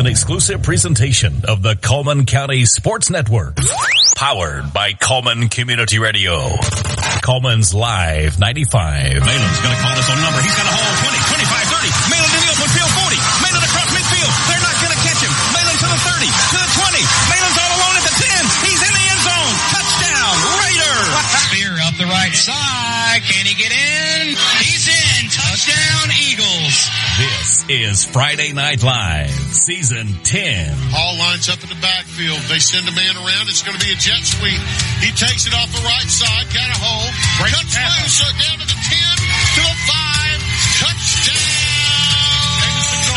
The following is an exclusive presentation of the Cullman County Sports Network. Powered by Cullman Community Radio. Cullman's Live 95. Malin's going to call this on number. He's got a hole 20, 25, 30. Malin in the open field 40. Malin across midfield. They're not going to catch him. Malin to the 30, to the 20. Malin's all alone at the 10. He's in the end zone. Touchdown, Raiders. Spear up the right side. Can he get in? He's in. Touchdown, Eagles. This is Friday Night Live, Season 10. Hall lines up in the backfield. They send a man around. It's going to be a jet sweep. He takes it off the right side. Got a hole. Great Cuts tackle. loose. Down to the 10. To the 5. Touchdown.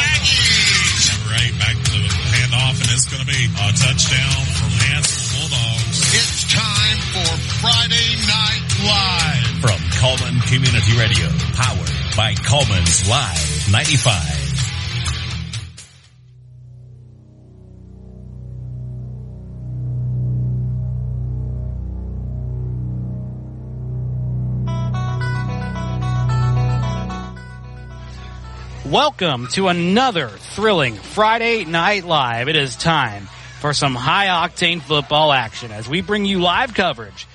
Aggies. Number eight back to the handoff, and it's going to be a touchdown from Hansel Bulldogs. It's time for Friday Night Live. From Cullman Community Radio. Powered by Cullman's Live 95. Welcome to another thrilling Friday Night Live. It is time for some high octane football action as we bring you live coverage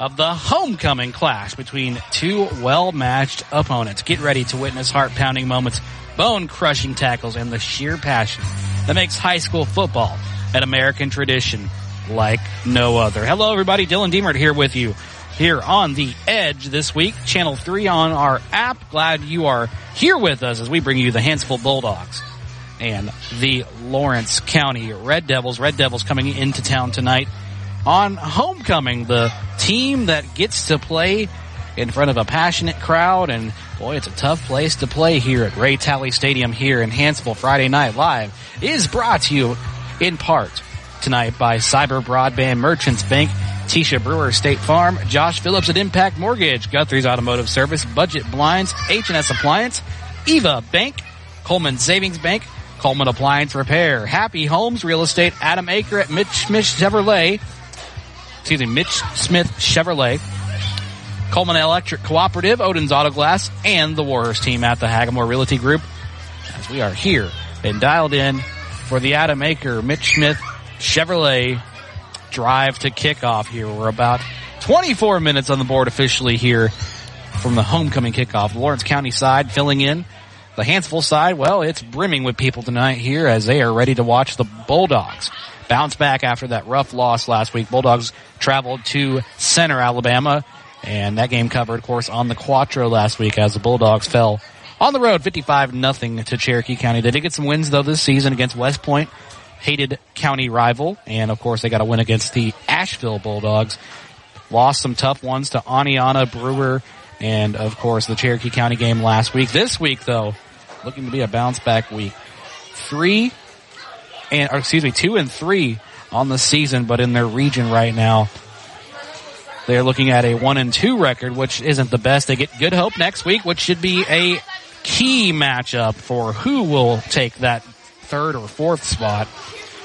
of the homecoming clash between two well matched opponents. Get ready to witness heart pounding moments, bone crushing tackles, and the sheer passion that makes high school football an American tradition like no other. Hello, everybody. Dylan Deemert here with you here on the Edge this week, Channel 3 on our app. Glad you are here with us as we bring you the Hanceville Bulldogs and the Lawrence County Red Devils. Red Devils coming into town tonight on homecoming, the team that gets to play in front of a passionate crowd. And boy, it's a tough place to play here at Ray Talley Stadium here in Hanceville. Friday Night Live is brought to you in part tonight by Cyber Broadband Merchants Bank, Tisha Brewer State Farm, Josh Phillips at Impact Mortgage, Guthrie's Automotive Service, Budget Blinds, H&S Appliance, Eva Bank, Cullman Savings Bank, Cullman Appliance Repair, Happy Homes Real Estate, Adam Aker at Mitch Smith Chevrolet, excuse me, Mitch Smith Chevrolet, Cullman Electric Cooperative, Odin's Auto Glass, and the Warriors team at the Hagamore Realty Group. As we are here and dialed in for the Adam Aker Mitch Smith Chevrolet drive to kickoff here. We're about 24 minutes on the board officially here from the homecoming kickoff. Lawrence County side filling in. The Hanceville side, well, it's brimming with people tonight here as they are ready to watch the Bulldogs bounce back after that rough loss last week. Bulldogs traveled to Centre, Alabama, and that game covered, of course, on the Quattro last week as the Bulldogs fell on the road 55 nothing to Cherokee County. They did get some wins though this season against West Point, hated county rival, and of course they got a win against the Ashville Bulldogs. Lost some tough ones to Aniana Brewer and of course the Cherokee County game last week. This week though, looking to be a bounce back week. Three and or excuse me, two and three on the season, but in their region right now. They're looking at a one and two record, which isn't the best. They get good hope next week, which should be a key matchup for who will take that third or fourth spot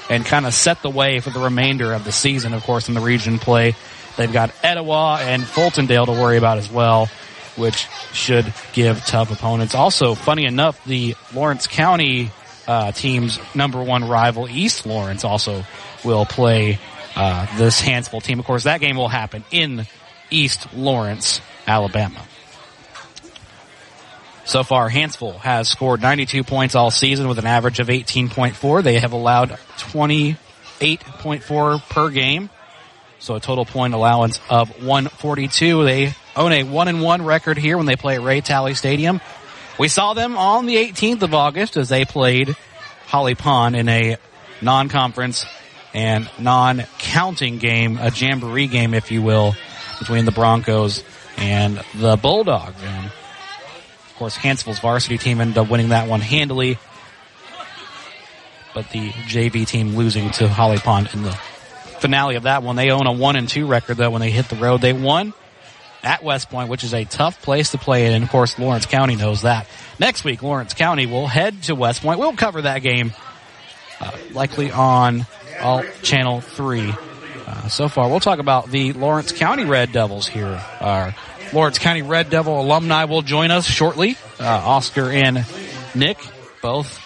and kind of set the way for the remainder of the season. Of course, in the region play, they've got Etowah and Fultondale to worry about as well, which should give tough opponents. Also, funny enough, the Lawrence County uh, team's number one rival, East Lawrence, also will play uh, this Hanceville team. Of course, that game will happen in East Lawrence, Alabama. So far, Hanceville has scored 92 points all season with an average of 18.4. They have allowed 28.4 per game. So a total point allowance of 142. They own a one and one record here when they play at Ray Talley Stadium. We saw them on the 18th of August as they played Holly Pond in a non-conference and non-counting game, a jamboree game, if you will, between the Broncos and the Bulldogs. Course, Hanceville's varsity team ended up winning that one handily, but the JV team losing to Holly Pond in the finale of that one. They own a one and two record though when they hit the road. They won at West Point, which is a tough place to play in. And of course, Lawrence County knows that. Next week, Lawrence County will head to West Point. We'll cover that game uh, likely on all Channel 3. Uh, so far, we'll talk about the Lawrence County Red Devils here. Our Lawrence County Red Devil alumni will join us shortly. Uh, Oscar and Nick, both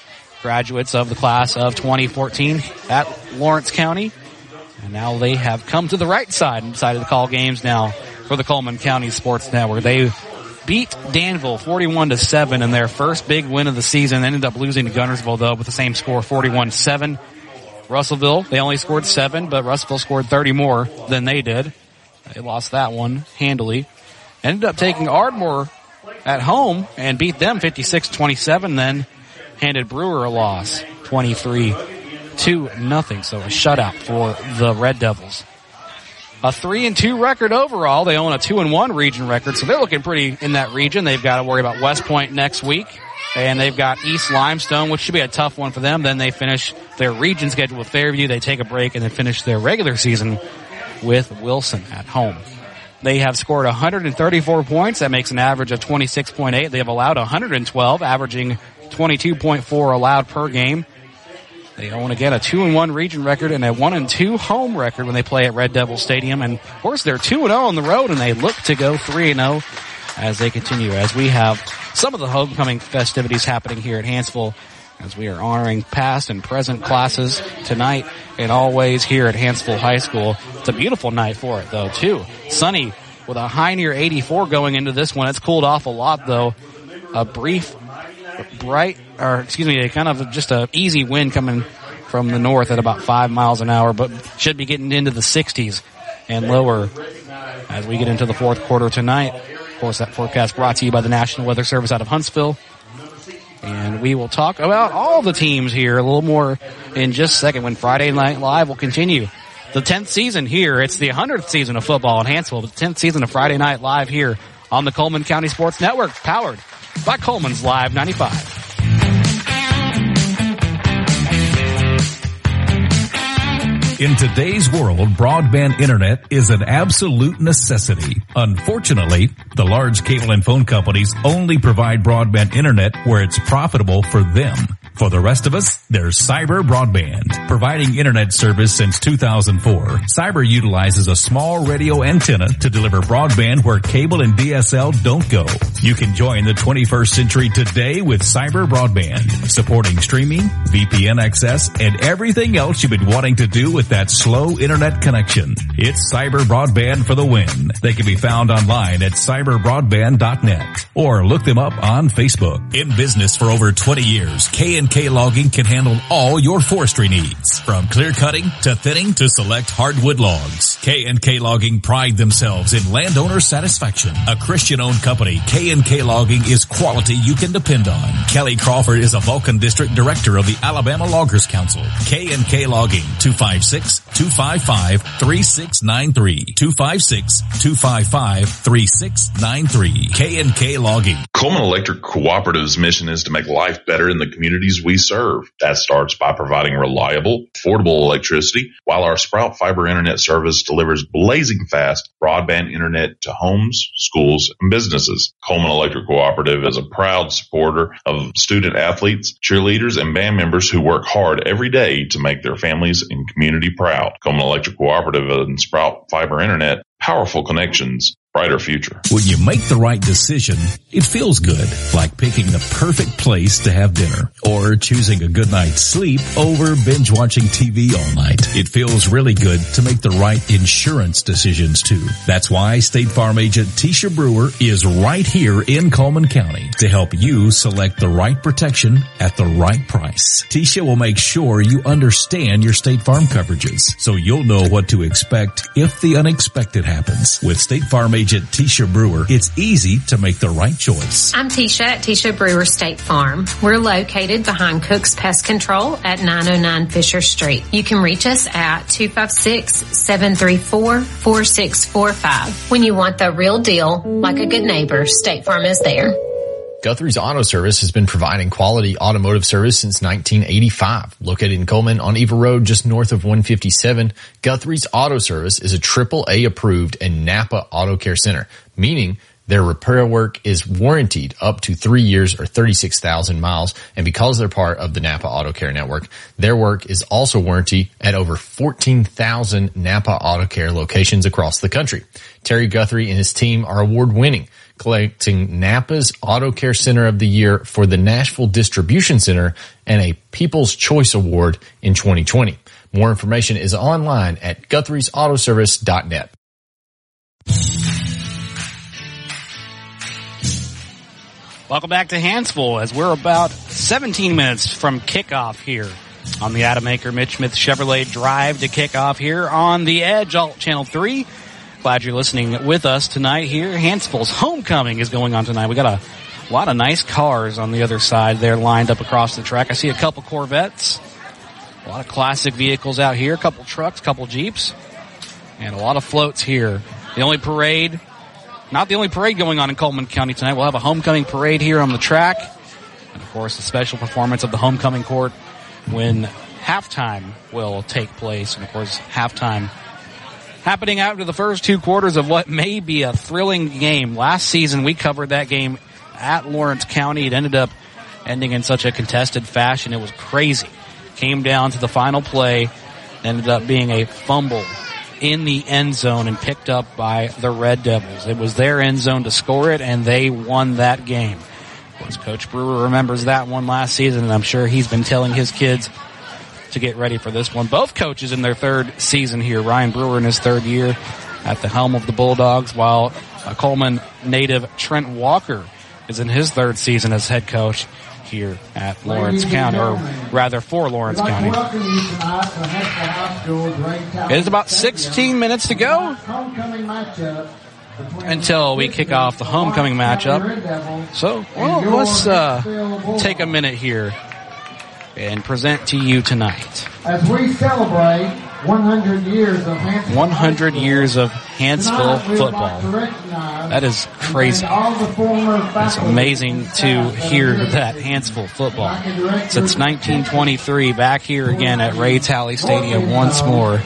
graduates of the class of 2014 at Lawrence County. And now they have come to the right side and decided to call games now for the Cullman County Sports Network. They beat Danville 41 to 7 in their first big win of the season. They ended up losing to Guntersville though with the same score 41-7. Russellville, they only scored seven, but Russellville scored 30 more than they did. They lost that one handily. Ended up taking Ardmore at home and beat them 56-27, then handed Brewer a loss 23 to nothing. So a shutout for the Red Devils. A three and two record overall. They own a two and one region record, so they're looking pretty in that region. They've got to worry about West Point next week, and they've got East Limestone, which should be a tough one for them. Then they finish their region schedule with Fairview. They take a break and then finish their regular season with Wilson at home. They have scored 134 points. That makes an average of 26.8. They have allowed 112, averaging 22.4 allowed per game. They own again a two and one region record and a one and two home record when they play at Red Devil Stadium. And of course, they're two and zero on the road, and they look to go three and zero as they continue. As we have some of the homecoming festivities happening here at Hanceville, as we are honoring past and present classes tonight and always here at Hanceville High School. It's a beautiful night for it, though, too. Sunny with a high near 84 going into this one. It's cooled off a lot, though. A brief bright, or excuse me, kind of just a easy wind coming from the north at about five miles an hour, but should be getting into the 60s and lower as we get into the fourth quarter tonight. Of course, that forecast brought to you by the National Weather Service out of Huntsville. And we will talk about all the teams here a little more in just a second when Friday Night Live will continue. The 10th season here. It's the 100th season of football in Hanceville, the 10th season of Friday Night Live here on the Cullman County Sports Network, powered by Cullman's Live 95. In today's world, broadband internet is an absolute necessity. Unfortunately, the large cable and phone companies only provide broadband internet where it's profitable for them. For the rest of us, there's Cyber Broadband. Providing internet service since 2004, Cyber utilizes a small radio antenna to deliver broadband where cable and DSL don't go. You can join the 21st century today with Cyber Broadband, supporting streaming, VPN access, and everything else you've been wanting to do with that slow internet connection. It's Cyber Broadband for the win. They can be found online at cyberbroadband.net or look them up on Facebook. In business for over 20 years, K K Logging can handle all your forestry needs, from clear cutting to thinning to select hardwood logs. K&K Logging pride themselves in landowner satisfaction. A Christian-owned company, K&K Logging is quality you can depend on. Kelly Crawford is a Vulcan District Director of the Alabama Loggers Council. K&K Logging, 256-255-3693. 256-255-3693. K&K Logging. Cullman Electric Cooperative's mission is to make life better in the communities we serve. That starts by providing reliable, affordable electricity, while our Sprout Fiber Internet service delivers blazing fast broadband internet to homes, schools, and businesses. Cullman Electric Cooperative is a proud supporter of student athletes, cheerleaders, and band members who work hard every day to make their families and community proud. Cullman Electric Cooperative and Sprout Fiber Internet, powerful connections, brighter future. When you make the right decision, it feels good, like picking the perfect place to have dinner or choosing a good night's sleep over binge watching TV all night. It feels really good to make the right insurance decisions too. That's why State Farm agent Tisha Brewer is right here in Cullman County to help you select the right protection at the right price. Tisha will make sure you understand your State Farm coverages so you'll know what to expect if the unexpected happens. With State Farm agent agent Tisha Brewer, it's easy to make the right choice. I'm Tisha at Tisha Brewer State Farm. We're located behind Cook's Pest Control at 909 Fisher Street. You can reach us at 256-734-4645. When you want the real deal, like a good neighbor, State Farm is there. Guthrie's Auto Service has been providing quality automotive service since 1985. Located in Cullman on Eva Road, just north of 157, Guthrie's Auto Service is a AAA approved and Napa Auto Care Center, meaning their repair work is warranted up to three years or 36,000 miles. And because they're part of the Napa Auto Care Network, their work is also warranted at over 14,000 Napa Auto Care locations across the country. Terry Guthrie and his team are award winning. Collecting Napa's Auto Care Center of the Year for the Nashville Distribution Center and a People's Choice Award in 2020. More information is online at Guthrie'sAutoservice.net. Welcome back to Hanceville as we're about 17 minutes from kickoff here on the Adam Aker Mitch Smith Chevrolet Drive to kickoff here on the Edge, Alt Channel 3. Glad you're listening with us tonight here. Hanceville's homecoming is going on tonight. We got a lot of nice cars on the other side there lined up across the track. I see a couple Corvettes, a lot of classic vehicles out here, a couple trucks, a couple Jeeps, and a lot of floats here. The only parade not the only parade going on in Cullman County tonight. We'll have a homecoming parade here on the track. And of course, a special performance of the homecoming court when halftime will take place. And of course, halftime happening after the first two quarters of what may be a thrilling game. Last season, we covered that game at Lawrence County. It ended up ending in such a contested fashion. It was crazy. Came down to the final play, ended up being a fumble in the end zone and picked up by the Red Devils. It was their end zone to score it and they won that game. Coach Brewer remembers that one last season and I'm sure he's been telling his kids to get ready for this one. Both coaches in their third season here. Ryan Brewer in his third year at the helm of the Bulldogs while Cullman native Trent Walker is in his third season as head coach here at Lawrence County, or rather for Lawrence County. It is about 16 minutes to go until we kick off the homecoming matchup. So, well, let's uh, take a minute here and present to you tonight. As we celebrate 100 years of Hanceville 100 years of Hanceville football. That is crazy. It's amazing to hear that Hanceville football. Since 1923, back here again at Ray Tally Stadium once more.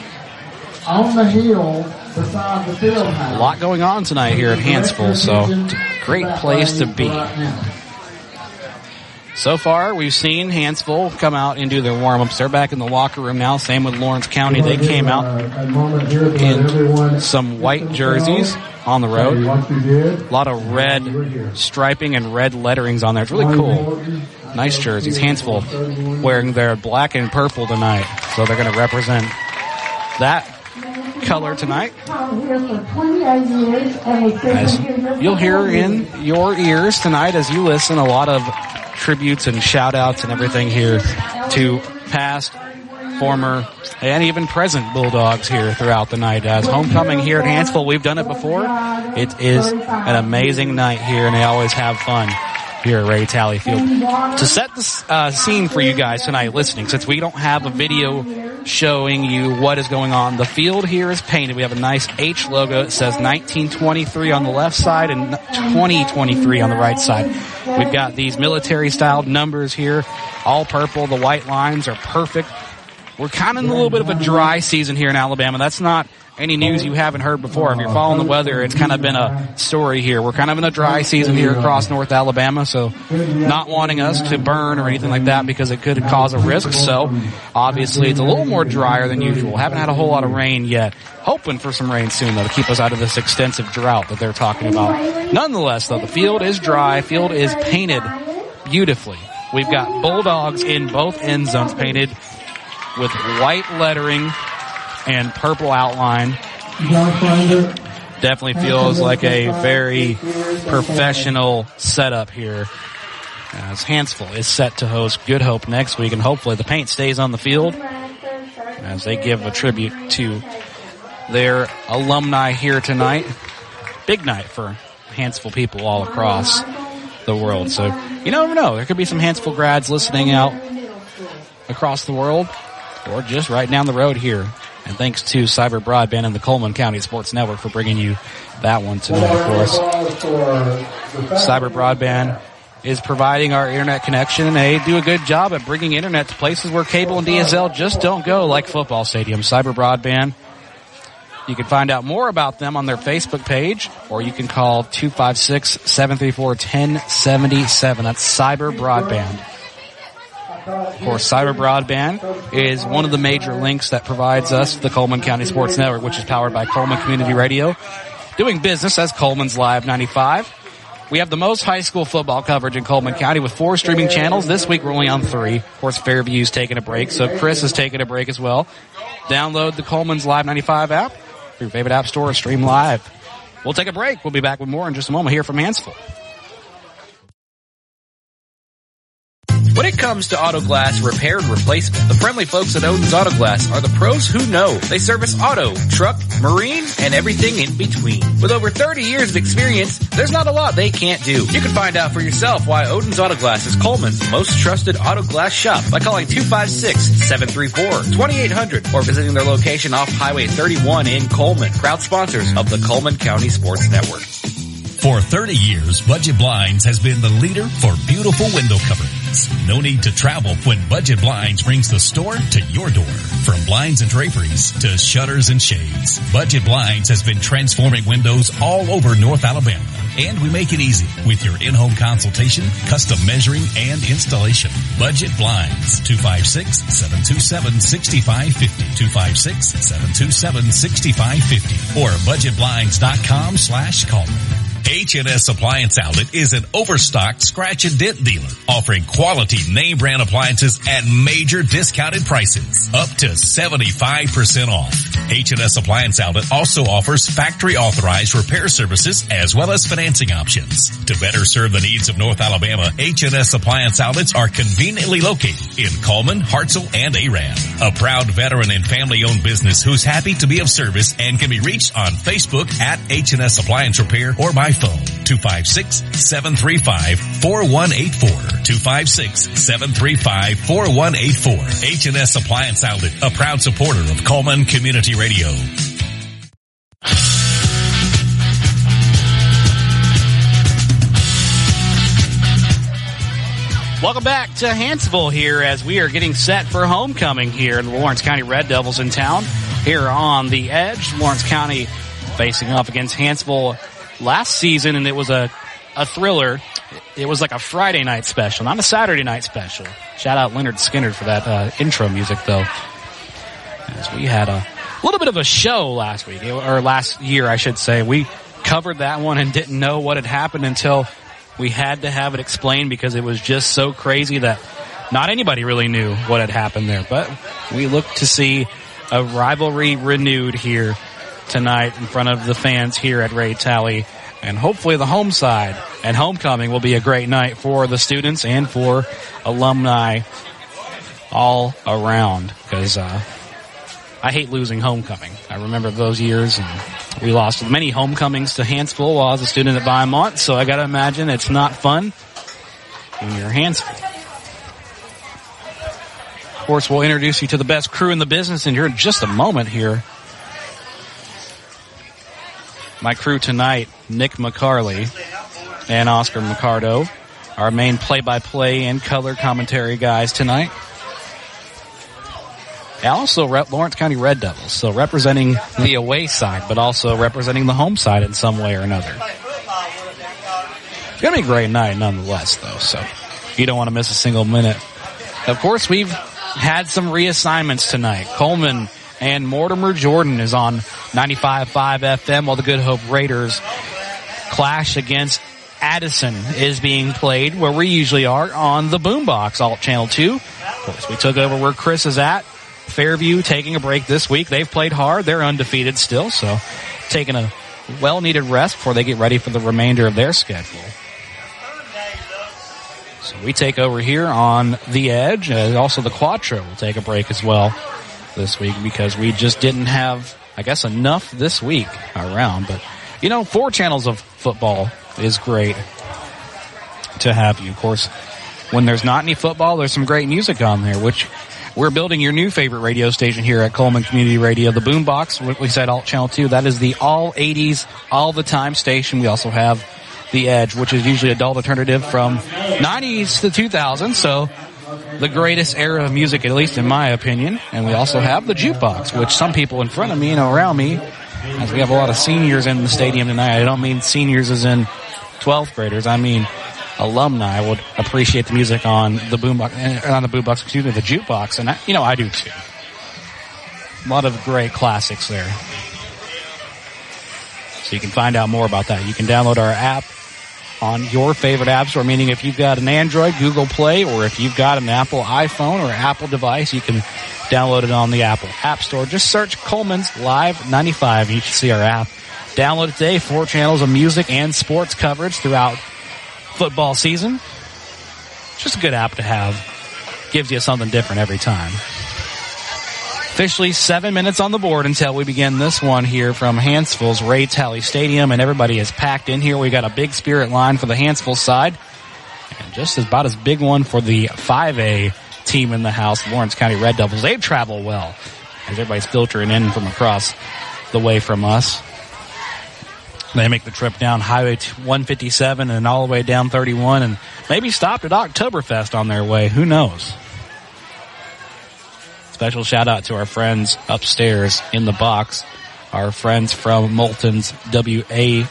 On the hill beside the field A lot going on tonight here at Hanceville, so it's a great place to be. So far, we've seen Hanceville come out and do their warm-ups. They're back in the locker room now. Same with Lawrence County. They came out in some white jerseys on the road. A lot of red striping and red letterings on there. It's really cool. Nice jerseys. Hanceville wearing their black and purple tonight. So they're going to represent that color tonight. As you'll hear in your ears tonight as you listen a lot of tributes and shout outs and everything here to past, former, and even present Bulldogs here throughout the night. As homecoming here at Hanceville, we've done it before. It is an amazing night here and they always have fun here at Ray Tally Field. To set the uh, scene for you guys tonight listening, since we don't have a video showing you what is going on, the field here is painted. We have a nice H logo. It says 1923 on the left side and 2023 on the right side. We've got these military styled numbers here, all purple. The white lines are perfect. We're kind of in a little bit of a dry season here in Alabama. That's not any news you haven't heard before. If you're following the weather, it's kind of been a story here. We're kind of in a dry season here across North Alabama, so not wanting us to burn or anything like that because it could cause a risk. So obviously it's a little more drier than usual. Haven't had a whole lot of rain yet. Hoping for some rain soon though to keep us out of this extensive drought that they're talking about. Nonetheless though, the field is dry. Field is painted beautifully. We've got Bulldogs in both end zones painted with white lettering and purple outline. Definitely feels like a very professional setup here. Uh, as Hanceville is set to host Good Hope next week, and hopefully the paint stays on the field as they give a tribute to their alumni here tonight. Big night for Hanceville people all across the world. So you never know. There could be some Hanceville grads listening out across the world or just right down the road here. And thanks to Cyber Broadband and the Cullman County Sports Network for bringing you that one tonight, of course. Cyber Broadband is providing our internet connection and they do a good job at bringing internet to places where cable and DSL just don't go like football stadiums. Cyber Broadband. You can find out more about them on their Facebook page or you can call 256-734-1077. That's Cyber Broadband. Of course, Cyber Broadband is one of the major links that provides us the Cullman County Sports Network, which is powered by Cullman Community Radio, doing business as Cullman's Live 95. We have the most high school football coverage in Cullman County with four streaming channels. This week we're only on three. Of course, Fairview's taking a break, so Chris is taking a break as well. Download the Cullman's Live 95 app, your favorite app store, stream live. We'll take a break. We'll be back with more in just a moment here from Hanceville. When it comes to auto glass repair and replacement, the friendly folks at Odin's Auto Glass are the pros who know. They service auto, truck, marine, and everything in between. With over 30 years of experience, there's not a lot they can't do. You can find out for yourself why Odin's Auto Glass is Cullman's most trusted auto glass shop by calling 256-734-2800 or visiting their location off Highway 31 in Cullman. Proud sponsors of the Cullman County Sports Network. For 30 years, Budget Blinds has been the leader for beautiful window coverings. No need to travel when Budget Blinds brings the store to your door. From blinds and draperies to shutters and shades, Budget Blinds has been transforming windows all over North Alabama. And we make it easy with your in-home consultation, custom measuring, and installation. Budget Blinds, 256-727-6550, 256-727-6550, or budgetblinds.com slash call. H&S Appliance Outlet is an overstocked scratch and dent dealer offering quality name brand appliances at major discounted prices up to 75% off. H&S Appliance Outlet also offers factory authorized repair services as well as financing options. To better serve the needs of North Alabama, H&S Appliance Outlets are conveniently located in Cullman, Hartselle, and Arab. A proud veteran and family owned business who's happy to be of service and can be reached on Facebook at H&S Appliance Repair or by phone 256-735-4184. 256-735-4184. H&S Appliance Outlet, a proud supporter of Cullman Community Radio. Welcome back to Hanceville here as we are getting set for homecoming here in Lawrence County Red Devils in town. Here on the edge, Lawrence County facing off against Hanceville last season and it was a, a thriller. It was like a Friday night special, not a Saturday night special. Shout out Lynyrd Skynyrd for that uh, intro music though. As we had a little bit of a show last week, or last year I should say. We covered that one and didn't know what had happened until we had to have it explained because it was just so crazy that not anybody really knew what had happened there. But we look to see a rivalry renewed here tonight in front of the fans here at Ray Tally. And hopefully the home side and homecoming will be a great night for the students and for alumni all around because, uh, I hate losing homecoming. I remember those years and we lost many homecomings to Hanceville while I was a student at Beaumont, so I gotta imagine it's not fun when you're Hanceville. Of course, we'll introduce you to the best crew in the business in here in just a moment here. My crew tonight, Nick McCarley and Oscar McCardo, our main play-by-play and color commentary guys tonight. Also Lawrence County Red Devils, so representing the away side, but also representing the home side in some way or another. It's gonna be a great night nonetheless though, so you don't want to miss a single minute. Of course, we've had some reassignments tonight. Cullman and Mortimer Jordan is on 95.5 FM while the Good Hope Raiders clash against Addison is being played where we usually are on the Boombox Alt Channel 2. Of course, we took over where Chris is at. Fairview taking a break this week. They've played hard. They're undefeated still, so taking a well needed rest before they get ready for the remainder of their schedule. So we take over here on the edge. and also the Quattro will take a break as well this week because we just didn't have, I guess, enough this week around. But, you know, four channels of football is great to have you. Of course, when there's not any football, there's some great music on there, which we're building your new favorite radio station here at Cullman Community Radio, the Boombox, we said Alt Channel 2. That is the all 80s, all the time station. We also have the Edge, which is usually adult alternative from 90s to 2000. So the greatest era of music, at least in my opinion. And we also have the jukebox, which some people in front of me and around me, as we have a lot of seniors in the stadium tonight. I don't mean seniors as in 12th graders. I mean alumni would appreciate the music on the boombox, eh, on the boombox, excuse me, the jukebox. And I, you know, I do too. A lot of great classics there. So you can find out more about that. You can download our app on your favorite app store, meaning if you've got an Android, Google Play, or if you've got an Apple iPhone or Apple device, you can download it on the Apple App Store. Just search Cullman's Live 95. You can see our app. Download it today. Four channels of music and sports coverage throughout football season. Just a good app to have. Gives you something different every time. Officially seven minutes on the board until we begin this one here from Hanceville's Ray Tally Stadium, and everybody is packed in here. We got a big spirit line for the Hanceville side, and just about as big one for the 5A team in the house, Lawrence County Red Devils. They travel well as everybody's filtering in from across the way from us. They make the trip down Highway 157 and all the way down 31 and maybe stopped at Oktoberfest on their way. Who knows? Special shout out to our friends upstairs in the box. Our friends from Moulton's WALW.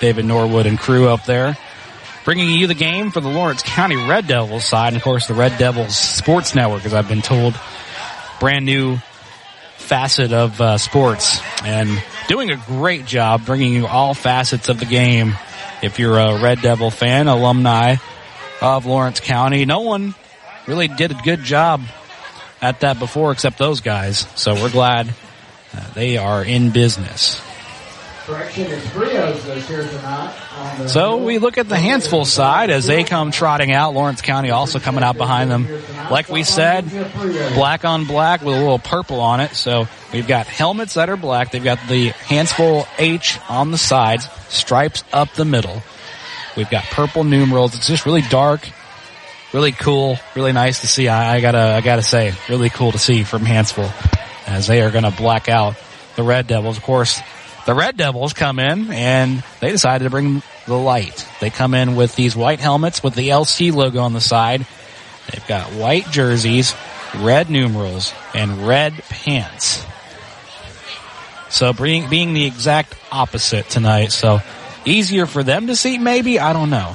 David Norwood and crew up there. Bringing you the game for the Lawrence County Red Devils side. And of course the Red Devils Sports Network, as I've been told. Brand new facet of uh, sports and doing a great job bringing you all facets of the game. If you're a Red Devil fan, alumni of Lawrence County, no one really did a good job at that before except those guys. So we're glad uh, they are in business. So we look at the Hanceville side as they come trotting out. Lawrence County also coming out behind them. Like we said, black on black with a little purple on it. So we've got helmets that are black. They've got the Hanceville H on the sides, stripes up the middle. We've got purple numerals. It's just really dark, really cool, really nice to see. I, I gotta, I gotta say, really cool to see from Hanceville as they are gonna black out the Red Devils. Of course, the Red Devils come in and they decided to bring the light. They come in with these white helmets with the LC logo on the side. They've got white jerseys, red numerals, and red pants. So being, being the exact opposite tonight. So easier for them to see, maybe? I don't know.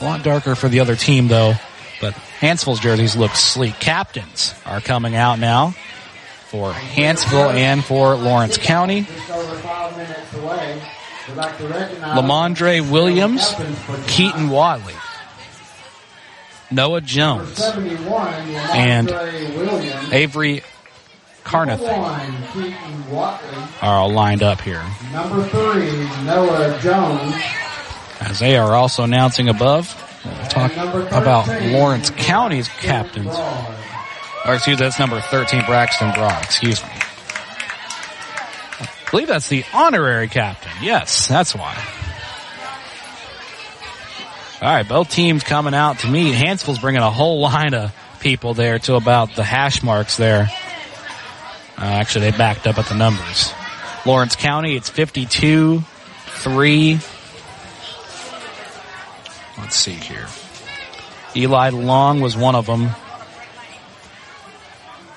A lot darker for the other team though. But Hansville's jerseys look sleek. Captains are coming out now for Hansville and for Lawrence County. Lamondre Williams, Keaton Watley, Noah Jones, and Avery Carnathan are all lined up here. Number three, Noah Jones. As they are also announcing above, we'll talk about Lawrence County's captains. Or excuse me, that's number 13, Braxton Broad. Excuse me. I believe that's the honorary captain. Yes, that's why. All right, both teams coming out to meet. Hanceville's bringing a whole line of people there to about the hash marks there. Uh, actually, they backed up at the numbers. Lawrence County, it's 52, 3. Let's see here. Eli Long was one of them.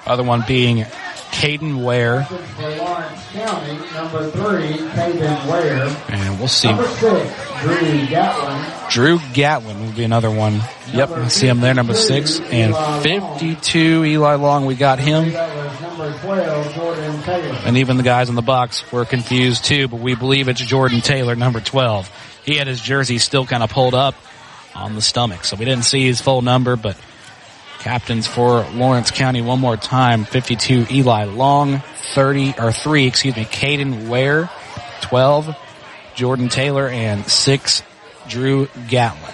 Other one being Caden Ware. For Lawrence County, number three, Caden Ware. And we'll see. Number six, Drew Gatlin. Drew Gatlin will be another one. Yep, I see him there, number six. And 52, Eli Long, we got him. That was number 12, Jordan Taylor. And even the guys in the box were confused too, but we believe it's Jordan Taylor, number 12. He had his jersey still kind of pulled up on the stomach, so we didn't see his full number, but captains for Lawrence County one more time. 52, Eli Long. 30, or 3, excuse me, Caden Ware. 12, Jordan Taylor. And 6, Drew Gatlin.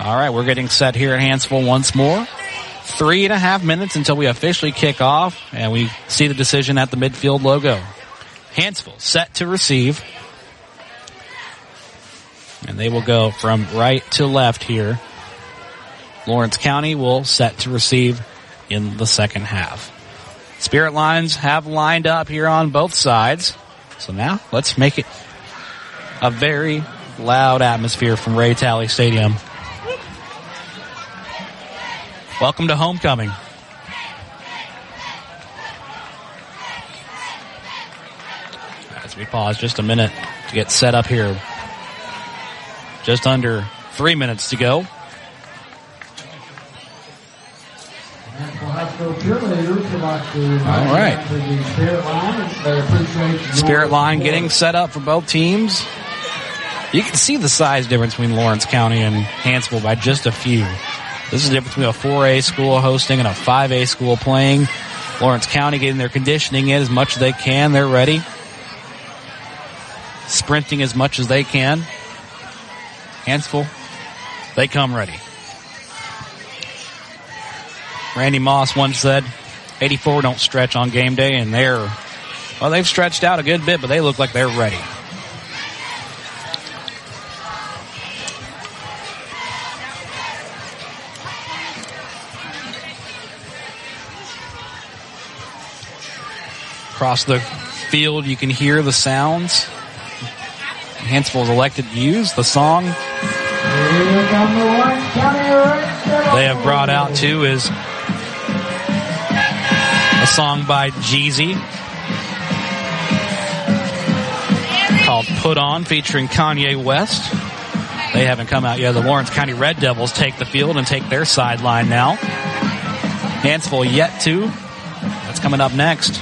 All right, we're getting set here at Hanceville once more. Three and a half minutes until we officially kick off, and we see the decision at the midfield logo. Hanceville set to receive. And they will go from right to left here. Lawrence County will set to receive in the second half. Spirit lines have lined up here on both sides. So now let's make it a very loud atmosphere from Ray Tally Stadium. Welcome to homecoming. As we pause just a minute to get set up here. Just under three minutes to go. National High School cheerleaders All right. Spirit line getting set up for both teams. You can see the size difference between Lawrence County and Hanceville by just a few. This is the difference between a 4A school hosting and a 5A school playing. Lawrence County getting their conditioning in as much as they can. They're ready. Sprinting as much as they can. Hanceville, they come ready. Randy Moss once said, 84 don't stretch on game day, and they're, well, they've stretched out a good bit, but they look like they're ready. Across the field, you can hear the sounds. Hanceville is elected to use the song. They have brought out too is a song by Jeezy called Put On featuring Kanye West. They haven't come out yet. The Lawrence County Red Devils take the field and take their sideline now. Hanceville yet to. That's coming up next.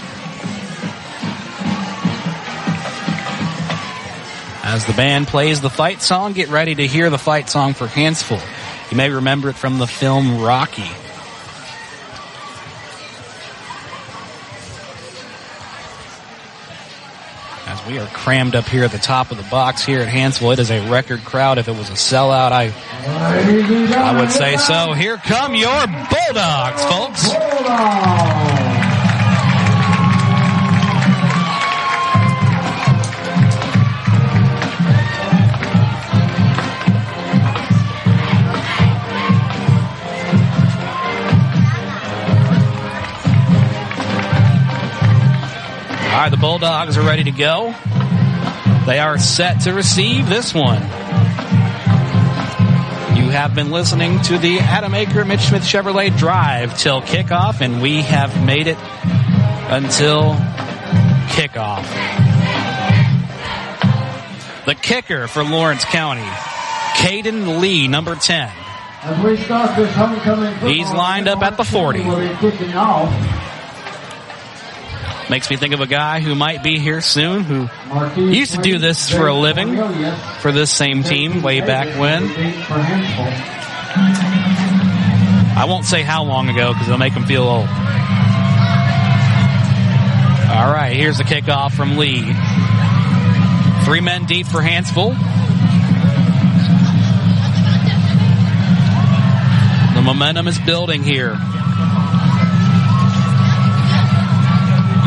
As the band plays the fight song, get ready to hear the fight song for Hanceville. You may remember it from the film Rocky. As we are crammed up here at the top of the box here at Hanceville, it is a record crowd. If it was a sellout, I, I would say so. Here come your Bulldogs, folks. All right, the Bulldogs are ready to go. They are set to receive this one. You have been listening to the Adam Aker Mitch Smith Chevrolet Drive till kickoff, and we have made it until kickoff. The kicker for Lawrence County, Caden Lee, number 10. As we start this homecoming football He's lined up at the 40. Makes me think of a guy who might be here soon who used to do this for a living for this same team way back when. I won't say how long ago because it'll make him feel old. All right, here's the kickoff from Lee. Three men deep for Hanceville. The momentum is building here.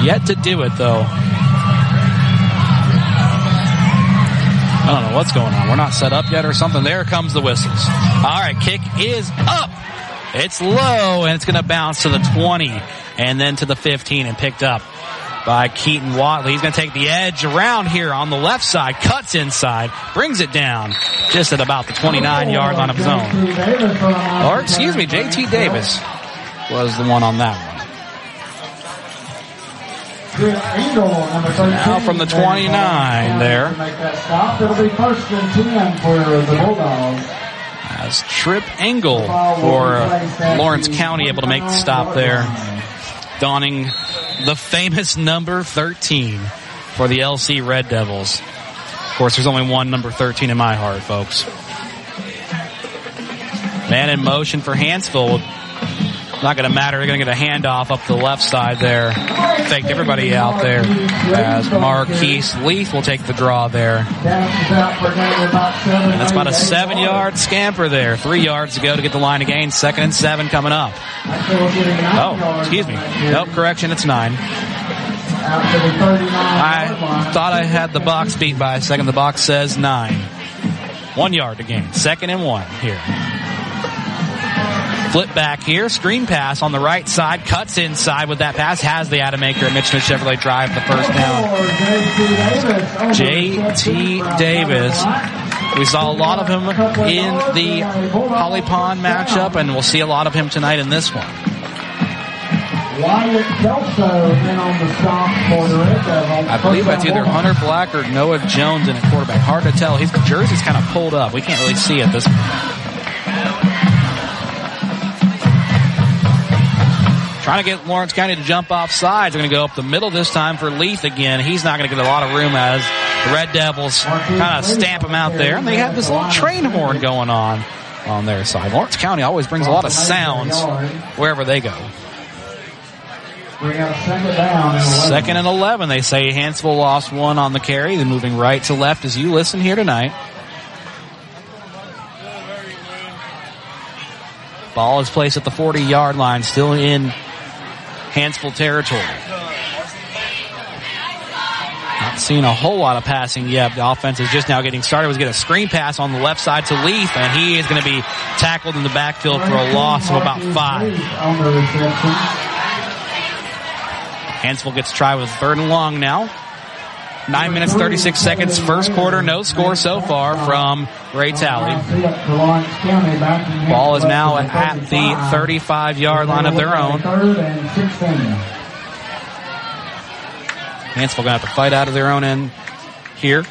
Yet to do it though. I don't know what's going on. We're not set up yet or something. There comes the whistles. All right, kick is up. It's low and it's going to bounce to the 20 and then to the 15 and picked up by Keaton Watley. He's going to take the edge around here on the left side, cuts inside, brings it down just at about the 29 yard line of his own. Or excuse me, JT Davis was the one on that one. Now from the 29 there. It'll be first and 10 for the Bulldogs. As Trip Engel for uh, Lawrence County able to make the stop there. Donning the famous number 13 for the LC Red Devils. Of course, there's only one number 13 in my heart, folks. Man in motion for Hanceville. Not going to matter. They're going to get a handoff up the left side there. Faked everybody out there as Marquise Leith will take the draw there. And that's about a seven yard scamper there. Three yards to go to get the line of gain. Second and seven coming up. Oh, excuse me. Nope, correction. It's nine. I thought I had the box beat by a second. The box says nine. One yard to gain. Second and one here. Flip back here, screen pass on the right side, cuts inside with that pass, has the Adam Aker Mitch Smith Chevrolet drive the first down. JT Davis. We saw a lot of him in the Holly Pond matchup, and we'll see a lot of him tonight in this one. Wyatt Kelso on the stop for the Red I believe that's either Hunter Black or Noah Jones in a quarterback. Hard to tell. His jersey's kind of pulled up. We can't really see it this Trying to get Lawrence County to jump off sides. They're going to go up the middle this time for Leith again. He's not going to get a lot of room as the Red Devils kind of stamp him out there. And they have this little train horn going on on their side. Lawrence County always brings a lot of sounds wherever they go. Second and 11. Second and 11. They say Hanceville lost one on the carry. They're moving right to left as you listen here tonight. Ball is placed at the 40 yard line, still in Hanceville territory. Not seeing a whole lot of passing yet. The offense is just now getting started. Was get a screen pass on the left side to Leith, and he is going to be tackled in the backfield for a loss of about five. Hanceville gets tried with third and long now. Nine minutes, 36 seconds. First quarter, no score so far from Ray Talley. Ball is now at the 35 yard line of their own. Third and 16. Hanceville gonna have to fight out of their own end here.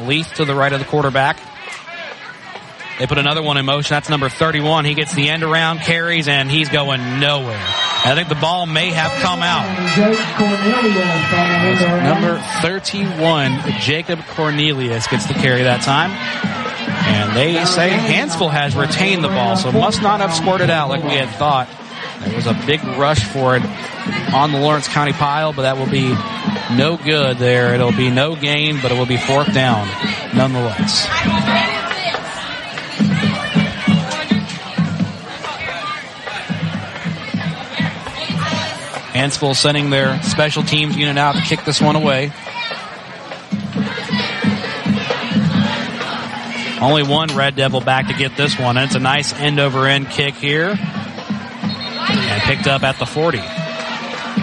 Leith to the right of the quarterback. They put another one in motion. That's number 31. He gets the end around, carries, and he's going nowhere. I think the ball may have come out. Number 31, Jacob Cornelius gets the carry that time. And they say Hanceville has retained the ball, so must not have squirted out like we had thought. There was a big rush for it on the Lawrence County pile, but that will be no good there. It'll be no gain, but it will be fourth down nonetheless. Hanceville sending their special teams unit out to kick this one away. Only one Red Devil back to get this one. And it's a nice end over end kick here. And picked up at the 40.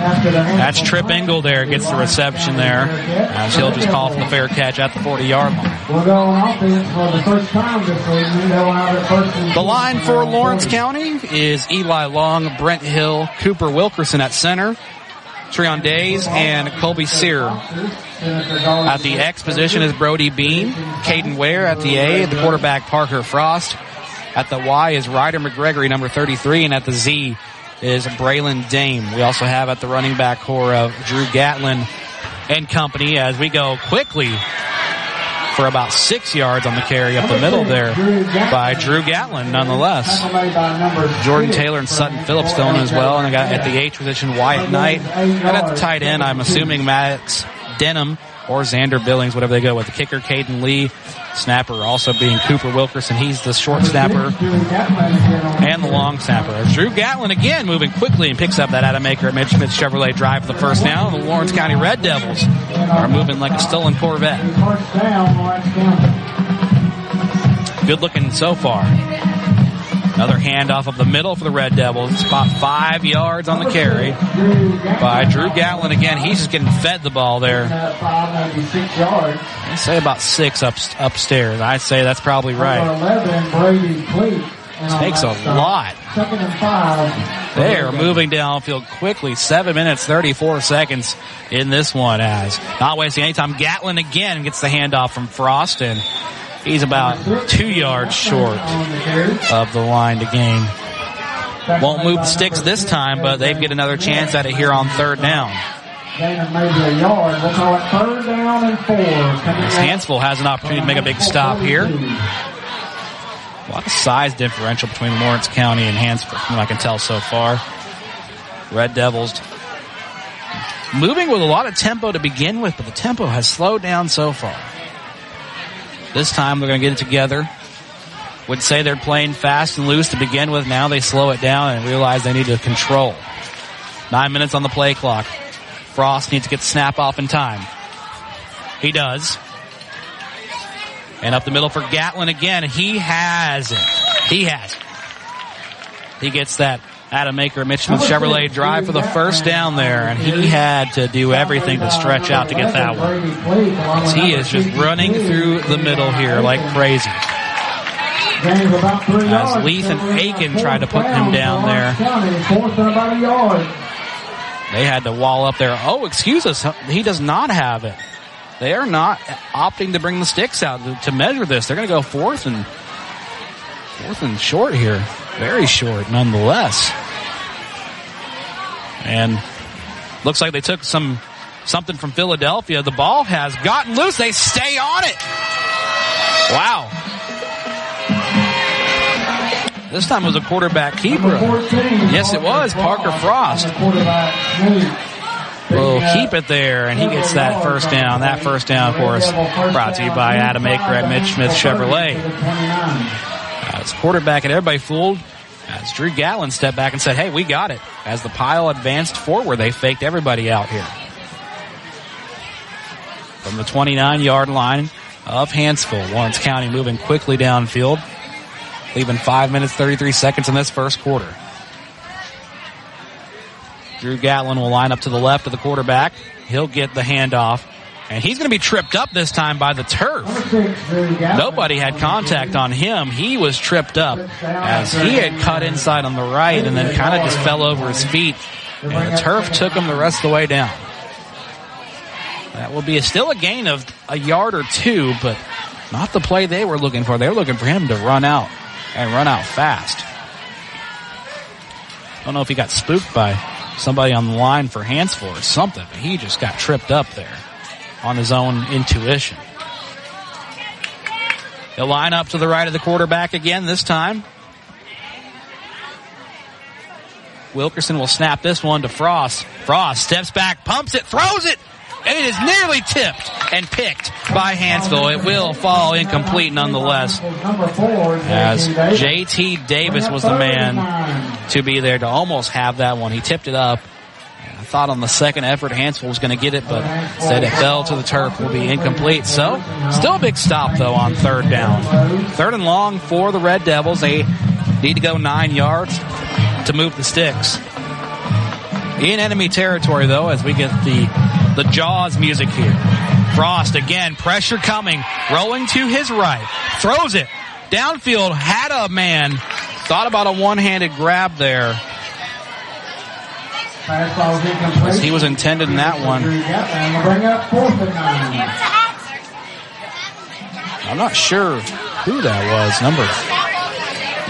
After the That's Trip Engel there, gets the reception there. Uh, As he'll just call for the fair catch at the 40 yard line. We'll go on offense for the first time this season. They'll have first The line for Lawrence County is Eli Long, Brent Hill, Cooper Wilkerson at center, Treon Days, and Colby Sear. At the X position is Brody Bean, Caden Ware at the A, the quarterback Parker Frost. At the Y is Ryder McGregory, number 33, and at the Z is Braylon Dame. We also have at the running back core of Drew Gatlin and company as we go quickly for about six yards on the carry up the middle there by Drew Gatlin nonetheless. Jordan Taylor and Sutton Phillips still in as well. And I got at the H position Wyatt Knight. And at the tight end, I'm assuming Max Denham or Xander Billings, whatever they go with. The kicker, Caden Lee. Snapper also being Cooper Wilkerson. He's the short snapper and the long snapper. Drew Gatlin again moving quickly and picks up that Adam Aker at Mitch Smith Chevrolet drive for the first down. The Lawrence County Red Devils are moving like a stolen Corvette. Good looking so far. Another handoff of the middle for the Red Devils. It's about five yards on the carry by Drew Gatlin again. He's just getting fed the ball there. At five, maybe six yards. I say about six up upstairs. I'd say that's probably right. 11, Brady Cleat. And Takes a lot. Five. They're moving downfield quickly. Seven minutes, 34 seconds in this one as not wasting any time. Gatlin again gets the handoff from Frost and he's about two yards short of the line to gain. Won't move the sticks this time, but they get another chance at it here on third down. Maybe a yard. We'll call it third down and four. Hanceville has an opportunity to make a big stop here. A lot of size differential between Lawrence County and Hanceville, from what I can tell so far. Red Devils moving with a lot of tempo to begin with, but the tempo has slowed down so far. This time they're going to get it together. Would say they're playing fast and loose to begin with. Now they slow it down and realize they need to control. Nine minutes on the play clock. Frost needs to get the snap off in time. He does. And up the middle for Gatlin again. He has it. He has it. He gets that Adam Aker, Mitch Smith Chevrolet drive for the first down there, and he had to do everything to stretch out to get that one. He is just running through the middle here like crazy. As. Leith and Aiken tried to put him down there. They had to wall up there. Oh, excuse us. He does not have it. They are not opting to bring the sticks out to, to measure this. They're going to go fourth and Fourth and short here. Very short nonetheless. And looks like they took some something from Philadelphia. The ball has gotten loose. They stay on it. Wow. This time it was a quarterback keeper. Yes, it was Parker Frost. Will keep it there, and he gets that first down. That first down, of course, brought to you by Adam Aker at Mitch Smith Chevrolet. Uh, it's quarterback and everybody fooled, as Drew Gatlin stepped back and said, "Hey, we got it." As the pile advanced forward, they faked everybody out here from the 29 yard line of Hanceville, Lawrence County moving quickly downfield, leaving five minutes 33 seconds in this first quarter. Drew Gatlin will line up to the left of the quarterback. He'll get the handoff. And he's going to be tripped up this time by the turf. Nobody had contact on him. He was tripped up as he had cut inside on the right and then kind of just fell over his feet. And the turf took him the rest of the way down. That will be a, still a gain of a yard or two, but not the play they were looking for. They were looking for him to run out and run out fast. Don't know if he got spooked by somebody on the line for Hanceville or something, but he just got tripped up there on his own intuition. He'll line up to the right of the quarterback again this time. Wilkerson will snap this one to Frost. Frost steps back, pumps it, throws it, and it is nearly tipped and picked by Hanceville. It will fall incomplete nonetheless. As JT Davis was the man to be there to almost have that one. He tipped it up. Thought on the second effort Hanceville was going to get it, but said it fell to the turf will be incomplete. So still a big stop though on third down. Third and long for the Red Devils. They need to go nine yards to move the sticks. In enemy territory though, as we get the the Jaws music here. Frost again, pressure coming, rolling to his right, throws it downfield, had a man, thought about a one-handed grab there. As he was intended in that one. I'm not sure who that was. Number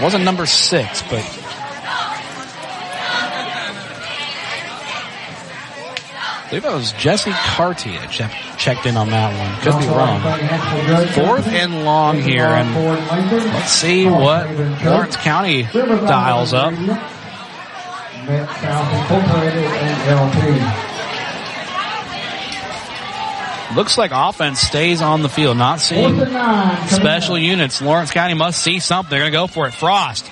wasn't number six, but I believe that was Jesse checked, checked in on that one. Could be wrong. Fourth and long here, and let's see what Lawrence County dials up. Looks like offense stays on the field. Not seeing special units. Lawrence County must see something. They're going to go for it. Frost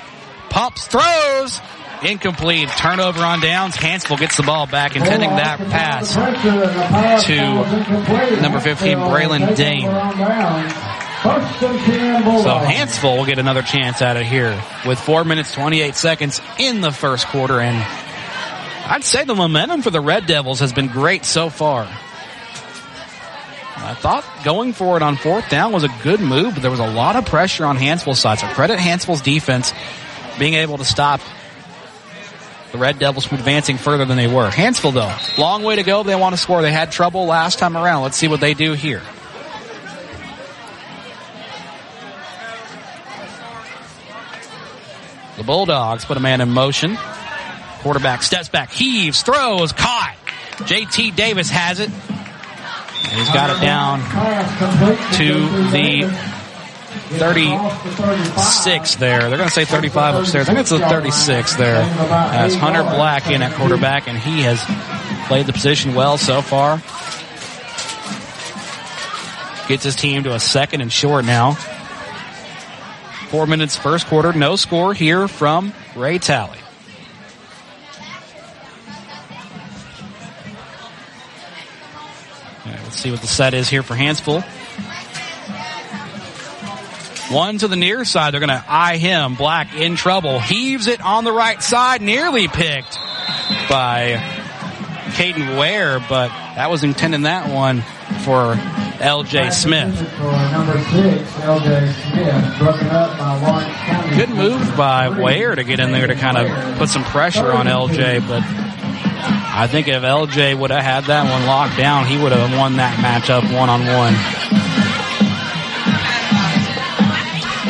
pumps, throws, incomplete. Turnover on downs. Hanceville gets the ball back, intending that pass to number 15, Braylon Dane. So Hanceville will get another chance out of here with four minutes, 28 seconds in the first quarter. And I'd say the momentum for the Red Devils has been great so far. I thought going for it on fourth down was a good move, but there was a lot of pressure on Hanceville's side. So credit Hanceville's defense being able to stop the Red Devils from advancing further than they were. Hanceville, though, long way to go. They want to score. They had trouble last time around. Let's see what they do here. The Bulldogs put a man in motion. Quarterback steps back, heaves, throws, caught. JT Davis has it. And he's got it down to the 36 there. They're going to say 35 upstairs. I think it's the 36 there. As Hunter Black in at quarterback, and he has played the position well so far. Gets his team to a second and short now. Four minutes first quarter, no score here from Ray Tally. Right, let's see what the set is here for Hanceville. One to the near side. They're going to eye him. Black in trouble. Heaves it on the right side. Nearly picked by Caden Ware, but that was intended that one for LJ Smith. Good move by Ware to get in there to kind of put some pressure on LJ, but I think if LJ would have had that one locked down, he would have won that matchup one on one.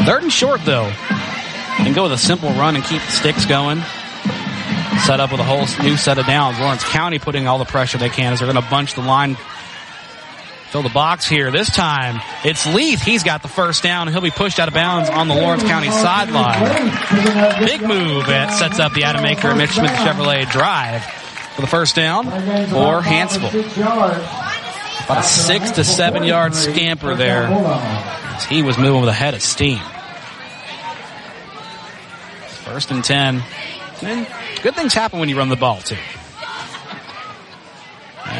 Third and short though. and go with a simple run and keep the sticks going. Set up with a whole new set of downs. Lawrence County putting all the pressure they can as they're going to bunch the line. Fill the box here. This time it's Leith. He's got the first down. He'll be pushed out of bounds on the Lawrence County sideline. Big move that sets up the Adam Aker and Mitch Smith Chevrolet drive for the first down for Hanceville. About a six to seven yard scamper there. He was moving with a head of steam. First and ten. And good things happen when you run the ball too.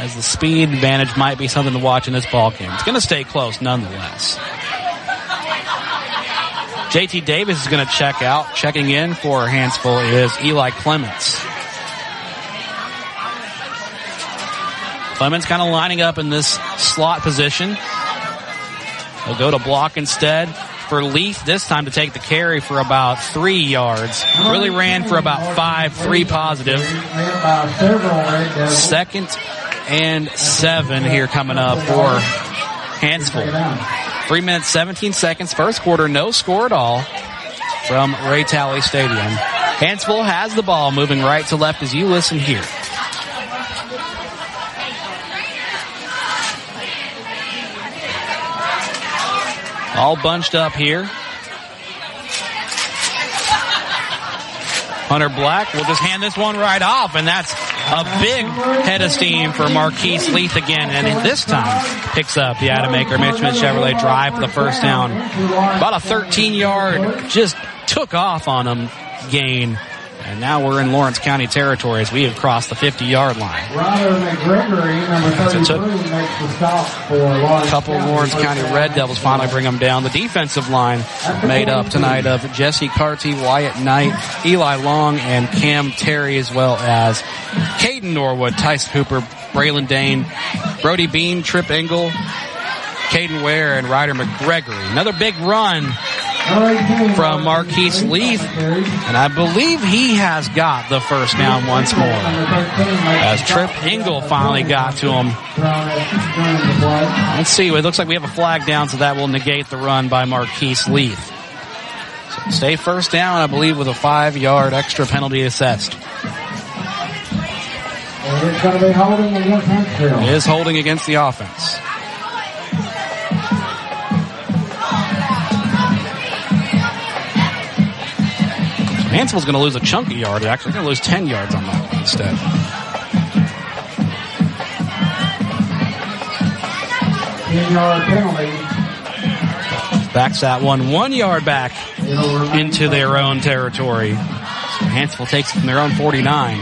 As the speed advantage might be something to watch in this ball game. It's going to stay close nonetheless. JT Davis is going to check out. Checking in for Hanceville is Eli Clements. Clements kind of lining up in this slot position. He'll go to block instead for Leith this time to take the carry for about three yards. Really ran for about five, three positive. Second and seven here coming up for Hanceville. Three minutes, 17 seconds. First quarter, no score at all from Ray Tally Stadium. Hanceville has the ball moving right to left as you listen here. All bunched up here. Hunter Black will just hand this one right off, and that's a big head of steam for Marquise Leith again, and this time picks up the Adam Aker Mitch Smith Chevrolet drive for the first down. About a 13 yard, just took off on him gain. And now we're in Lawrence County territory as we have crossed the 50 yard line. Ryder McGregory, number 33, makes the stop for Lawrence A couple of Lawrence County Red Devils finally bring them down. The defensive line made up tonight of Jesse Carty, Wyatt Knight, Eli Long, and Cam Terry, as well as Caden Norwood, Tyson Hooper, Braylon Dane, Brody Bean, Trip Engel, Caden Ware, and Ryder McGregory. Another big run from Marquise Leith, and I believe he has got the first down once more. As Trip Engel finally got to him. Let's see, it looks like we have a flag down, so that will negate the run by Marquise Leith. So stay first down, I believe, with a five yard extra penalty assessed. It's going to be holding against Huntsville. It is holding against the offense. Hanceville's going to lose a chunky yard. They're actually going to lose 10 yards on that one instead. Backs that one one yard back into their own territory. So Hanceville takes it from their own 49.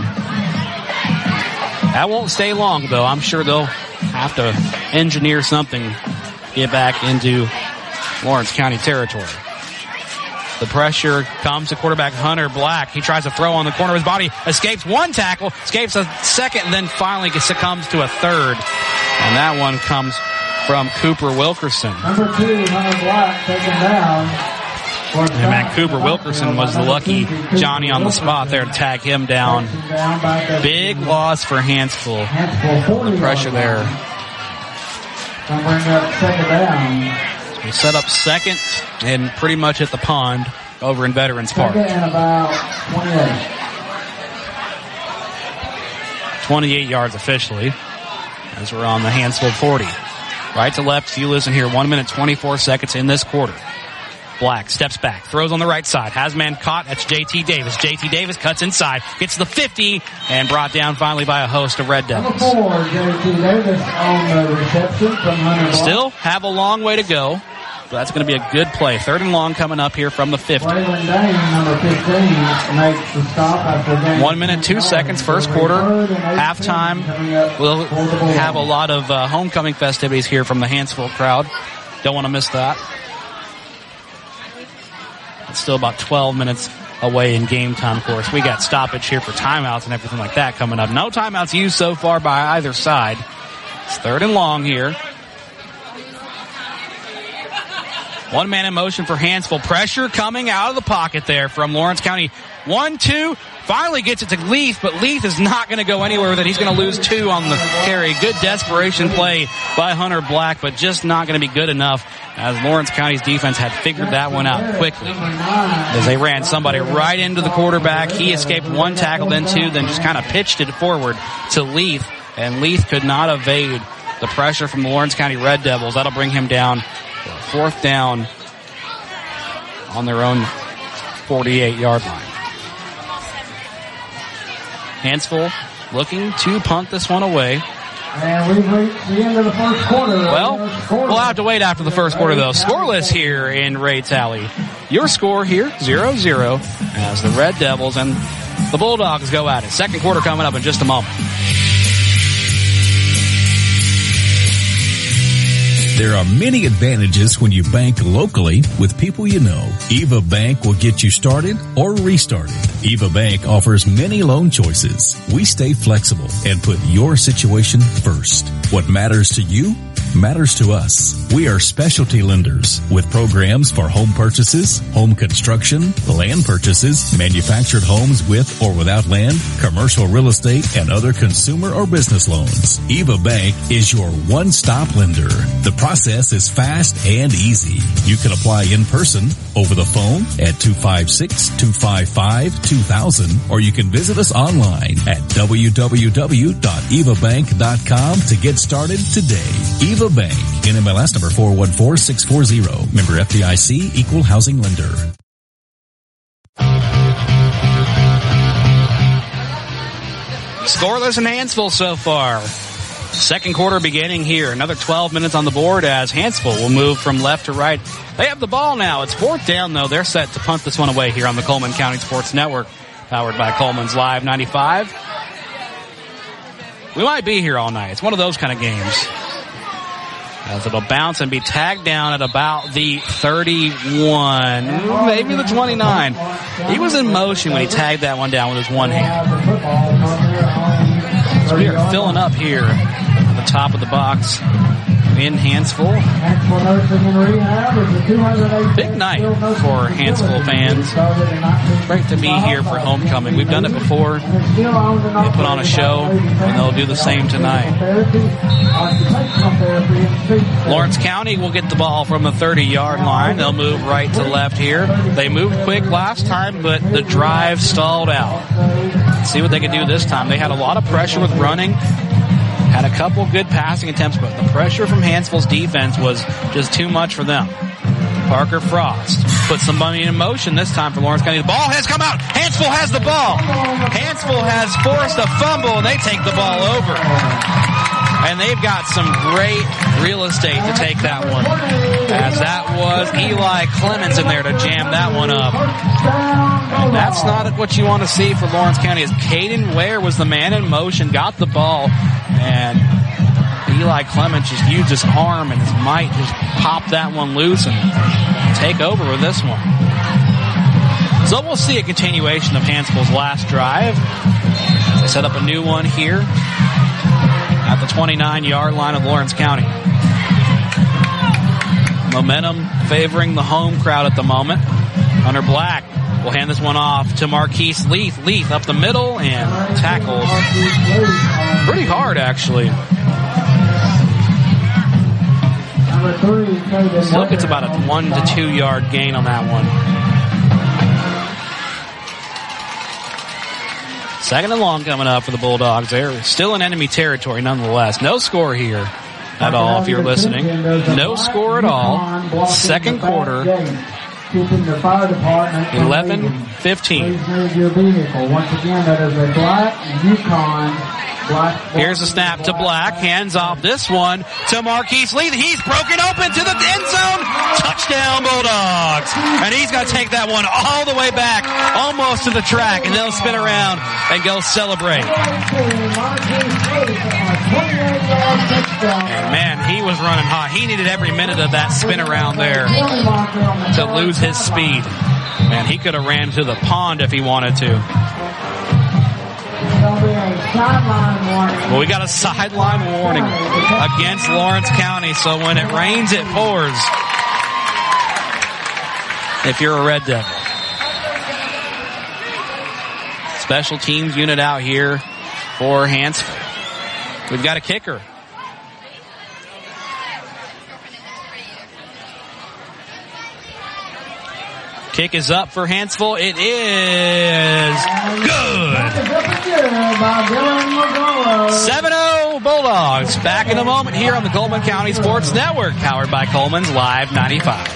That won't stay long though. I'm sure they'll have to engineer something, get back into Lawrence County territory. The pressure comes to quarterback Hunter Black. He tries to throw on the corner of his body, escapes one tackle, escapes a second, and then finally succumbs to a third. And that one comes from Cooper Wilkerson. Number two, Hunter Black, taken down. And man, Cooper Wilkerson was the lucky Johnny on the spot there to tag him down. Big loss for Hanceville. The pressure there. Gonna bring up second down. We set up second and pretty much at the pond over in Veterans Park. Second and about 28. 28 yards officially as we're on the Hansfield 40. Right to left, you listen here, 1 minute 24 seconds in this quarter. Black steps back, throws on the right side, has man caught, that's JT Davis. JT Davis cuts inside, gets the 50, and brought down finally by a host of Red Devils. four, J.T. Davis on the reception from Still have a long way to go, but that's going to be a good play. Third and long coming up here from the 50. Dane, 15, makes the stop after gain. One minute, two seconds, first quarter, halftime. We'll have a lot of uh, homecoming festivities here from the Hanceville crowd. Don't want to miss that. It's still about 12 minutes away in game time, of course. We got stoppage here for timeouts and everything like that coming up. No timeouts used so far by either side. It's third and long here. One man in motion for Hanceville. Pressure coming out of the pocket there from Lawrence County. One, two, Finally gets it to Leith, but Leith is not going to go anywhere with it. He's going to lose two on the carry. Good desperation play by Hunter Black, but just not going to be good enough as Lawrence County's defense had figured that one out quickly. As they ran somebody right into the quarterback. He escaped one tackle, then two, then just kind of pitched it forward to Leith, and Leith could not evade the pressure from the Lawrence County Red Devils. That'll bring him down Uh, fourth down on their own 48 yard line. Hanceville looking to punt this one away. And we've reached the end of the first quarter. Well, we'll have to wait after the first quarter though. Scoreless here in Ray Tally. Your score here, 0-0, as the Red Devils and the Bulldogs go at it. Second quarter coming up in just a moment. There are many advantages when you bank locally with people you know. Eva Bank will get you started or restarted. Eva Bank offers many loan choices. We stay flexible and put your situation first. What matters to you matters to us. We are specialty lenders with programs for home purchases, home construction, land purchases, manufactured homes with or without land, commercial real estate, and other consumer or business loans. Eva Bank is your one-stop lender. The process is fast and easy. You can apply in person, over the phone at 256-255-2000, or you can visit us online at www.evabank.com to get started today. Eva Bank, NMLS number 414640, member FDIC, equal housing lender. Scoreless in Hanceville so far. Second quarter beginning here. Another 12 minutes on the board as Hanceville will move from left to right. They have the ball now. It's fourth down though. They're set to punt this one away here on the Cullman County Sports Network, powered by Cullman's Live 95. We might be here all night. It's one of those kind of games. As it'll bounce and be tagged down at about the 31, maybe the 29. He was in motion when he tagged that one down with his one hand. So we are filling up here at the top of the box in Hanceville. Big night for Hanceville fans. Great to be here for homecoming. We've done it before. They put on a show, and they'll do the same tonight. Lawrence County will get the ball from the 30 yard line. They'll move right to left here. They moved quick last time, but the drive stalled out. See what they can do this time. They had a lot of pressure with running. Had a couple good passing attempts, but the pressure from Hanceville's defense was just too much for them. Parker Frost put somebody in motion this time for Lawrence County. The ball has come out. Hanceville has the ball. Hanceville has forced a fumble and they take the ball over. And they've got some great real estate to take that one. As that was Eli Clements in there to jam that one up. And that's not what you want to see for Lawrence County as Caden Ware was the man in motion, got the ball, and Eli Clements just used his arm and his might just pop that one loose and take over with this one. So we'll see a continuation of Hanceville's last drive. They set up a new one here at the 29 yard line of Lawrence County. Momentum favoring the home crowd at the moment. Hunter Black will hand this one off to Marquise Leith. Leith up the middle and tackled pretty hard actually. Still it's about a one to two yard gain on that one. Second and long coming up for the Bulldogs. They're still in enemy territory nonetheless. No score here at all if you're listening. No score at all. Second quarter. 11 15. Once again, that is a black Here's a snap to Black. Hands off this one to Marquise Lee. He's broken open to the end zone. Touchdown Bulldogs. And he's going to take that one all the way back, almost to the track, and they'll spin around and go celebrate. And man, he was running hot. He needed every minute of that spin around there to lose his speed. Man, he could have ran to the pond if he wanted to. Well, we got a sideline warning against Lawrence County, so when it rains, it pours. If you're a Red Devil. special teams unit out here for Hanceville. We've got a kicker. Kick is up for Hanceville. It is good. 7-0 Bulldogs. Back in a moment here on the Cullman County Sports Network, powered by Cullman's Live 95.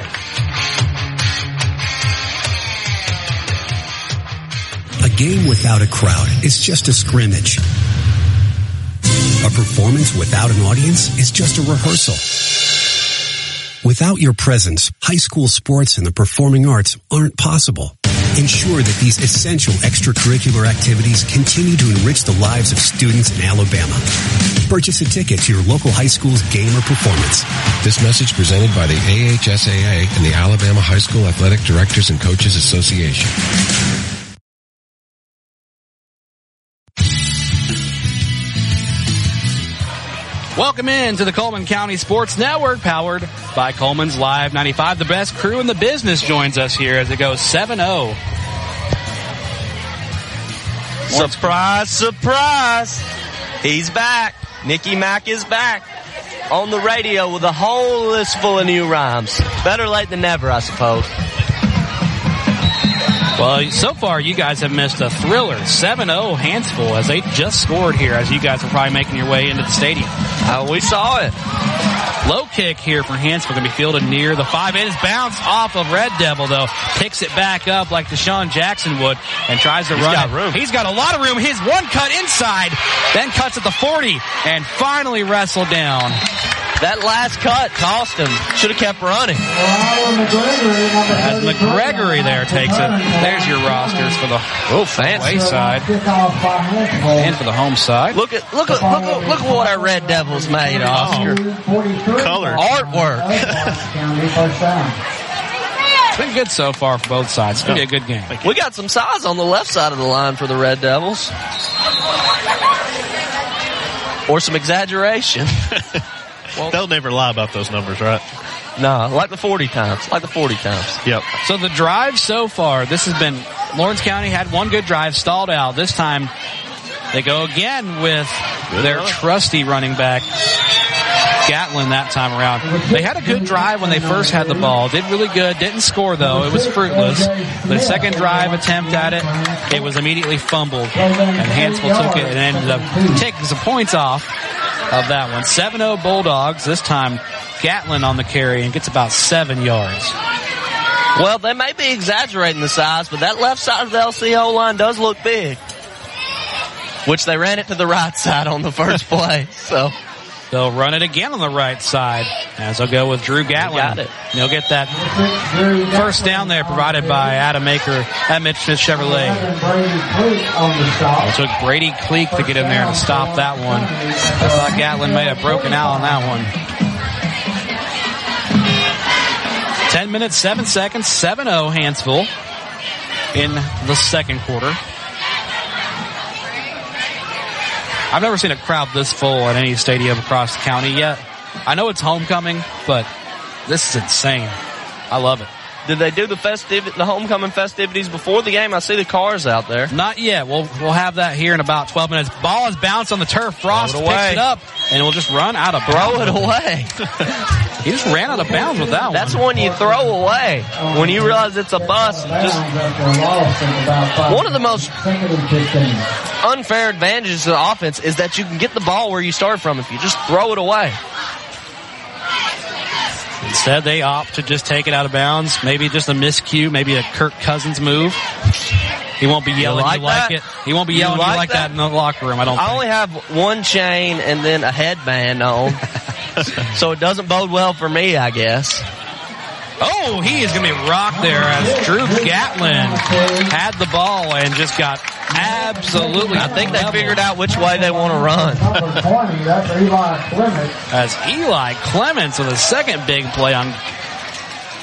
A game without a crowd is just a scrimmage. A performance without an audience is just a rehearsal. Without your presence, high school sports and the performing arts aren't possible. Ensure that these essential extracurricular activities continue to enrich the lives of students in Alabama. Purchase a ticket to your local high school's game or performance. This message presented by the AHSAA and the Alabama High School Athletic Directors and Coaches Association. Welcome in to the Cullman County Sports Network, powered by Cullman's Live 95. The best crew in the business joins us here as it goes 7-0. Surprise, surprise. He's back. Nicky Mack is back on the radio with a whole list full of new rhymes. Better late than never, I suppose. Well, so far you guys have missed a thriller. 7-0 Hanceville as they just scored here as you guys are probably making your way into the stadium. Uh, we saw it. Low kick here for Hansville going to be fielded near the five. It is bounced off of Red Devil though. Picks it back up like DeSean Jackson would and tries to He's run got it. room. He's got a lot of room. His one cut inside, then cuts at the 40 and finally wrestled down. That last cut cost him. Should have kept running. As McGregory there takes it. There's your rosters for the oh fancy side and for the home side. Look at look at look at look at what our Red Devils made, oh. Oscar. Color. Artwork. It's been good so far for both sides. It's going to be a good game. We got some size on the left side of the line for the Red Devils. Or some exaggeration. They'll never lie about those numbers, right? No, like the 40 times. Like the 40 times. Yep. So the drive so far, this has been Lawrence County had one good drive, stalled out. This time they go again with their trusty running back. Gatlin that time around. They had a good drive when they first had the ball. Did really good. Didn't score though. It was fruitless. The second drive attempt at it, it was immediately fumbled. And Hansel took it and ended up taking some points off of that one. 7-0 Bulldogs. This time Gatlin on the carry and gets about seven yards. Well, they may be exaggerating the size, but that left side of the LCO line does look big. Which they ran it to the right side on the first play. So They'll run it again on the right side as they'll go with Drew Gatlin. Got it. They'll get that first down there provided by Adam Aker at Mitch Smith Chevrolet. It took Brady Cleek to get in there and stop that one. I thought Gatlin may have broken out on that one. 10 minutes, 7 seconds, 7-0 Hanceville in the second quarter. I've never seen a crowd this full at any stadium across the county yet. I know it's homecoming, but this is insane. I love it. Did they do the festiv the homecoming festivities before the game? I see the cars out there. Not yet. We'll we'll have that here in about 12 minutes. Ball is bounced on the turf. Frost it picks it up, and we'll just run out of Throw it away. He just ran out of bounds with that That's one. one you throw away when you realize it's a bust. Just one of the most unfair advantages of the offense is that you can get the ball where you start from if you just throw it away. Instead, they opt to just take it out of bounds. Maybe just a miscue. Maybe a Kirk Cousins move. He won't be yelling. like You like, it. He won't be yelling. You like like that? that? in the locker room. I don't. I think. only have one chain and then a headband on, so it doesn't bode well for me, I guess. Oh, he is going to be rocked there as Drew Gatlin had the ball and just got absolutely. I think they figured out which way they want to run. as Eli Clements with a second big play on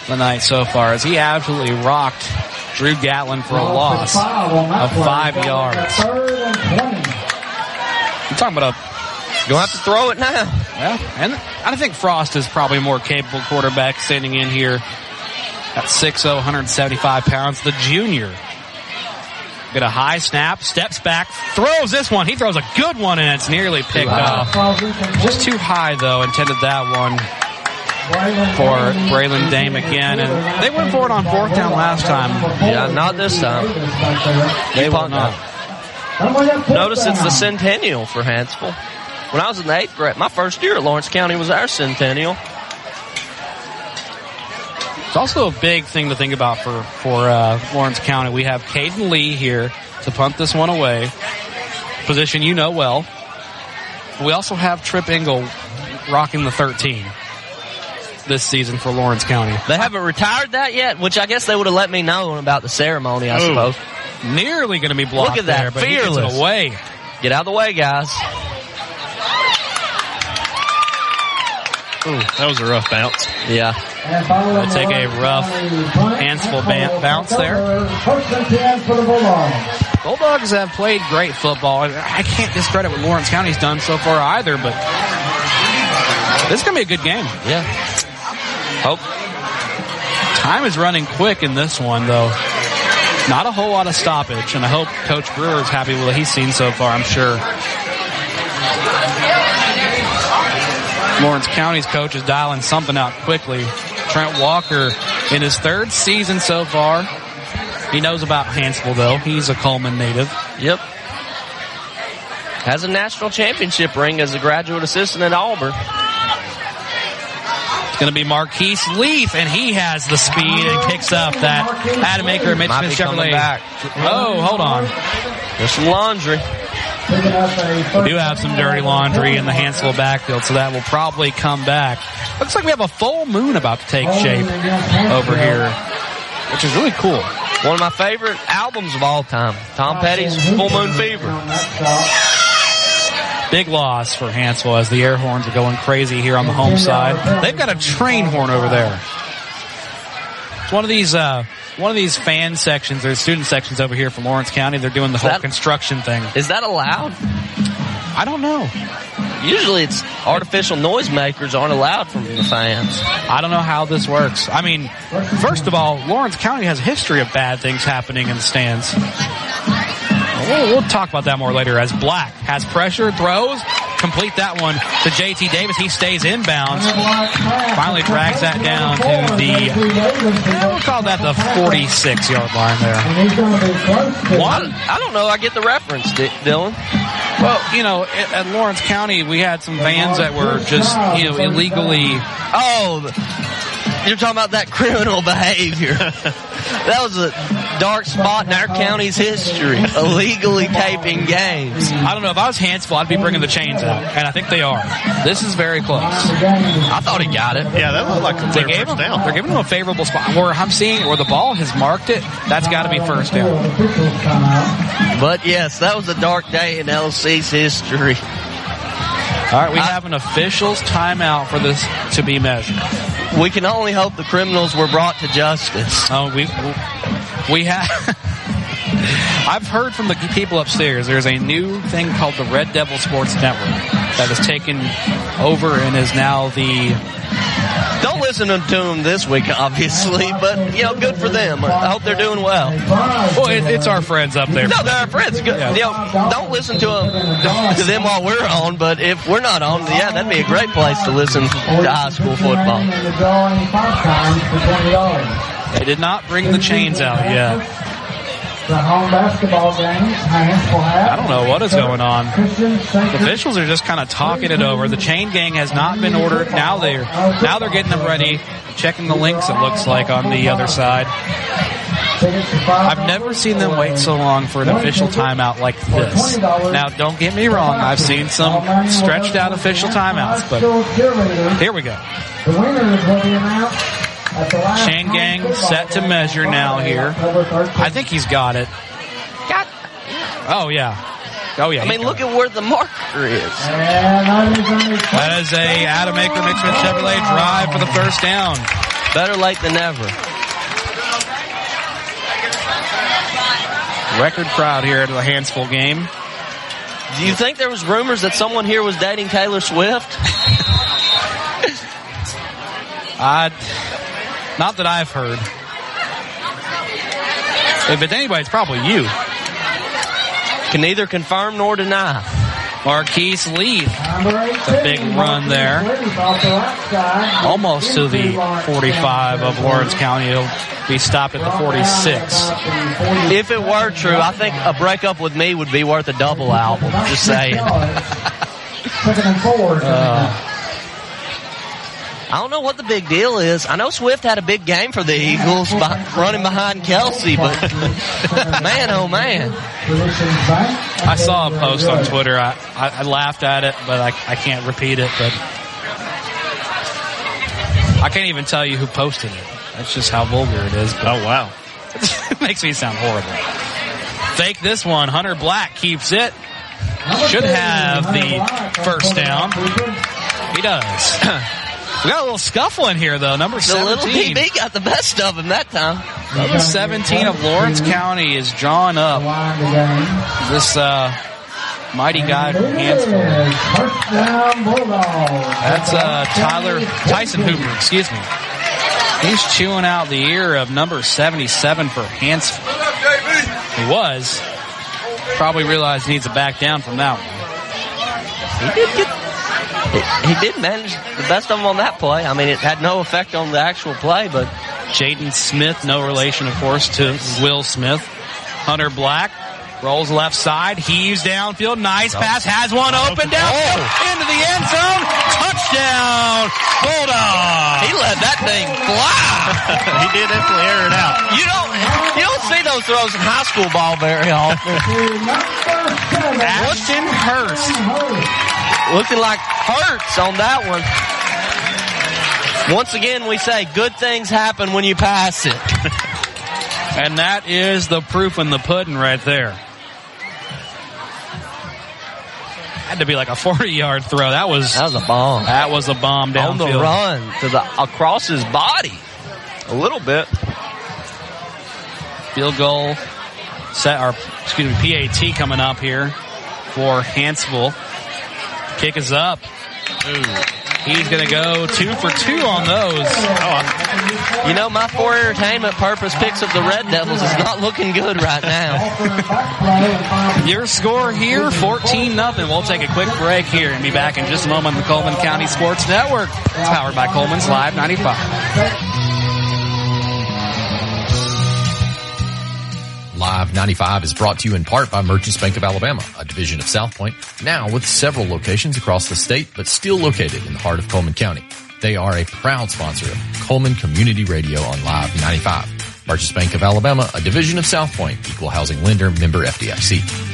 the night so far as he absolutely rocked Drew Gatlin for a loss of five yards. I'm talking about a You'll have to throw it now. yeah, and I think Frost is probably a more capable quarterback standing in here at 6'0", 175 pounds. The junior. Get a high snap, steps back, throws this one. He throws a good one and it's nearly picked off. Just too high though, intended that one for Braylon Dame again. And they went for it on fourth down last time. Yeah, not this time. They will not. Notice it's the centennial for Hanceville. When I was in the eighth grade, my first year at Lawrence County was our centennial. It's also a big thing to think about for for uh, Lawrence County. We have Caden Lee here to punt this one away, position you know well. We also have Trip Engel rocking the 13 this season for Lawrence County. They haven't retired that yet, which I guess they would have let me know about the ceremony, I Ooh. suppose. Nearly going to be blocked Look at that, there, but he gets fearless. it away. Get out of the way, guys. Ooh, that was a rough bounce. Yeah. I take a rough, handsful bounce there. Bulldogs have played great football. I can't discredit what Lawrence County's done so far either, but this is going to be a good game. Yeah. Hope. Time is running quick in this one, though. Not a whole lot of stoppage, and I hope Coach Brewer is happy with what he's seen so far, I'm sure. Lawrence County's coach is dialing something out quickly. Trent Walker in his third season so far. He knows about Hanceville though. He's a Cullman native. Yep. Has a national championship ring as a graduate assistant at Auburn. It's going to be Marquise Leith, and he has the speed and kicks up that Adam Aker Mitch Might Smith Chevrolet. back. Oh, hold on. There's some laundry. We do have some dirty laundry in the Hanceville backfield, so that will probably come back. Looks like we have a full moon about to take shape over here, which is really cool. One of my favorite albums of all time. Tom Petty's Full Moon Fever. Big loss for Hanceville as the air horns are going crazy here on the home side. They've got a train horn over there. It's one of these, uh, one of these fan sections or student sections over here from Lawrence County. They're doing the whole that- construction thing. Is that allowed? I don't know. Usually it's artificial noisemakers aren't allowed from the fans. I don't know how this works. I mean, first of all, Lawrence County has a history of bad things happening in the stands. We'll, we'll talk about that more later as Black has pressure, throws, complete that one to JT Davis. He stays inbounds. Finally drags that down to the, we'll call that the 46 yard line there. One, I don't know. I get the reference, Dylan. well, you know, at, at Lawrence County, we had some vans that were just, you know, illegally Oh, you're talking about that criminal behavior. that was a dark spot in our county's history. Illegally taping games. I don't know. If I was Hanceville, I'd be bringing the chains out, and I think they are. This is very close. I thought he got it. Yeah, that looked like a They gave first him, down. they're giving him a favorable spot where I'm seeing where the ball has marked it. That's got to be first down. But yes, that was a dark day in LC's history. All right, we have an official's timeout for this to be measured. We can only hope the criminals were brought to justice. Oh, we we have. I've heard from the people upstairs. There's a new thing called the Red Devil Sports Network that has taken over and is now the Don't listen to them this week, obviously, but you know, good for them. I hope they're doing well. well, it, it's our friends up there. No, they're our friends. Good. Yeah. You know, don't listen to them to them while we're on. But if we're not on, yeah, that'd be a great place to listen to high school football. They did not bring the chains out yet. The home basketball games, Hanceville. I don't know what is going on. The officials are just kind of talking it over. The chain gang has not been ordered. Now they're now they're getting them ready, checking the links. It looks like on the other side. I've never seen them wait so long for an official timeout like this. Now, don't get me wrong. I've seen some stretched out official timeouts, but here we go. The winners will be announced at the last Chain gang set to measure now here. I think he's got it. God. Oh yeah. Oh yeah. I mean, look at where the marker is. That is a Adam Aker Mitchell Chevrolet drive for the first down. Better late than never. Record crowd here at the Hanceville game. Do you think there was rumors that someone here was dating Taylor Swift? Uh, not that I've heard. If it's anybody, it's probably you. can neither confirm nor deny. Marquise Leith, a big run there. Almost to the 45 of Lawrence County. He'll be stopped at the 46. If it were true, I think a breakup with me would be worth a double album. Just saying. Second and four. Uh, I don't know what the big deal is. I know Swift had a big game for the Eagles by, running behind Kelce, but man, oh man. I saw a post on Twitter. I, I, I laughed at it, but I, I can't repeat it. But I can't even tell you who posted it. That's just how vulgar it is. But Oh wow. it makes me sound horrible. Fake this one. Hunter Black keeps it. Should have the first down. He does. we got a little scuffle in here though. Number The little 17. PB got the best of him that time. Number 17 of Lawrence County is drawn up. This uh, mighty guy from Hanceville. First. That's uh, Tyler Tyson Hooper. Excuse me. He's chewing out the ear of number 77 for Hanceville. He was. Probably realized he needs to back down from that one. He did get. He, he did manage the best of them on that play. I mean, it had no effect on the actual play, but Jaden Smith, no relation, of course, to Will Smith. Hunter Black rolls left side, heaves downfield, nice pass, has one open oh. downfield into the end zone, touchdown, Bulldog. he let that thing fly. he did definitely air it out. You don't, you don't see those throws in high school ball very often. Ashton Hurst. Looking like Hurts on that one. Once again, we say good things happen when you pass it. And that is the proof in the pudding right there. Had to be like a 40 yard throw. That was That was a bomb. that was a bomb downfield. on the run to the across his body. A little bit. Field goal set our excuse me PAT coming up here for Hanceville. Kick is up. He's going to go two for two on those. Oh, you know, my for entertainment purpose picks of the Red Devils is not looking good right now. Your score here, 14 nothing. We'll take a quick break here and be back in just a moment on the Cullman County Sports Network. It's powered by Cullman's Live 95. Live 95 is brought to you in part by Merchants Bank of Alabama, a division of South Point, now with several locations across the state, but still located in the heart of Cullman County. They are a proud sponsor of Cullman Community Radio on Live 95. Merchants Bank of Alabama, a division of South Point, equal housing lender, member FDIC.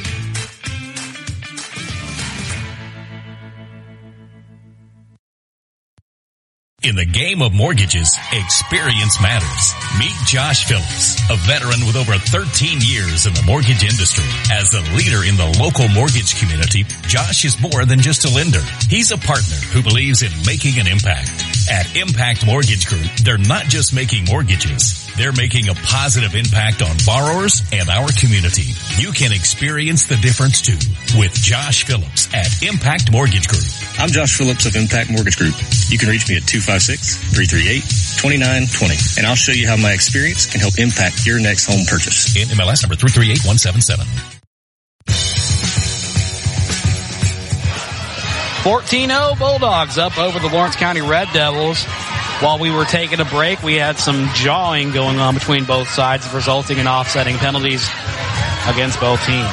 In the game of mortgages, experience matters. Meet Josh Phillips, a veteran with over 13 years in the mortgage industry. As a leader in the local mortgage community, Josh is more than just a lender. He's a partner who believes in making an impact. At Impact Mortgage Group, they're not just making mortgages. They're making a positive impact on borrowers and our community. You can experience the difference too with Josh Phillips at Impact Mortgage Group. I'm Josh Phillips of Impact Mortgage Group. You can reach me at 256-338-2920 and I'll show you how my experience can help impact your next home purchase. In MLS number 338177. 14-0 Bulldogs up over the Lawrence County Red Devils. While we were taking a break, we had some jawing going on between both sides, resulting in offsetting penalties against both teams.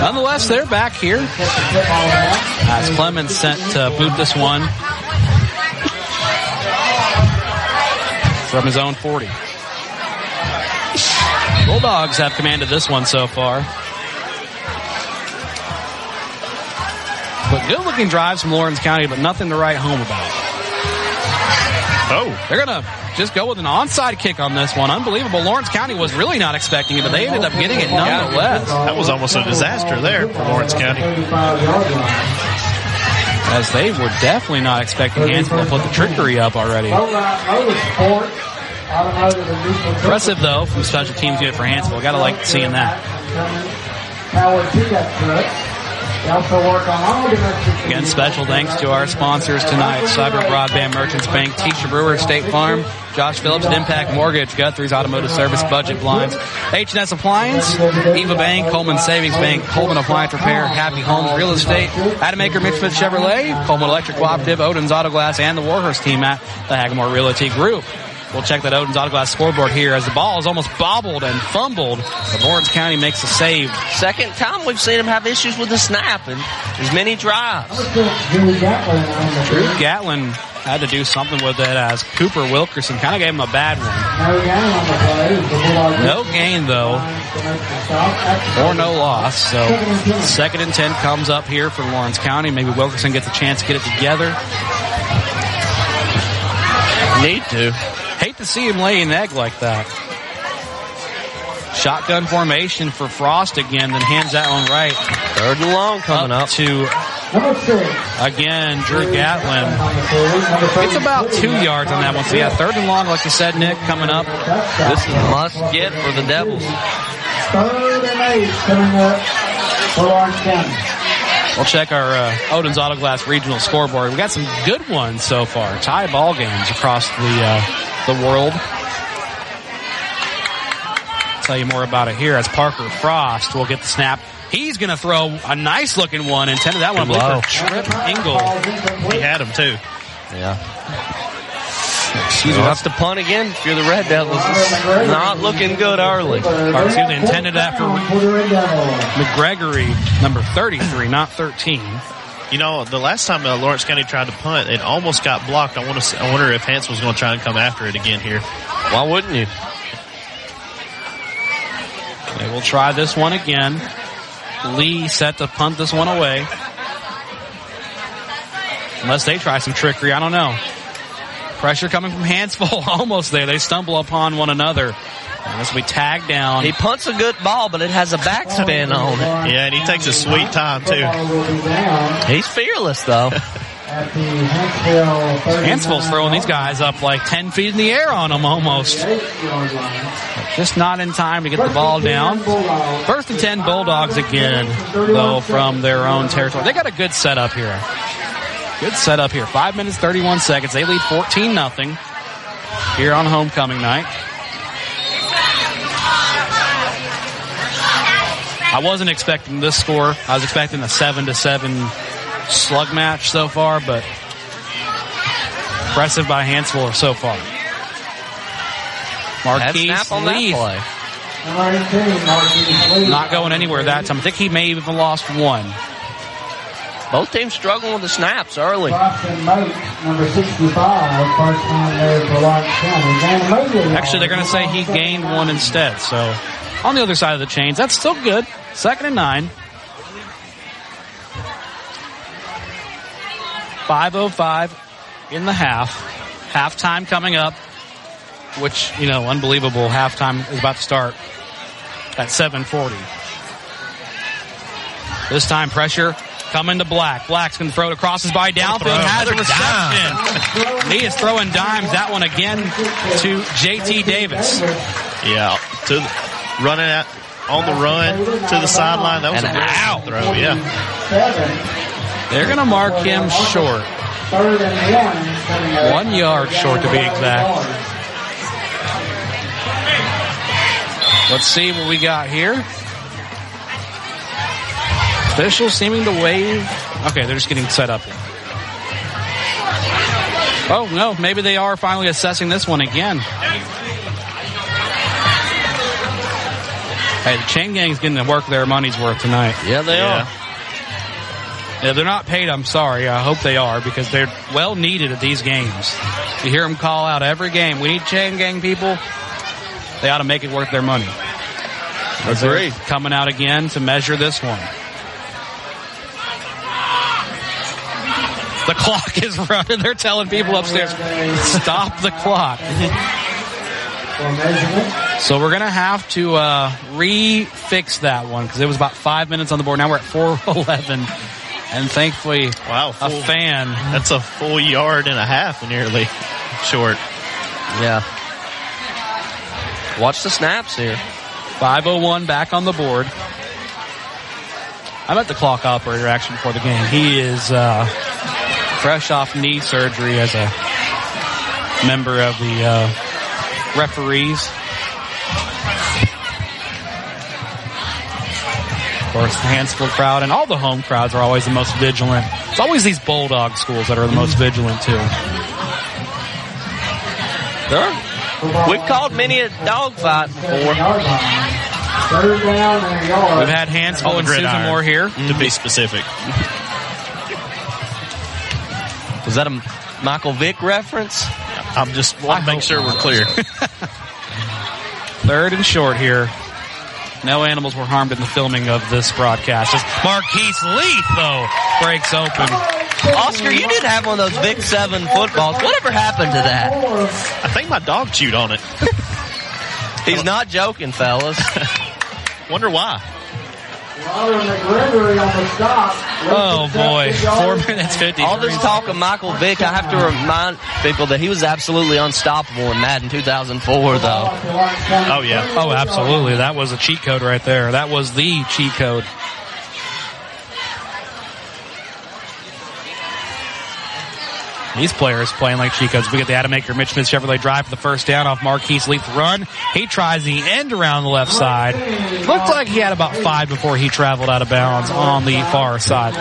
Nonetheless, they're back here. As Clements sent to boot this one from his own 40. Bulldogs have commanded this one so far. But good looking drives from Lawrence County, but nothing to write home about. Oh. They're going to just go with an onside kick on this one. Unbelievable. Lawrence County was really not expecting it, but they ended up getting it nonetheless. That was almost a disaster there for Lawrence County. As they were definitely not expecting Hanceville to put the trickery up already. Impressive though from special teams unit for Hanceville. Gotta like seeing that. Again, special thanks to our sponsors tonight, Cyber Broadband Merchants Bank, Teacher Brewer, State Farm, Josh Phillips at Impact Mortgage, Guthrie's Automotive Service, Budget Blinds, H&S Appliance, Eva Bank, Cullman Savings Bank, Cullman Appliance Repair, Happy Homes Real Estate, Adam Aker Mitch Smith Chevrolet, Cullman Electric Cooperative, Odin's Auto Glass, and the Warhurst team at the Hagamore Realty Group. We'll check that Odin's Auto Glass scoreboard here as the ball is almost bobbled and fumbled. But Lawrence County makes a save. Second time we've seen him have issues with the snap and as many drives. Drew Gatlin had to do something with it as Cooper Wilkerson kind of gave him a bad one. No gain though, or no loss. So second and ten comes up here for Lawrence County. Maybe Wilkerson gets a chance to get it together. Need to. Hate to see him lay an egg like that. Shotgun formation for Frost again, then hands that one right. Third and long coming up. to again Drew Gatlin. It's about two yards on that one. So yeah, third and long, like you said, Nick, coming up. This is must get for the Devils. Third and eight coming up for Lawrence County. We'll check our uh, Odin's Auto Glass regional scoreboard. We got some good ones so far. Tie ball games across the uh, the world. Tell you more about it here as Parker Frost will get the snap. He's going to throw a nice looking one. Intended that one Good low. low. Trip Engel. He had him too. Yeah. Excuse me. That's the punt again. If you're the Red Devils, it's not looking good early. Or excuse me, intended that for McGregory, number 33, not 13. You know, the last time uh, Lawrence County tried to punt, it almost got blocked. I want to. I wonder if Hanceville going to try and come after it again here. Why wouldn't you? They will try this one again. Lee set to punt this one away. Unless they try some trickery, I don't know. Pressure coming from Hanceville, almost there. They stumble upon one another. And this will be tagged down. He punts a good ball, but it has a backspin on it. Yeah, and he takes a sweet time too. He's fearless though. Hanceville's throwing these guys up like 10 feet in the air on them almost. Just not in time to get the ball down. First and 10 Bulldogs again, though, from their own territory. They got a good setup here. Good setup here. Five minutes, 31 seconds. They lead 14 nothing here on homecoming night. I wasn't expecting this score. I was expecting a 7 to 7 slug match so far, but impressive by Hanceville so far. Had Marquise snap on that Leith play. not going anywhere that time. I think he may have even lost one. Both teams struggling with the snaps early. Boston Mate, number 65, first time there for Lawrence County. Van Mosley Actually, they're going to say he gained one instead. So on the other side of the chains, that's still good. Second and nine. 505 in the half. Halftime coming up, which, you know, unbelievable. Halftime is about to start at 740. This time pressure coming to Black. Black's going to throw it across his body downfield. Has a Another reception. He is throwing dimes. That one again to JT Davis. Yeah, to the, running out on the run to the sideline. That was And a great out. throw. Yeah, They're going to mark him short. Third and one. One yard short to be exact. Let's see what we got here. Officials seeming to wave. Okay, they're just getting set up. Oh, no, maybe they are finally assessing this one again. Hey, the chain gang's getting to work their money's worth tonight. Yeah, they Yeah. are. If they're not paid, I'm sorry. I hope they are because they're well needed at these games. You hear them call out every game. We need chain gang people. They ought to make it worth their money. Agreed. Coming out again to measure this one. The clock is running. They're telling people upstairs, stop the clock. For measurement. So we're gonna have to uh, re-fix that one because it was about five minutes on the board. Now we're at four eleven, and thankfully, wow, a fan. That's a full yard and a half nearly short. Yeah. Watch the snaps here. 501 back on the board. I met the clock operator actually before the game. He is uh, fresh off knee surgery as a member of the uh, referees. Of course, the Hanceville crowd and all the home crowds are always the most vigilant. It's always these Bulldog schools that are the most vigilant too. Sure. We've called many a dog fight before. Third down and a yard. We've had Hanceville and Susan Moore here. To be specific. Was that a Michael Vick reference? I'm just want to make sure we're clear. Third and short here. No animals were harmed in the filming of this broadcast. As Marquise Leith, though, breaks open. Oscar, you did have one of those Vick 7 footballs. Whatever happened to that? I think my dog chewed on it. He's not joking, fellas. Wonder why. Robert McGregory on the stop. Oh boy, four minutes fifty. All this talk of Michael Vick, I have to remind people that he was absolutely unstoppable in Madden 2004, though. Oh yeah. Oh, absolutely. That was a cheat code right there. That was the cheat code. These players playing like Chico's. We get the Adam Aker Mitch Smith Chevrolet drive for the first down off Marquise Leith run. He tries the end around the left side. Looked like he had about five before he traveled out of bounds on the far side.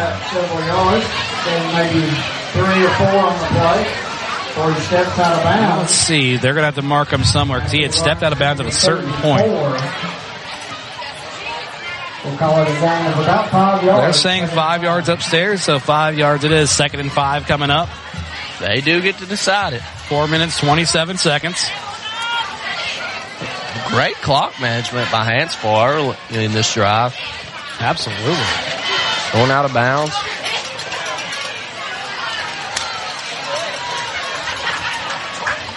Maybe three or four on the play. Let's see. They're going to have to mark him somewhere because he had stepped out of bounds at a certain point. They're saying five yards upstairs, so five yards it is. Second and five coming up. They do get to decide it. Four minutes, 27 seconds. Great clock management by Hanceville early in this drive. Absolutely. Going out of bounds.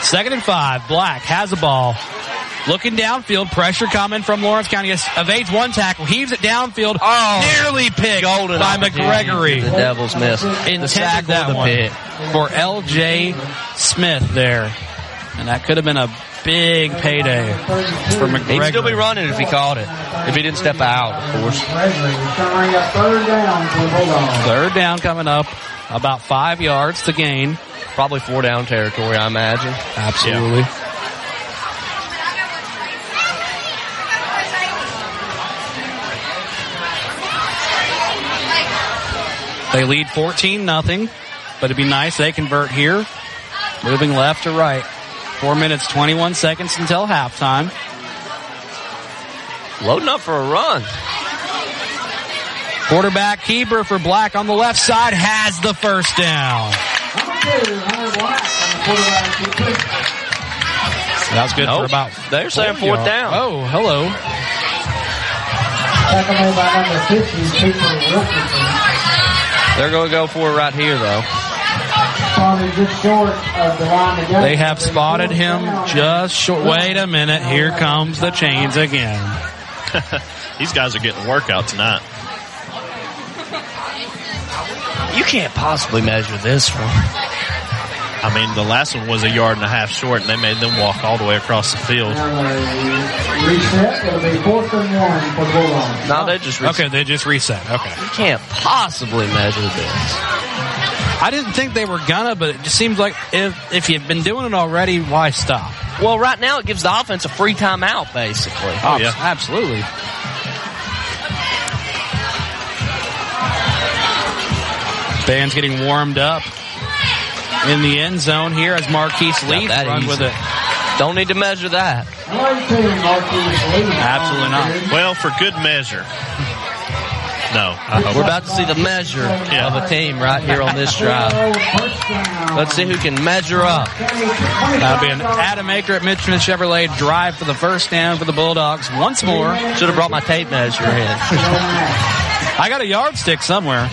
Second and five. Black has the ball. Looking downfield, pressure coming from Lawrence County. Evades one tackle, heaves it downfield. Oh, nearly picked golden by opportunity. McGregory. The Devils missed. Intended The sack that the one pick. for L.J. Smith there, and that could have been a big payday for He'd still be running if he caught it. If he didn't step out, of course. Gregory is trying a third down for the Bulldogs. Third down coming up, about five yards to gain. Probably four down territory, I imagine. Absolutely. They lead 14 nothing, but it'd be nice they convert here. Moving left to right. Four minutes, 21 seconds until halftime. Loading up for a run. Quarterback keeper for Black on the left side has the first down. That was good Nope. for about. They're saying four fourth yards. down. Oh, hello. Tackle by number 50, Cooper Wilkerson. They're going to go for it right here, though. Spotted just short of the line to go. They have spotted him just short. Wait a minute. Here comes the chains again. These guys are getting a workout tonight. You can't possibly measure this one. I mean, the last one was a yard and a half short, and they made them walk all the way across the field. Uh, reset. It'll be fourth and one for the Bulldogs. No, they just Okay, they just reset. Okay. You can't possibly measure this. I didn't think they were gonna, but it just seems like if if you've been doing it already, why stop? Well, right now it gives the offense a free timeout, basically. Oh, yeah. absolutely. Band's getting warmed up in the end zone here as Marquise Not Leith that run easy. with it. Don't need to measure that. Absolutely not. Well, for good measure. No, I hope We're not. about to see the measure of a team right here on this drive. Let's see who can measure up. That'll be an Adam Aker at Mitchell Chevrolet drive for the first down for the Bulldogs once more. Should have brought my tape measure in. I got a yardstick somewhere.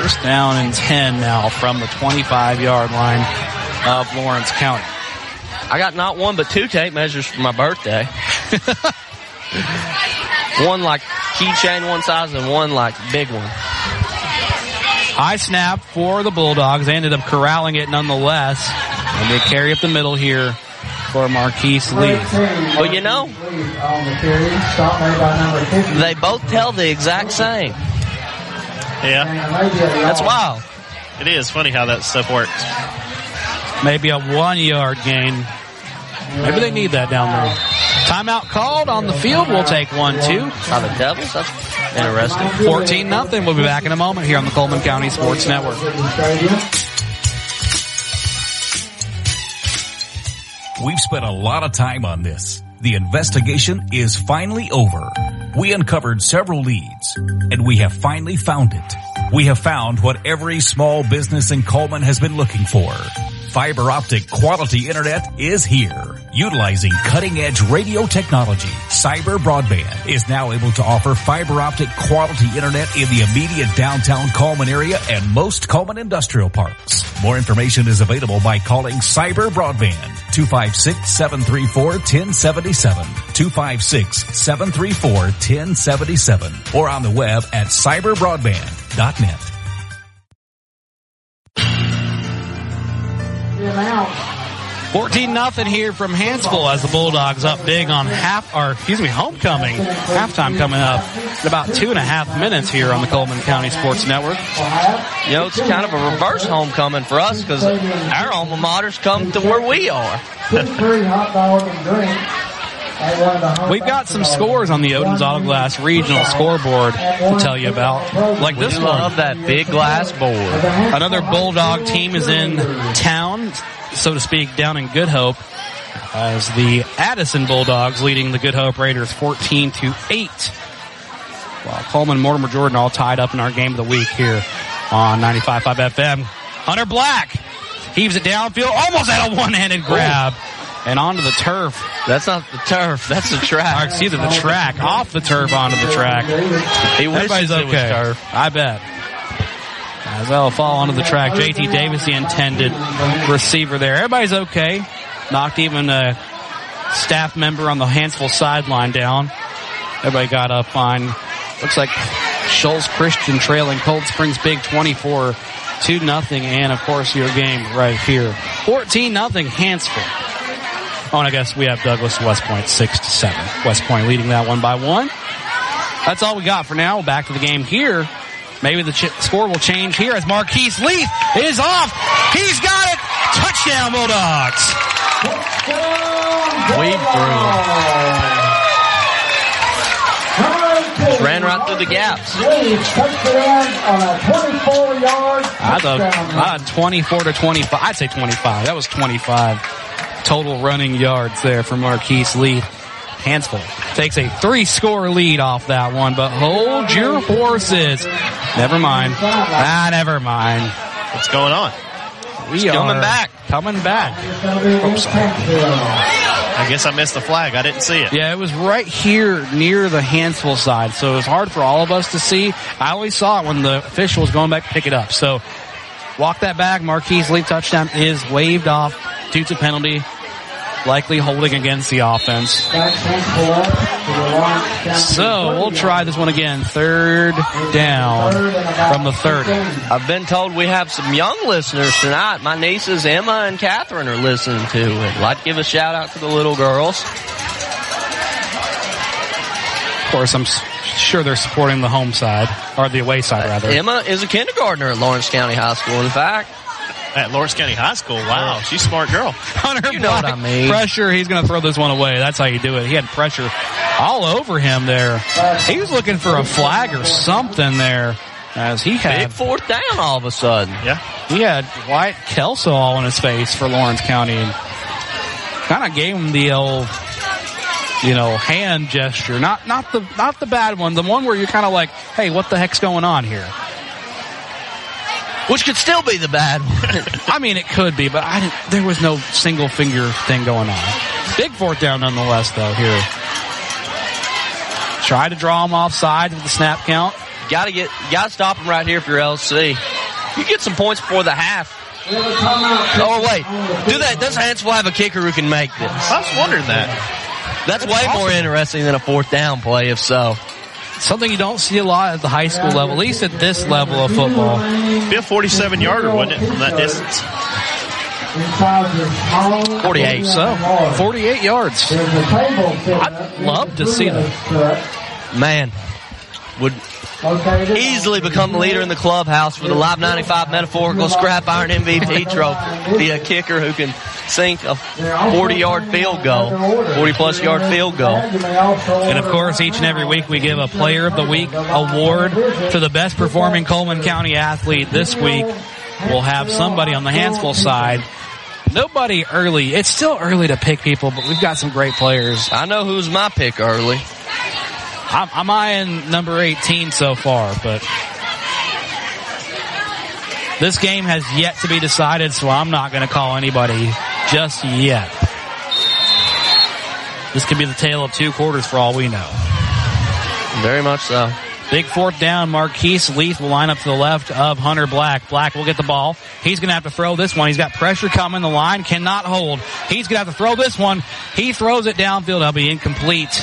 First down and 10 now from the 25 yard line of Lawrence County. I got not one but two tape measures for my birthday. one like keychain one size and one like big one. High snap for the Bulldogs. They ended up corralling it nonetheless. And they carry up the middle here for Marquise Lee. Well, you know, they both tell the exact same. Yeah. That's wild. It is funny how that stuff works. Maybe a one yard gain. Maybe they need that down there. Timeout called on the field. We'll take one, two. By the Devils? That's interesting. 14 nothing. We'll be back in a moment here on the Cullman County Sports Network. We've spent a lot of time on this. The investigation is finally over. We uncovered several leads and we have finally found it. We have found what every small business in Cullman has been looking for. Fiber optic quality internet is here. Utilizing cutting edge radio technology, Cyber Broadband is now able to offer fiber optic quality internet in the immediate downtown Cullman area and most Cullman industrial parks. More information is available by calling Cyber Broadband 256-734-1077, 256-734-1077, or on the web at cyberbroadband.net. 14 nothing here from Hanceville as the Bulldogs up big on half, or excuse me, homecoming. Halftime coming up in about two and a half minutes here on the Cullman County Sports Network. You know, it's kind of a reverse homecoming for us because our alma maters come to where we are. We've got some scores on the Odins Auto Glass regional scoreboard to tell you about. Like this We one. love that big glass board. Another Bulldog team is in town, so to speak, down in Good Hope, as the Addison Bulldogs leading the Good Hope Raiders 14 to 8. While Cullman Mortimer Jordan all tied up in our game of the week here on 95.5 FM. Hunter Black heaves it downfield, almost had a one-handed grab. And onto the turf. That's not the turf. That's the track. Or excuse me, the track. Off the turf onto the track. He Everybody's wishes it was okay. I bet. As that'll fall onto the track. JT Davis, the intended receiver there. Everybody's okay. Knocked even a staff member on the Hanceville sideline down. Everybody got up fine. Looks like Shoals Christian trailing Cold Springs Big 24 2 nothing, and of course your game right here. 14 nothing Hanceville. Oh, and I guess we have Douglas West Point 6 to 7. West Point leading that one by one. That's all we got for now. Back to the game here. Maybe the ch- score will change here as Marquise Leith is off. He's got it. Touchdown Bulldogs. Weave through. Just ran right through the gaps. Lee touchdown on a 24 yard I thought, 24 to 25. I'd say 25. That was 25 total running yards there for Marquise Lee. Hanceville takes a three score lead off that one, but hold your horses. Never mind. Ah, never mind. What's going on? We It's coming are back. Coming back. Oops. I guess I missed the flag. I didn't see it. Yeah, it was right here near the Hanceville side, so it was hard for all of us to see. I only saw it when the official was going back to pick it up. So walk that back. Marquise Lee touchdown is waved off due to penalty, likely holding against the offense. So we'll try this one again. Third down from the 30. I've been told we have some young listeners tonight. My nieces Emma and Catherine are listening to it. I'd like to give a shout out to the little girls. Of course, I'm sure they're supporting the home side, or the away side uh, rather. Emma is a kindergartner at Lawrence County High School, in fact. At Lawrence County High School. Wow, she's a smart girl. Hunter You know what Black, I mean. Pressure. He's going to throw this one away. That's how you do it. He had pressure all over him there. He was looking for a flag or something there, as he had Big fourth down all of a sudden. Yeah. he had Wyatt Kelso all in his face for Lawrence County, and kind of gave him the old. You know, hand gesture, not not the not the bad one, the one where you're kind of like, "Hey, what the heck's going on here?" Which could still be the bad one. I mean, it could be, but I didn't, there was no single finger thing going on. Big fourth down nonetheless, though, here. Try to draw him offside with the snap count. gotta get, gotta stop them right here for your LC. You get some points before the half. Oh wait, do that. Does Hanceville have a kicker who can make this? I was wondering that. That's way more interesting than a fourth down play, if so. Something you don't see a lot at the high school level, at least at this level of football. Be a 47 yarder, wouldn't it, from that distance? inside the small 48. So, 48 yards. There's a table set up. I'd love to see that. Man, would easily become the leader in the clubhouse for the Live 95 metaphorical scrap iron MVP trophy. Be a kicker who can sink a 40 yard field goal, 40 plus yard field goal. And of course, each and every week we give a Player of the Week award to the best performing Cullman County athlete. This week, we'll have somebody on the Hanceville side. Nobody early. It's still early to pick people, but we've got some great players. I know who's my pick early. I'm, I'm eyeing number 18 so far, but this game has yet to be decided, so I'm not going to call anybody just yet. This could be the tale of two quarters for all we know. Very much so. Big fourth down. Marquise Leith will line up to the left of Hunter Black. Black will get the ball. He's going to have to throw this one. He's got pressure coming. The line cannot hold. He's going to have to throw this one. He throws it downfield. That'll be incomplete.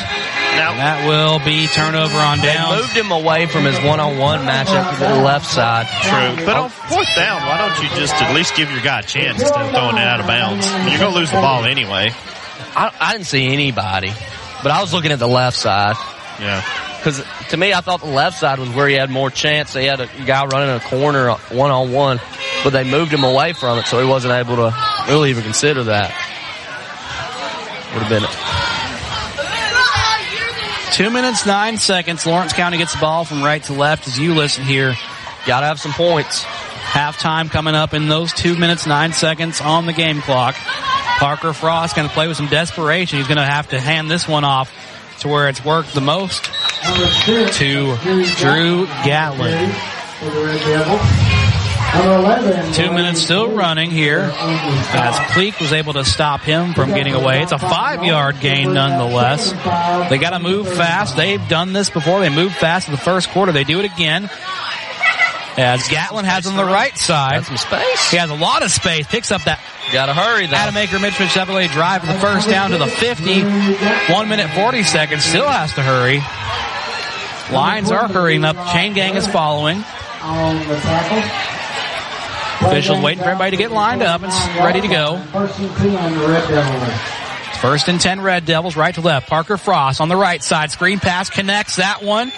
Now, And that will be turnover on They down. moved him away from his one on one matchup to the left side. True. But on oh. fourth down, why don't you just at least give your guy a chance instead of throwing it out of bounds? You're going to lose the ball anyway. I, I didn't see anybody, but I was looking at the left side. Yeah. Because to me, I thought the left side was where he had more chance. They had a guy running a corner one on one, but they moved him away from it, so he wasn't able to really even consider that. Would have been Two minutes, nine seconds. Lawrence County gets the ball from right to left as you listen here. Got to have some points. Halftime coming up in those two minutes, nine seconds on the game clock. Parker Frost going to play with some desperation. He's going to have to hand this one off to where it's worked the most to Drew Gatlin. Two minutes still running here as Cleek was able to stop him from getting away. It's a five yard gain nonetheless. They got to move fast. They've done this before. They moved fast in the first quarter. They do it again. As Gatlin has on the right side. some space. He has a lot of space. Picks up that Got to hurry though. Adam Aker Mitchell Chevrolet drive for the first down to the 50. One minute 40 seconds. Still has to hurry. Lions are hurrying up. Chain gang is following. On the tackle. Officials waiting for everybody to get lined up and ready to go. First and ten Red Devils. First and 10 Red Devils, right to left. Parker Frost on the right side. Screen pass connects that one.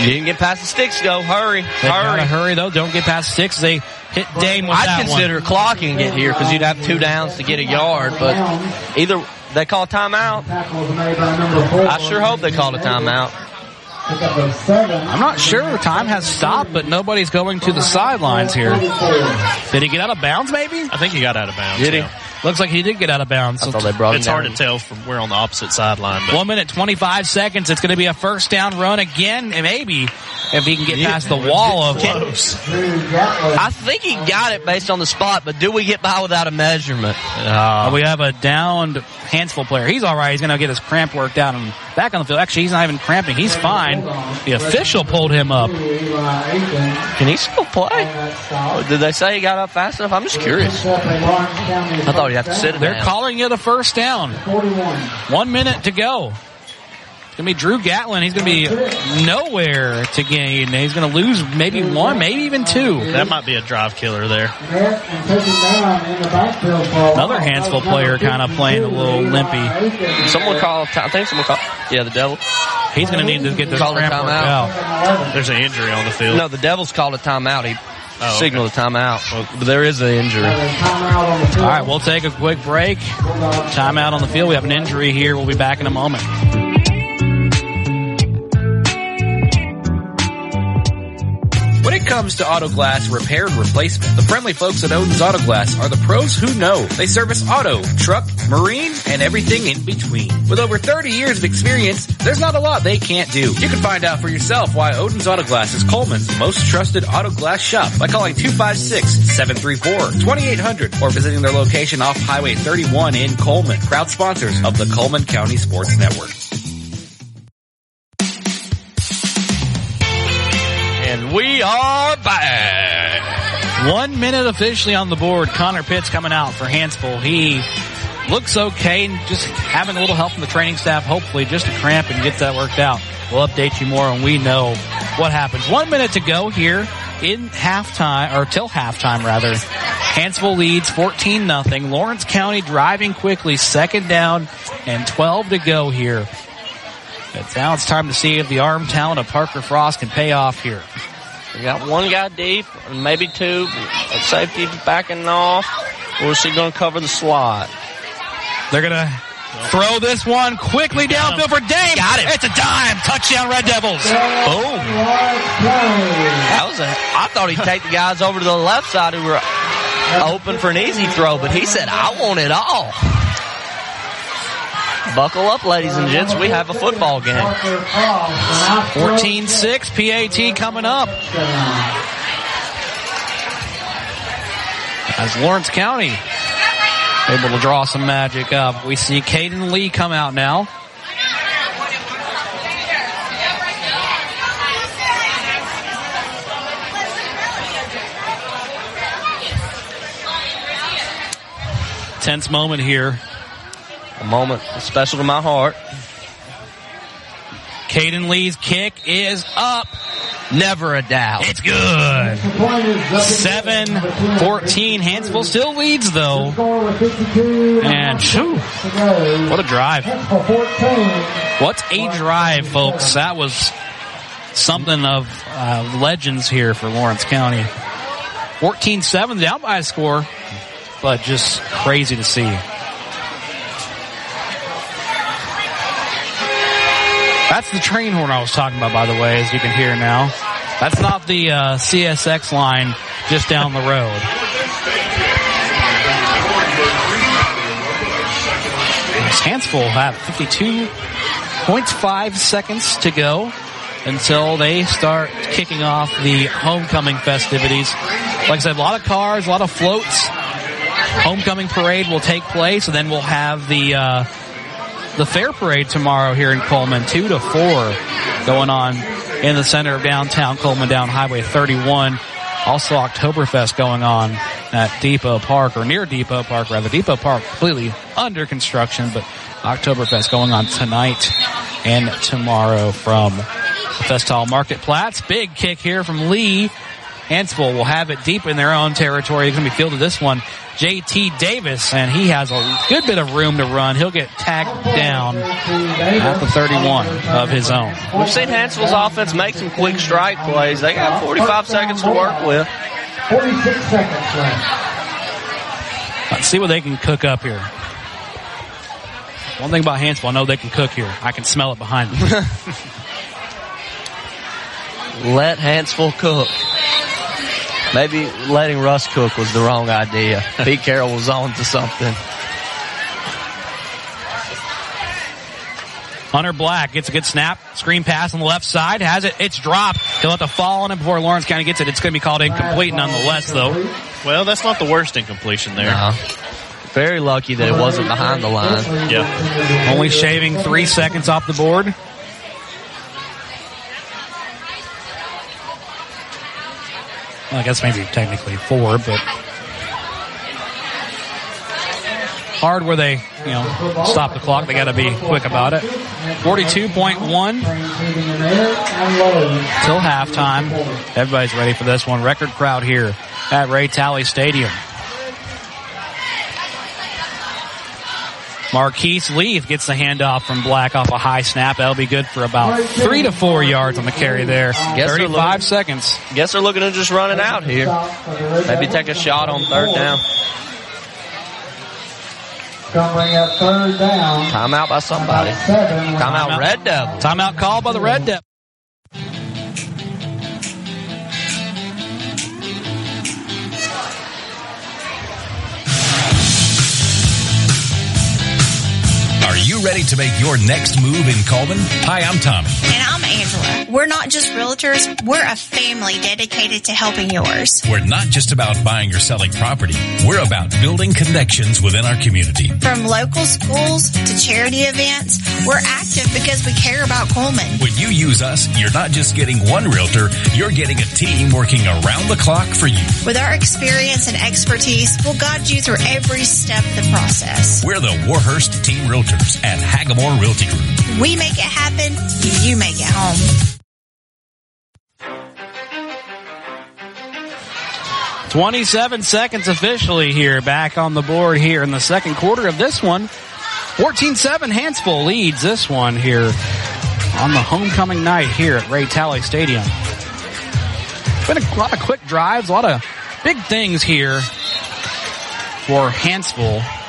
You didn't get past the sticks, go. Hurry. They hurry. hurry though. Don't get past six. They hit Dame with I'd that consider clocking it here because you'd have two downs to get a yard, but either they call timeout. Tackle was made by number four. I sure hope they called a timeout. Pick up seven. I'm not sure. Time has stopped, but nobody's going to the sidelines here. Did he get out of bounds? Maybe. I think he got out of bounds. Did he? yeah. Looks like he did get out of bounds. I thought they brought him It's down. hard to tell from we're on the opposite sideline, but One minute, 25 seconds. It's going to be a first down run again, and maybe if he can get past the wall of close. I think he got it based on the spot, but do we get by without a measurement? Uh, we have a downed Hanceville player. He's all right. He's going to get his cramp worked out and back on the field. Actually, he's not even cramping. He's fine. The official pulled him up. Can he still play? Oh, did they say he got up fast enough? I'm just curious. I thought he'd have to sit it They're down. calling it a first down. 41. One minute to go. It's going to be Drew Gatlin. He's going to be nowhere to gain. He's going to lose maybe one, maybe even two. that might be a drive killer there. Net and taken down in the backfield for a Another while. Hanceville player kind of playing a little limpy. Someone call. I think someone call. Yeah, the devil. He's going to need to get this Call the cramp timeout. out. There's an injury on the field. No, the devil's called a timeout. He Oh, signaled a timeout. But there is an injury. Another timeout on the field. All right, we'll take a quick break. Timeout on the field. We have an injury here. We'll be back in a moment. When it comes to auto glass repair and replacement, the friendly folks at Odin's Auto Glass are the pros who know. They service auto, truck, marine, and everything in between. With over 30 years of experience, there's not a lot they can't do. You can find out for yourself why Odin's Auto Glass is Cullman's most trusted auto glass shop by calling 256-734-2800 or visiting their location off Highway 31 in Cullman. Proud sponsors of the Cullman County Sports Network. We are back. One minute officially on the board. Connor Pitts coming out for Hanceville. He looks okay and just having a little help from the training staff, hopefully just to cramp and get that worked out. We'll update you more when we know what happens. One minute to go here in halftime, or till halftime rather. Hanceville leads 14 nothing. Lawrence County driving quickly, second down and 12 to go here. But now it's time to see if the arm talent of Parker Frost can pay off here. We got one guy deep, maybe two. Safety backing off. Or is he going to cover the slot? They're going to throw this one quickly downfield for Dame. Got it. It's a dime. Touchdown Red Devils. Boom. That was a, I thought he'd take the guys over to the left side who were open for an easy throw, but he said, I want it all. Buckle up, ladies and gents. We have a football game. 14-6 PAT coming up. As Lawrence County able to draw some magic up. We see Caden Lee come out now. Tense moment here. A moment special to my heart. Caden Lee's kick is up. Never a doubt. It's good. 7-14. Hansville still leads though. And whew, what a drive. What's a drive, folks? That was something of uh, legends here for Lawrence County. 14-7 down by a score, but just crazy to see. That's the train horn I was talking about, by the way, as you can hear now. That's not the uh, CSX line just down the road. Hanceville have 52.5 seconds to go until they start kicking off the homecoming festivities. Like I said, a lot of cars, a lot of floats. Homecoming parade will take place, and then we'll have the uh, the fair parade tomorrow here in Cullman, two to four, going on in the center of downtown Cullman, down Highway 31. Also, Oktoberfest going on at Depot Park, or near Depot Park, rather. Depot Park completely under construction, but Oktoberfest going on tonight and tomorrow from the Festhalle Marketplace. Big kick here from Lee. Hanceville will have it deep in their own territory. He's going to be fielded this one. JT Davis, and he has a good bit of room to run. He'll get tagged down at the 31 of his own. We've seen Hanceville's offense make some quick strike plays. They got 45 seconds to work with. 46 seconds left. Let's see what they can cook up here. One thing about Hanceville, I know they can cook here. I can smell it behind them. Let Hanceville cook. Maybe letting Russ cook was the wrong idea. Pete Carroll was on to something. Hunter Black gets a good snap. Screen pass on the left side. Has it. It's dropped. He'll have to fall on it before Lawrence County gets it. It's going to be called incomplete nonetheless, though. Well, that's not the worst incompletion there. No. Very lucky that it wasn't behind the line. Yeah. Only shaving three seconds off the board. Well, I guess maybe technically four, but hard where they, you know, stop the clock. They got to be quick about it. 42.1 till halftime. Everybody's ready for this one. Record crowd here at Ray Talley Stadium. Marquise Leith gets the handoff from Black off a high snap. That'll be good for about three to four yards on the carry there. Guess 35 looking- seconds. Guess they're looking to just run it out here. Maybe take a shot on third down. Gonna up third down. Timeout by somebody. Seven. Timeout Red Devil. Timeout called by the Red Devil. Ready to make your next move in Cullman? Hi, I'm Tommy. And I'm Angela. We're not just realtors, we're a family dedicated to helping yours. We're not just about buying or selling property. We're about building connections within our community. From local schools to charity events, we're active because we care about Cullman. When you use us, you're not just getting one realtor, you're getting a team working around the clock for you. With our experience and expertise, we'll guide you through every step of the process. We're the Warhurst Team Realtors at Hagamore Realty Group. We make it happen, you make it home. 27 seconds officially here back on the board here in the second quarter of this one. 14-7 Hanceville leads this one here on the homecoming night here at Ray Tally Stadium. Been a lot of quick drives, a lot of big things here for Hanceville.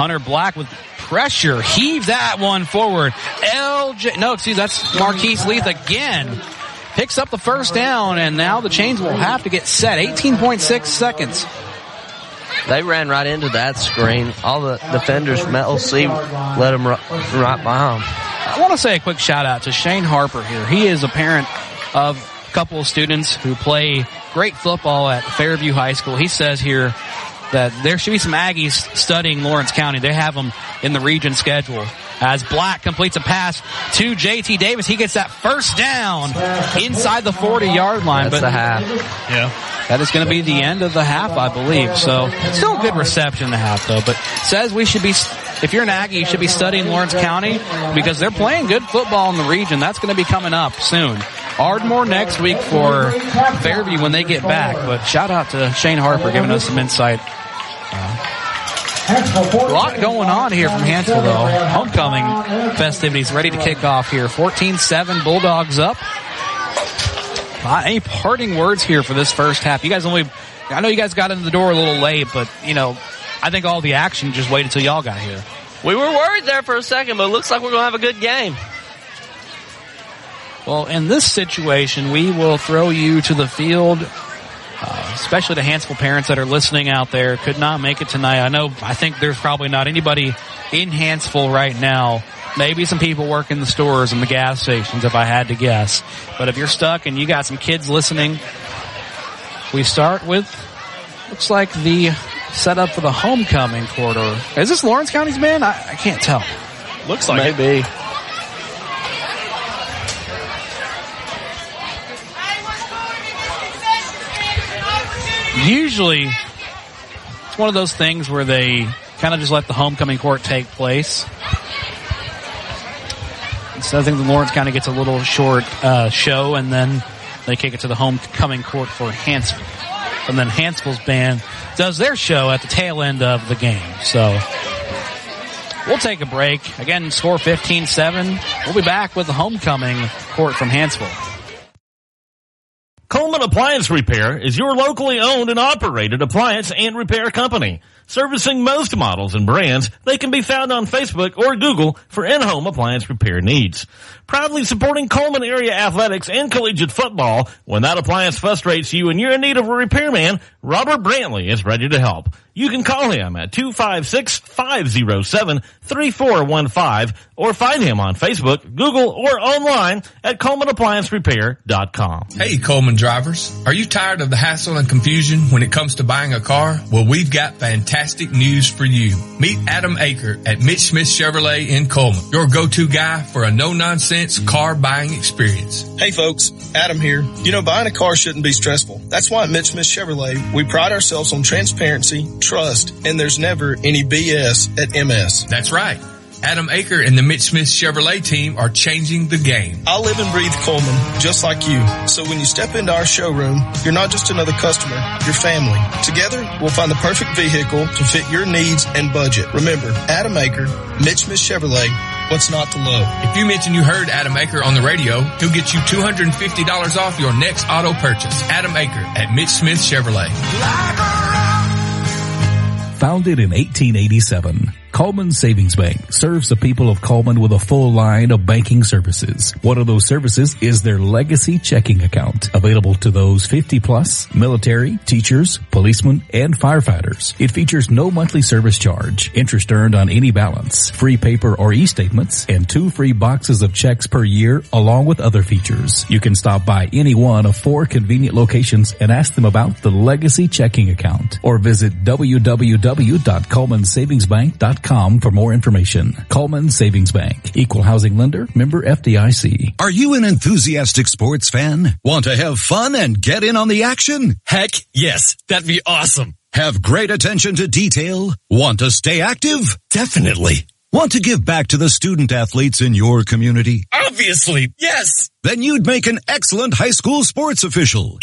Hunter Black with pressure heaves that one forward. LJ, no, excuse, that's Marquise Leith again. Picks up the first down, and now the chains will have to get set. 18.6 seconds. They ran right into that screen. All the defenders from LC let them right, right by them. I want to say a quick shout out to Shane Harper here. He is a parent of a couple of students who play great football at Fairview High School. He says here that there should be some Aggies studying Lawrence County. They have them in the region schedule. As Black completes a pass to JT Davis, he gets that first down inside the 40 yard line. That's but the half. Yeah. That is going to be the end of the half, I believe. So still a good reception in the half though, but says we should be, if you're an Aggie, you should be studying Lawrence County because they're playing good football in the region. That's going to be coming up soon. Ardmore next week for Fairview when they get back, but shout out to Shane Harper giving us some insight. A lot going on here from Hanceville though. Homecoming festivities ready to kick off here. 14-7 Bulldogs up. Uh, any parting words here for this first half? You guys only, I know you guys got into the door a little late, but you know, I think all the action just waited until y'all got here. We were worried there for a second, but it looks like we're going to have a good game. Well, in this situation, we will throw you to the field, uh, especially the Hanceville parents that are listening out there. Could not make it tonight. I know, I think there's probably not anybody in Hanceville right now. Maybe some people work in the stores and the gas stations, if I had to guess. But if you're stuck and you got some kids listening, we start with, looks like the setup for the homecoming quarter. Is this Lawrence County's band? I, I can't tell. Looks like Maybe. Usually it's one of those things where they kind of just let the homecoming court take place. So I think the Lawrence kind of gets a little short uh, show, and then they kick it to the homecoming court for Hanceville. And then Hanceville's band does their show at the tail end of the game. So we'll take a break. Again, score 15-7. We'll be back with the homecoming court from Hanceville. Cullman Appliance Repair is your locally owned and operated appliance and repair company. Servicing most models and brands, they can be found on Facebook or Google for in-home appliance repair needs. Proudly supporting Cullman area athletics and collegiate football, when that appliance frustrates you and you're in need of a repairman, Robert Brantley is ready to help. You can call him at 256-507-3415 or find him on Facebook, Google, or online at CullmanApplianceRepair.com. Hey Cullman drivers, are you tired of the hassle and confusion when it comes to buying a car? Well, we've got fantastic news for you. Meet Adam Aker at Mitch Smith Chevrolet in Cullman, your go-to guy for a no-nonsense car buying experience. Hey folks, Adam here. You know, buying a car shouldn't be stressful. That's why at Mitch Smith Chevrolet, we pride ourselves on transparency, trust, and there's never any BS at MS. That's right. Adam Aker and the Mitch Smith Chevrolet team are changing the game. I live and breathe Cullman, just like you. So when you step into our showroom, you're not just another customer, you're family. Together, we'll find the perfect vehicle to fit your needs and budget. Remember, Adam Aker, Mitch Smith Chevrolet, what's not to love? If you mention you heard Adam Aker on the radio, he'll get you $250 off your next auto purchase. Adam Aker at Mitch Smith Chevrolet. Founded in 1887, Cullman Savings Bank serves the people of Cullman with a full line of banking services. One of those services is their legacy checking account, available to those 50 plus, military, teachers, policemen, and firefighters. It features no monthly service charge, interest earned on any balance, free paper or e-statements, and two free boxes of checks per year, along with other features. You can stop by any one of four convenient locations and ask them about the legacy checking account, or visit www.cullmansavingsbank.com for more information. Cullman Savings Bank, equal housing lender, member FDIC. Are you an enthusiastic sports fan? Want to have fun and get in on the action? Heck yes, that'd be awesome. Have great attention to detail? Want to stay active? Definitely. Want to give back to the student athletes in your community? Obviously, yes. Then you'd make an excellent high school sports official.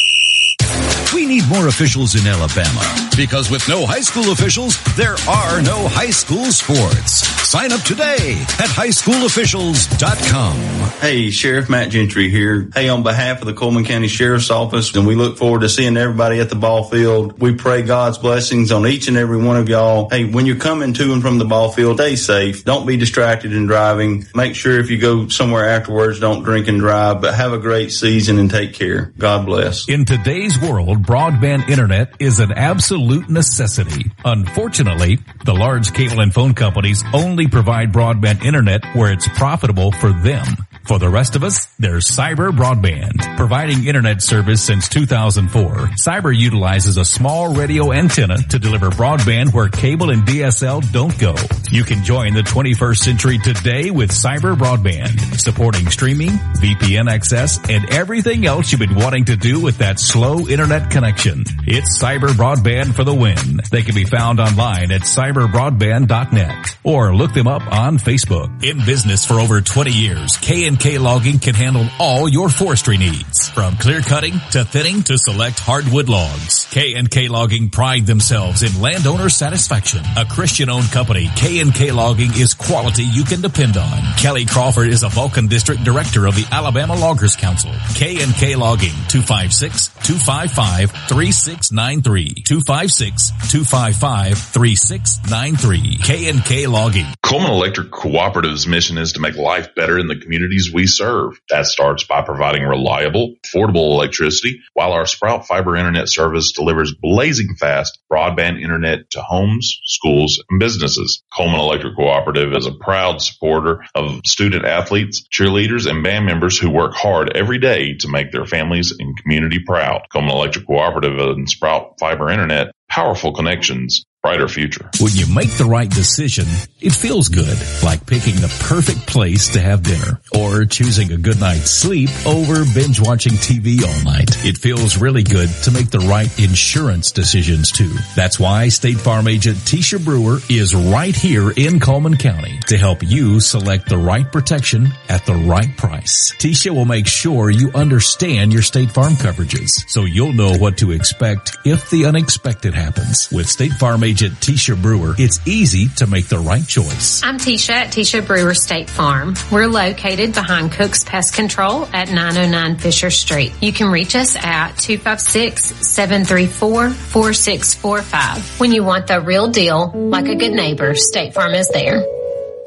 We need more officials in Alabama because with no high school officials, there are no high school sports. Sign up today at highschoolofficials.com. Hey, Sheriff Matt Gentry here. Hey, on behalf of the Cullman County Sheriff's Office, and we look forward to seeing everybody at the ball field. We pray God's blessings on each and every one of y'all. Hey, when you're coming to and from the ball field, stay safe. Don't be distracted in driving. Make sure if you go somewhere afterwards, don't drink and drive, but have a great season and take care. God bless. In today's world, broadband internet is an absolute necessity. Unfortunately, the large cable and phone companies only provide broadband internet where it's profitable for them. For the rest of us, there's Cyber Broadband. Providing internet service since 2004, Cyber utilizes a small radio antenna to deliver broadband where cable and DSL don't go. You can join the 21st century today with Cyber Broadband, supporting streaming, VPN access, and everything else you've been wanting to do with that slow internet connection. It's Cyber Broadband for the win. They can be found online at cyberbroadband.net or look them up on Facebook. In business for over 20 years, K&K Logging can handle all your forestry needs, from clear cutting to thinning to select hardwood logs. K&K Logging pride themselves in landowner satisfaction. A Christian-owned company, K&K Logging is quality you can depend on. Kelly Crawford is a Vulcan District Director of the Alabama Loggers Council. K&K Logging, 256-255-3693. 256-255-3693. K&K Logging. Cullman Electric Cooperative's mission is to make life better in the communities we serve. That starts by providing reliable, affordable electricity, while our Sprout Fiber Internet service delivers blazing fast broadband internet to homes, schools, and businesses. Cullman Electric Cooperative is a proud supporter of student athletes, cheerleaders, and band members who work hard every day to make their families and community proud. Cullman Electric Cooperative and Sprout Fiber Internet, powerful connections, brighter future. When you make the right decision, it feels good, like picking the perfect place to have dinner or choosing a good night's sleep over binge watching TV all night. It feels really good to make the right insurance decisions too. That's why State Farm agent Tisha Brewer is right here in Cullman County to help you select the right protection at the right price. Tisha will make sure you understand your State Farm coverages so you'll know what to expect if the unexpected happens. With State Farm agent Tisha Brewer, it's easy to make the right choice. I'm Tisha at Tisha Brewer State Farm. We're located behind Cook's Pest Control at 909 Fisher Street. You can reach us at 256-734-4645. When you want the real deal, like a good neighbor, State Farm is there.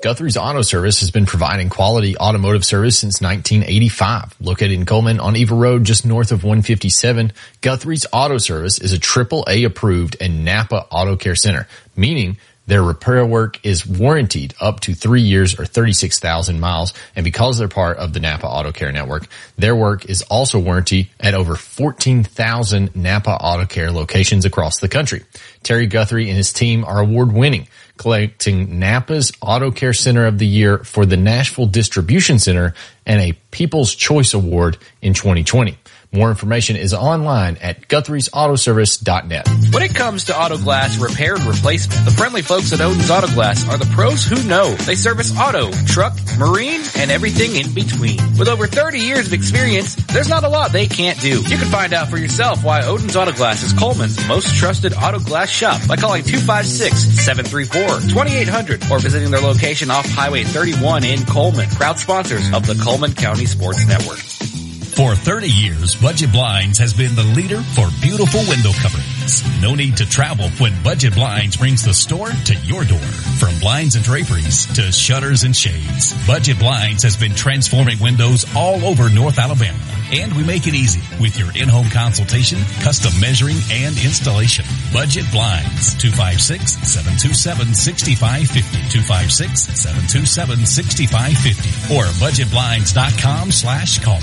Guthrie's Auto Service has been providing quality automotive service since 1985. Located in Cullman on Eva Road, just north of 157, Guthrie's Auto Service is a triple A approved and Napa Auto Care Center, meaning their repair work is warranted up to three years or 36,000 miles. And because they're part of the Napa Auto Care Network, their work is also warranted at over 14,000 Napa Auto Care locations across the country. Terry Guthrie and his team are award winning, collecting Napa's Auto Care Center of the Year for the Nashville Distribution Center and a People's Choice Award in 2020. More information is online at Guthrie'sAutoservice.net. When it comes to auto glass repair and replacement, the friendly folks at Odin's Auto Glass are the pros who know. They service auto, truck, marine, and everything in between. With over 30 years of experience, there's not a lot they can't do. You can find out for yourself why Odin's Auto Glass is Cullman's most trusted auto glass shop by calling 256-734-2800 or visiting their location off Highway 31 in Cullman. Proud sponsors of the Cullman County Sports Network. For 30 years, Budget Blinds has been the leader for beautiful window coverings. No need to travel when Budget Blinds brings the store to your door. From blinds and draperies to shutters and shades, Budget Blinds has been transforming windows all over North Alabama. And we make it easy with your in-home consultation, custom measuring, and installation. Budget Blinds, 256-727-6550, 256-727-6550, or budgetblinds.com slash call.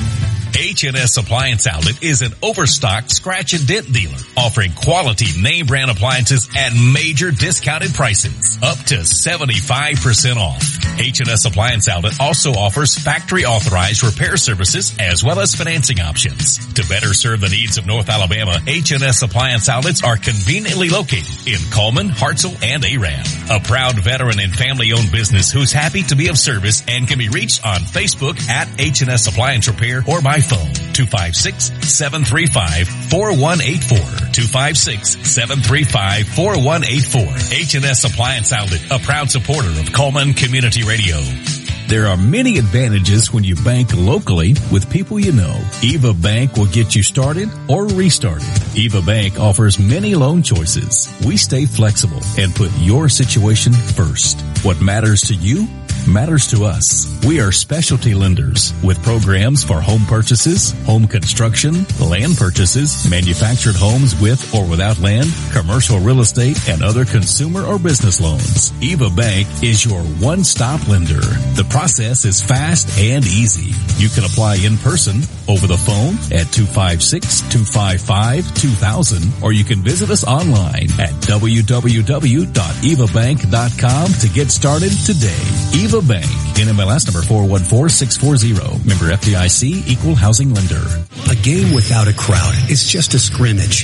H&S Appliance Outlet is an overstocked scratch and dent dealer offering quality name brand appliances at major discounted prices up to 75% off. H&S Appliance Outlet also offers factory authorized repair services as well as financing options. To better serve the needs of North Alabama, H&S Appliance Outlets are conveniently located in Cullman, Hartselle, and Arab. A proud veteran and family owned business who's happy to be of service and can be reached on Facebook at H&S Appliance Repair or by phone 256-735-4184. 256-735-4184. H&S Appliance Outlet, a proud supporter of Cullman Community Radio. There are many advantages when you bank locally with people you know. Eva Bank will get you started or restarted. Eva Bank offers many loan choices. We stay flexible and put your situation first. What matters to you matters to us. We are specialty lenders with programs for home purchases, home construction, land purchases, manufactured homes with or without land, commercial real estate, and other consumer or business loans. Eva Bank is your one-stop lender. The process is fast and easy. You can apply in person, over the phone at 256-255-2000, or you can visit us online at www.evabank.com to get started today. Eva Bank, NMLS number 414640, member FDIC, equal housing lender. A game without a crowd is just a scrimmage.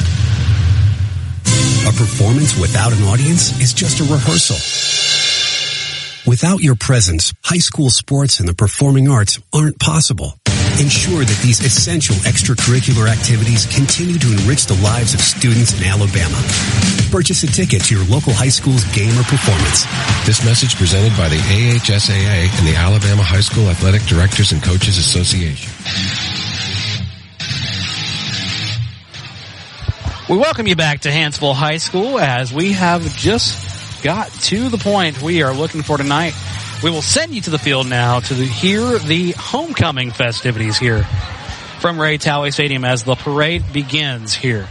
A performance without an audience is just a rehearsal. Without your presence, high school sports and the performing arts aren't possible. Ensure that these essential extracurricular activities continue to enrich the lives of students in Alabama. Purchase a ticket to your local high school's game or performance. This message presented by the AHSAA and the Alabama High School Athletic Directors and Coaches Association. We welcome you back to Hanceville High School as we have just got to the point we are looking for tonight. We will send you to the field now to hear the homecoming festivities here from Ray Talley Stadium as the parade begins here.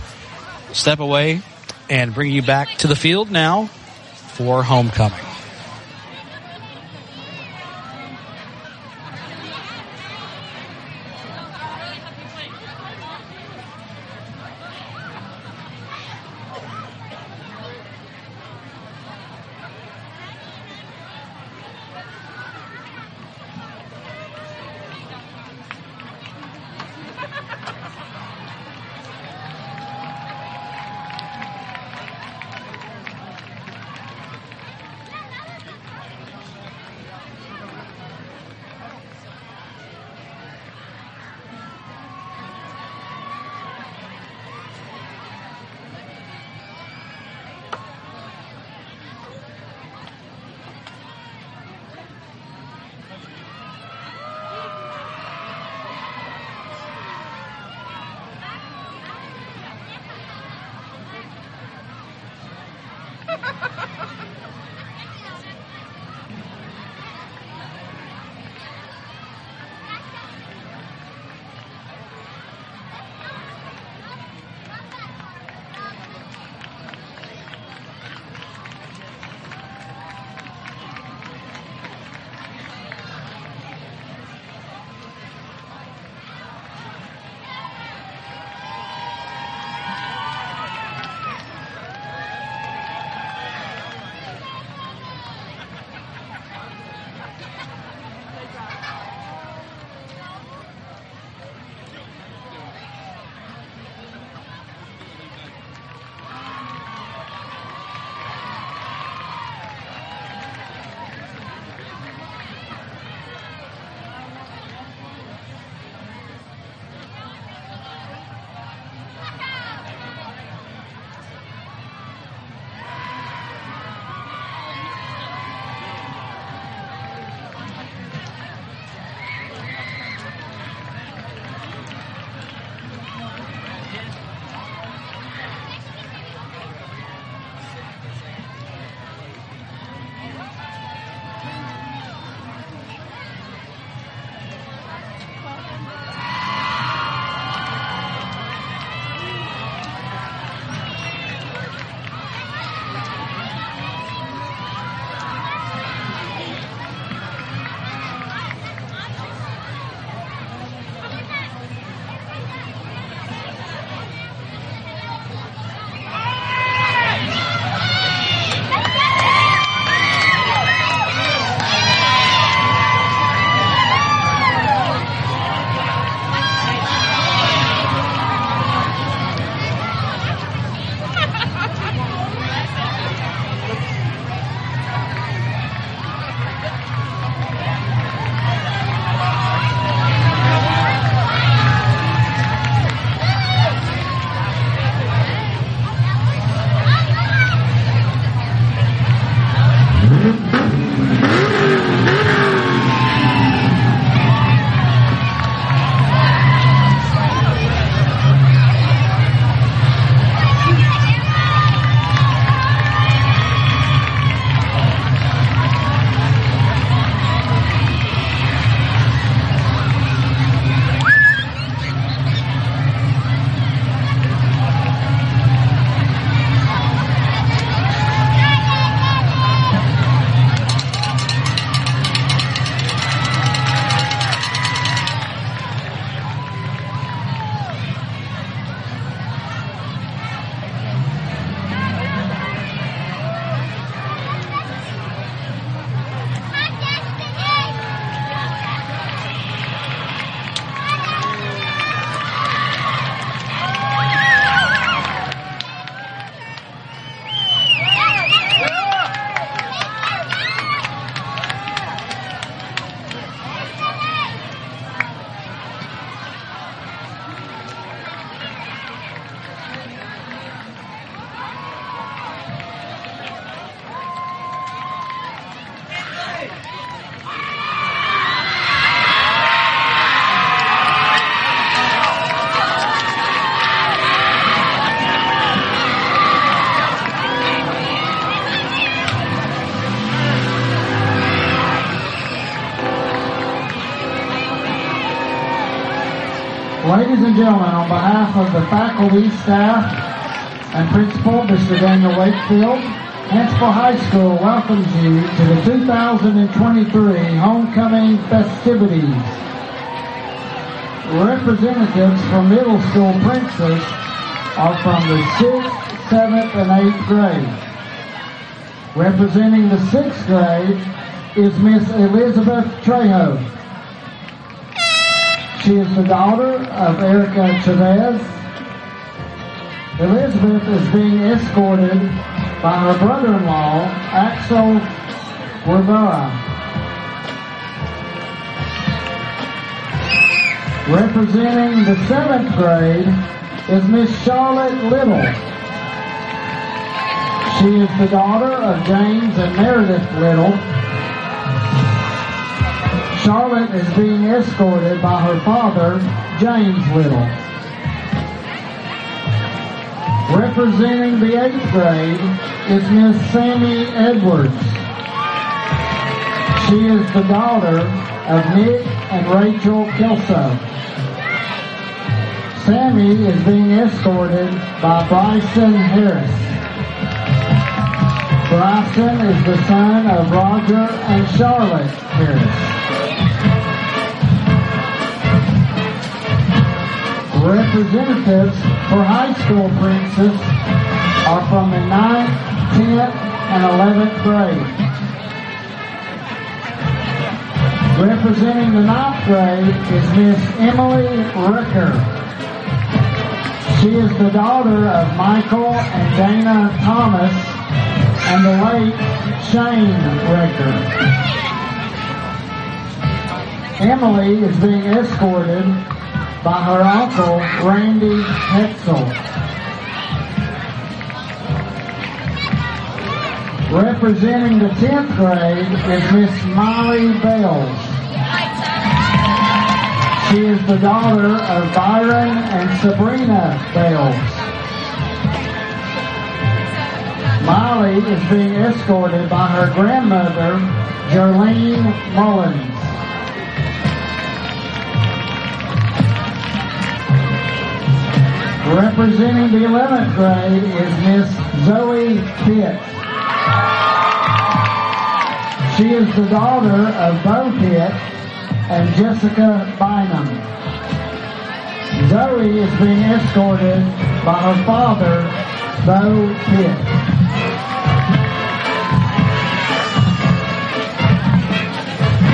Step away and bring you back to the field now for homecoming. And gentlemen, on behalf of the faculty, staff, and principal, Mr. Daniel Wakefield, Hanceville High School welcomes you to the 2023 Homecoming festivities. Representatives from middle school Princess are from the 6th, 7th, and 8th grade. Representing the 6th grade is Miss Elizabeth Trejo. The daughter of Erica Chavez. Elizabeth is being escorted by her brother-in-law, Axel Rivera. Representing the seventh grade is Miss Charlotte Little. She is the daughter of James and Meredith Little. Escorted by her father, James Little. Representing the eighth grade is Miss Sammy Edwards. She is the daughter of Nick and Rachel Kelso. Sammy is being escorted by Bryson Harris. Bryson is the son of Roger and Charlotte Harris. Representatives for high school Princess are from the 9th, 10th, and 11th grade. Representing the 9th grade is Miss Emily Ricker. She is the daughter of Michael and Dana Thomas and the late Shane Ricker. Emily is being escorted by her uncle, Randy Hetzel. Representing the 10th grade is Miss Molly Bales. She is the daughter of Byron and Sabrina Bales. Molly is being escorted by her grandmother, Jerlene Mullins. Representing the 11th grade is Miss Zoe Pitt. She is the daughter of Bo Pitt and Jessica Bynum. Zoe is being escorted by her father, Bo Pitt.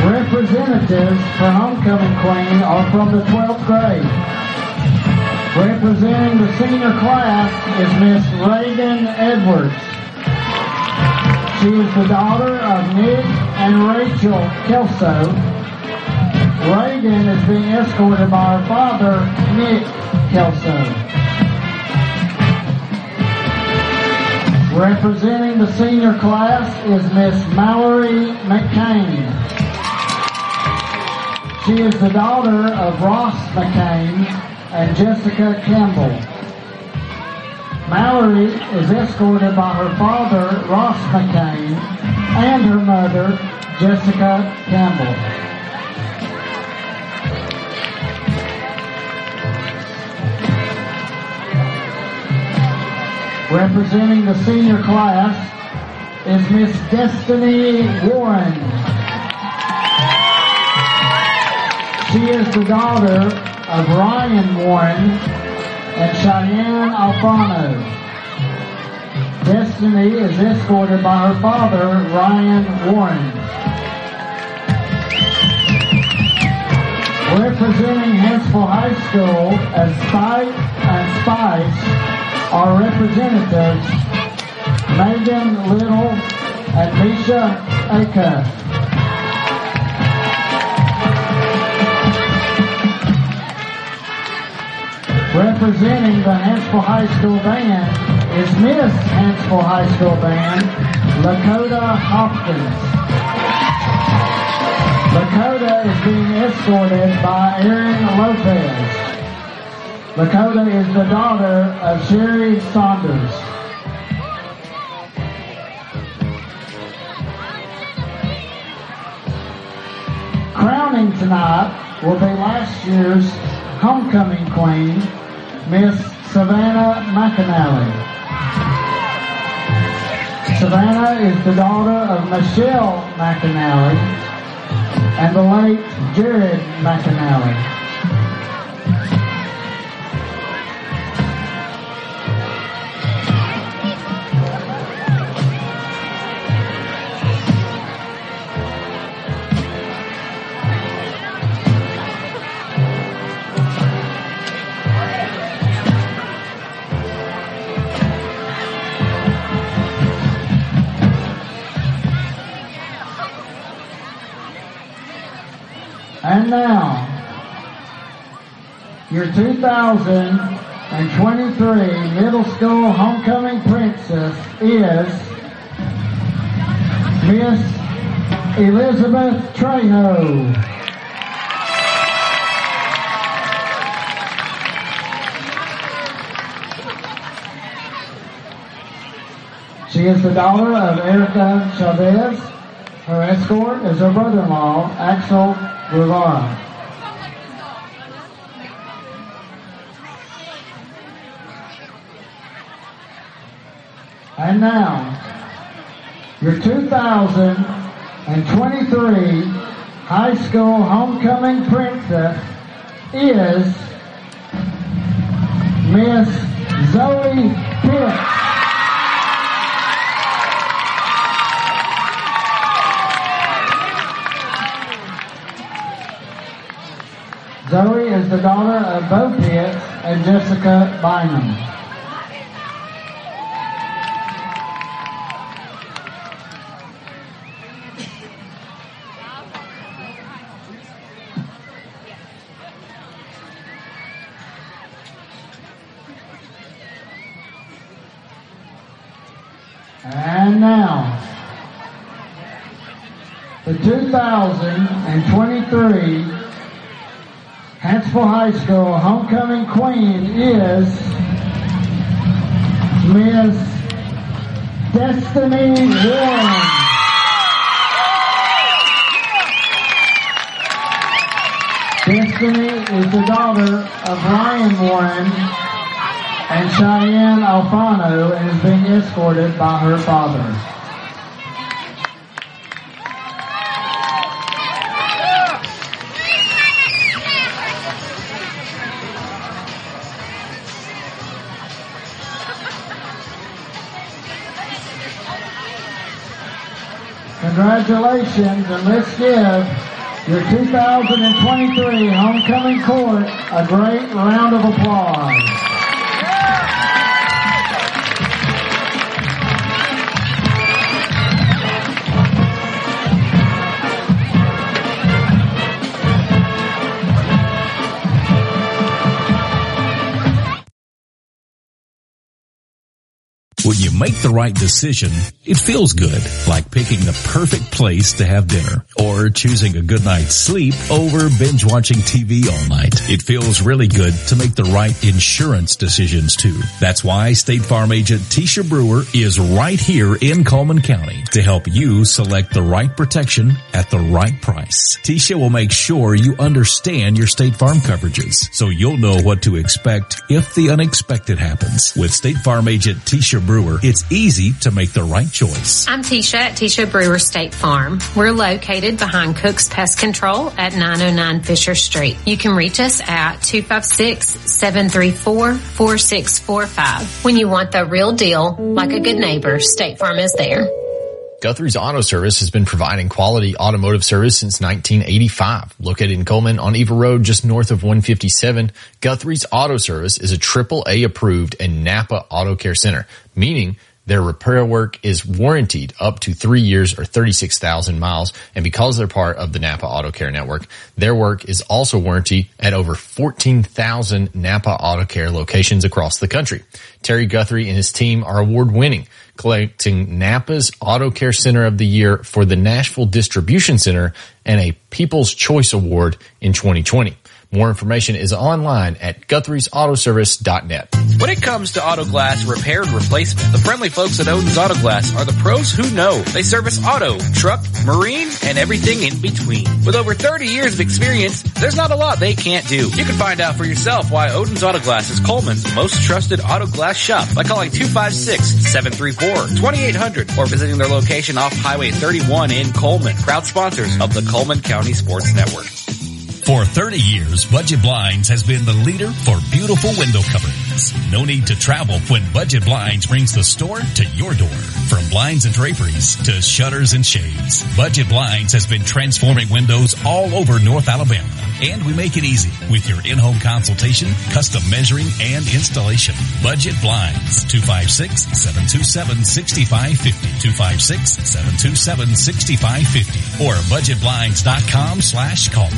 Representatives for Homecoming Queen are from the 12th grade. Representing the senior class is Miss Reagan Edwards. She is the daughter of Nick and Rachel Kelso. Reagan is being escorted by her father, Nick Kelso. Representing the senior class is Miss Mallory McCain. She is the daughter of Ross McCain and Jessica Campbell. Mallory is escorted by her father, Ross McCain, and her mother, Jessica Campbell. Representing the senior class is Miss Destiny Warren. She is the daughter of Ryan Warren and Cheyenne Alfano. Destiny is escorted by her father, Ryan Warren. Representing Hanceville High School as Spike and Spice are representatives Megan Little and Misha Acuff. Representing the Hanceville High School Band is Miss Hanceville High School Band, Lakota Hopkins. Lakota is being escorted by Aaron Lopez. Lakota is the daughter of Sherry Saunders. Crowning tonight will be last year's homecoming queen, Miss Savannah McAnally. Savannah is the daughter of Michelle McAnally and the late Jared McAnally. And now, your 2023 middle school homecoming princess is Miss Elizabeth Trejo. She is the daughter of Erica Chavez. Her escort is her brother-in-law, Axel Guevara. And now, your 2023 high school homecoming princess is Miss Zoe Pitts. Is the daughter of Bo Pitts and Jessica Bynum. And now, the 2023 Hanceville High School homecoming queen is Miss Destiny Warren. Destiny is the daughter of Ryan Warren and Cheyenne Alfano and is being escorted by her father. Congratulations, and let's give your 2023 homecoming court a great round of applause. Make the right decision, it feels good, like picking the perfect place to have dinner or choosing a good night's sleep over binge watching TV all night. It feels really good to make the right insurance decisions too. That's why State Farm agent Tisha Brewer is right here in Cullman County to help you select the right protection at the right price. Tisha will make sure you understand your State Farm coverages so you'll know what to expect if the unexpected happens. With State Farm agent Tisha Brewer, it's easy to make the right choice. I'm Tisha at Tisha Brewer State Farm. We're located behind Cook's Pest Control at 909 Fisher Street. You can reach us at 256-734-4645. When you want the real deal, like a good neighbor, State Farm is there. Guthrie's Auto Service has been providing quality automotive service since 1985. Located in Cullman on Eva Road, just north of 157, Guthrie's Auto Service is a AAA approved and Napa Auto Care Center, meaning their repair work is warranted up to three years or 36,000 miles. And because they're part of the Napa Auto Care Network, their work is also warranted at over 14,000 Napa Auto Care locations across the country. Terry Guthrie and his team are award winning, collecting Napa's Auto Care Center of the Year for the Nashville Distribution Center and a People's Choice Award in 2020. More information is online at Guthrie'sAutoservice.net. When it comes to auto glass repair and replacement, the friendly folks at Odin's Auto Glass are the pros who know. They service auto, truck, marine, and everything in between. With over 30 years of experience, there's not a lot they can't do. You can find out for yourself why Odin's Auto Glass is Cullman's most trusted auto glass shop by calling 256-734-2800 or visiting their location off Highway 31 in Cullman. Proud sponsors of the Cullman County Sports Network. For 30 years, Budget Blinds has been the leader for beautiful window coverings. No need to travel when Budget Blinds brings the store to your door. From blinds and draperies to shutters and shades, Budget Blinds has been transforming windows all over North Alabama. And we make it easy with your in-home consultation, custom measuring, and installation. Budget Blinds, 256-727-6550, 256-727-6550, or budgetblinds.com slash call.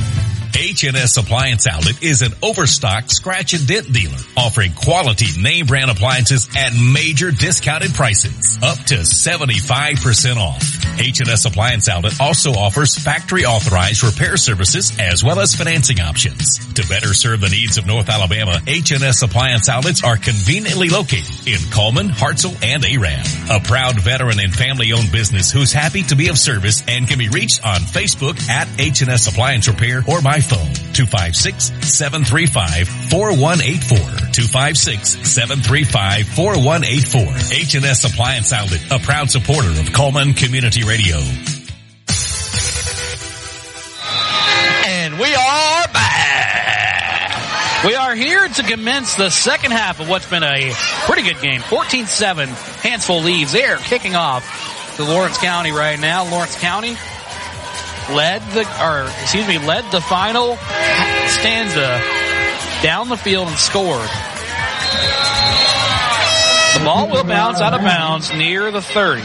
H&S Appliance Outlet is an overstocked scratch and dent dealer offering quality name brand appliances at major discounted prices up to 75% off. H&S Appliance Outlet also offers factory authorized repair services as well as financing options. To better serve the needs of North Alabama, H&S Appliance Outlets are conveniently located in Cullman, Hartselle, and Arab. A proud veteran and family owned business who's happy to be of service and can be reached on Facebook at H&S Appliance Repair or by phone 256-735-4184. 256-735-4184. H&S Appliance Outlet, a proud supporter of Cullman Community Radio. And we are back. We are here to commence the second half of what's been a pretty good game. 14-7, Hanceville leaves. They are kicking off to Lawrence County right now. Lawrence County led the, or excuse me, led the final stanza down the field and scored. The ball will bounce out of bounds near the 30.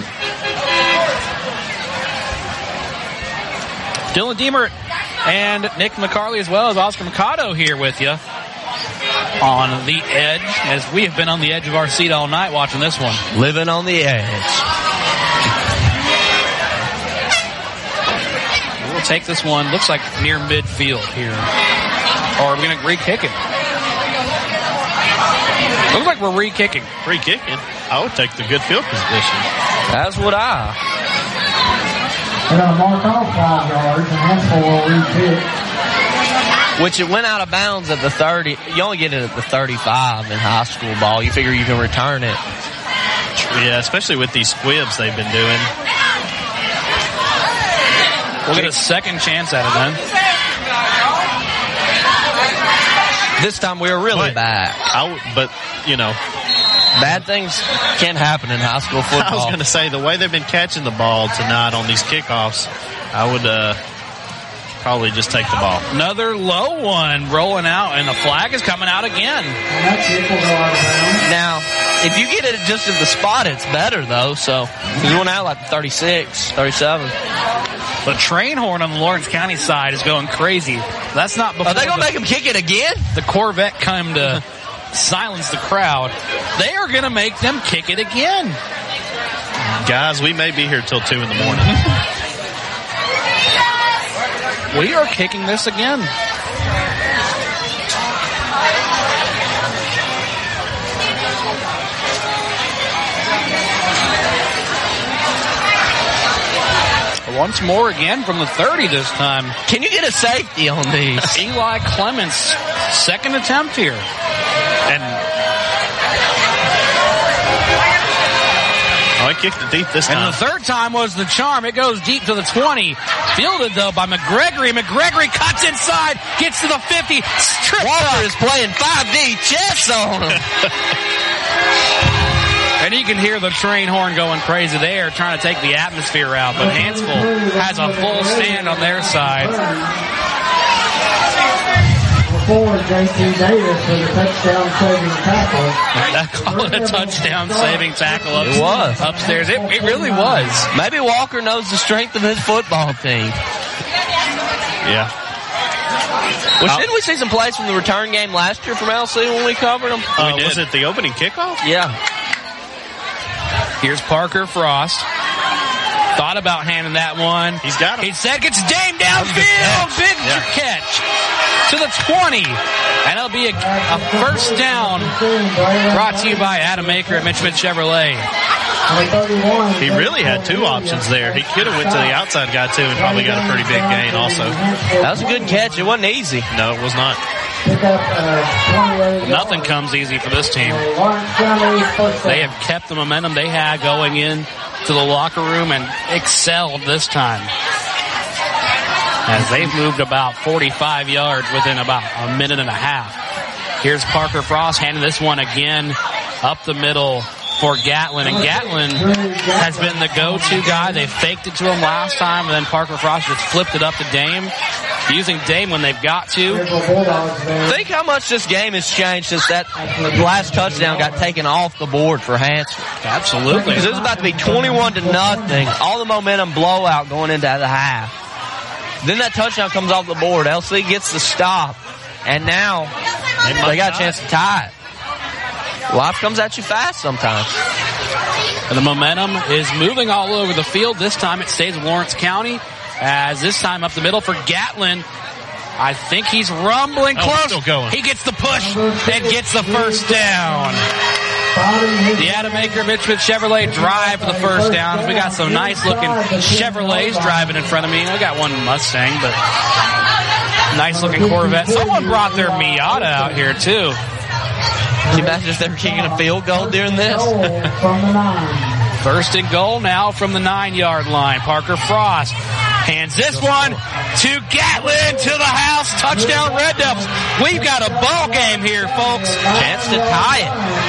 Dylan Deemer and Nick McCarley as well as Oscar Mikado here with you on the edge as we have been on the edge of our seat all night watching this one. Living on the edge. Take this one, looks like near midfield here. Or we're we going to re-kick it? Looks like we're re-kicking. Re-kicking? I would take the good field position. That's what I. They're going to mark off five yards, and Hanceville will re-kick. Which it went out of bounds at the 30. You only get it at the 35 in high school ball. You figure you can return it. Yeah, especially with these squibs they've been doing. We'll get a second chance at it then. This time we were really But- back. I w- but, you know, Bad things can happen in high school football. I was going to say the way they've been catching the ball tonight on these kickoffs, I would uh, probably just take the ball. Another low one rolling out, and the flag is coming out again. And that kick will go out of bounds. Now, if you get it just at the spot, it's better though. So you went out like 36, 37. The train horn on the Lawrence County side is going crazy. That's not before Are they gonna the, make him kick it again? the Corvette come to silence the crowd. They are going to make them kick it again. Guys, we may be here till 2 in the morning. We are kicking this again. Once more again from the 30 this time. Can you get a safety on these? Eli Clements, second attempt here. And kicked it deep this And time. the third time was the charm. It goes deep to the 20. Fielded though by McGregory. McGregory cuts inside, gets to the 50. Strip Walker is playing 5D chess on him. And you can hear the train horn going crazy there, trying to take the atmosphere out. But Hanceville has a full stand on their side. Before J.T. Davis with a touchdown saving tackle. That call it a touchdown saving tackle up, It was. upstairs. It, it really was. Maybe Walker knows the strength of his football team. yeah. Well, didn't we see some plays from the return game last year from LC when we covered them? Uh, was it the opening kickoff? Yeah. Here's Parker Frost. Thought about handing that one. He's got him. He said gets Dame downfield. Big Yeah. catch. To the 20. And it'll be a, a first down brought to you by Adam Aker at Mitch Mitch Chevrolet. He really had two options there. He could have went to the outside guy too and probably got a pretty big gain also. That was a good catch. It wasn't easy. No, it was not. Nothing comes easy for this team. They have kept the momentum they had going in to the locker room and excelled this time. As they've moved about 45 yards within about a minute and a half. Here's Parker Frost handing this one again up the middle for Gatlin. And Gatlin has been the go-to guy. They faked it to him last time, and then Parker Frost just flipped it up to Dame, using Dame when they've got to. Think how much this game has changed since that last touchdown got taken off the board for Hanceville. Absolutely. Because it was about to be 21 to nothing. All the momentum blowout going into the half. Then that touchdown comes off the board. LC gets the stop. And now they, got a chance to tie it. Life comes at you fast sometimes. And the momentum is moving all over the field. This time it stays with Lawrence County. As this time up the middle for Gatlin. I think he's rumbling Oh, close. still going. He gets the push and gets the first down. The Adam Aker Mitch Chevrolet drive for the first down. We got some nice looking Chevrolets driving in front of me. I got one Mustang, but nice looking Corvette. Someone brought their Miata out here too. Can you imagine if they were kicking a field goal during this? First and goal now from the nine yard line. Parker Frost hands this one to Gatlin to the house. Touchdown Red Devils. We've got a ball game here, folks. Chance to tie it.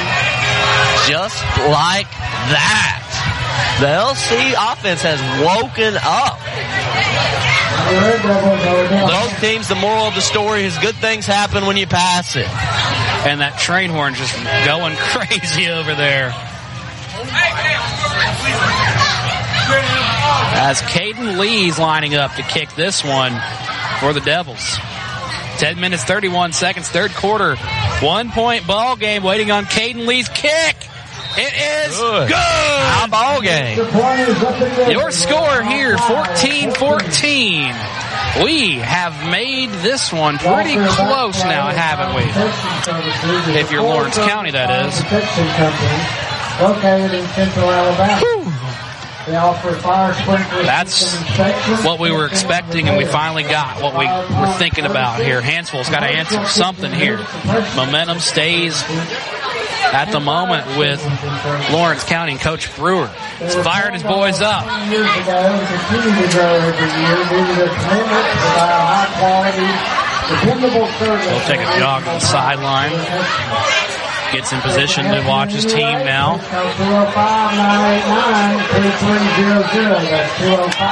Just like that. The LC offense has woken up. Both teams, the moral of the story is good things happen when you pass it. And that train horn just going crazy over there. As Caden Lee's lining up to kick this one for the Devils. 10 minutes, 31 seconds, third quarter. One point ball game waiting on Caden Lee's kick. It is good. High ball game. Your score here, 14-14. We have made this one pretty close now, haven't we? If you're Lawrence County, that is. Located in central Alabama. They offer fire sprinklers. That's what we were expecting, and we finally got what we were thinking about here. Hanceville's got to answer something here. Momentum stays at the moment with Lawrence County and Coach Brewer. He's fired his boys up. He'll take a jog to the sideline. Gets in position to watch his team now. It's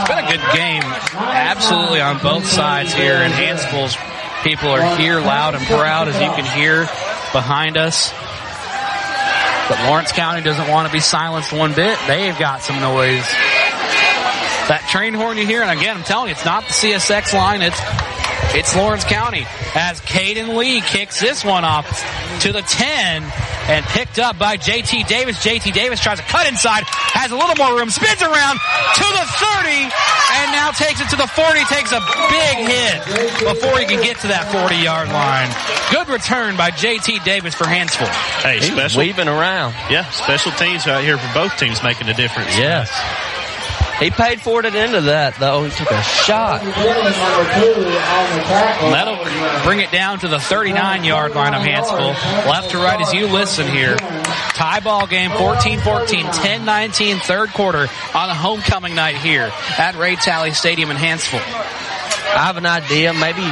been a good game, absolutely on both sides here, and Hanceville's people are here loud and proud, as you can hear behind us. But Lawrence County doesn't want to be silenced one bit. They've got some noise. That train horn you hear, and again, I'm telling you, it's not the CSX line, it's it's Lawrence County as Caden Lee kicks this one off to the 10 and picked up by JT Davis. JT Davis tries to cut inside, has a little more room, spins around to the 30 and now takes it to the 40, takes a big hit before he can get to that 40 yard line. Good return by JT Davis for Hanceville. Hey, He was special. weaving around. Yeah, special teams out here for both teams making a difference. Yes. He paid for it at the end of that, though. He took a shot. That'll bring it down to the 39 yard line of Hanceville. Left to right as you listen here. Tie ball game 14 14, 10 19, third quarter on a homecoming night here at Ray Tally Stadium in Hanceville. I have an idea. Maybe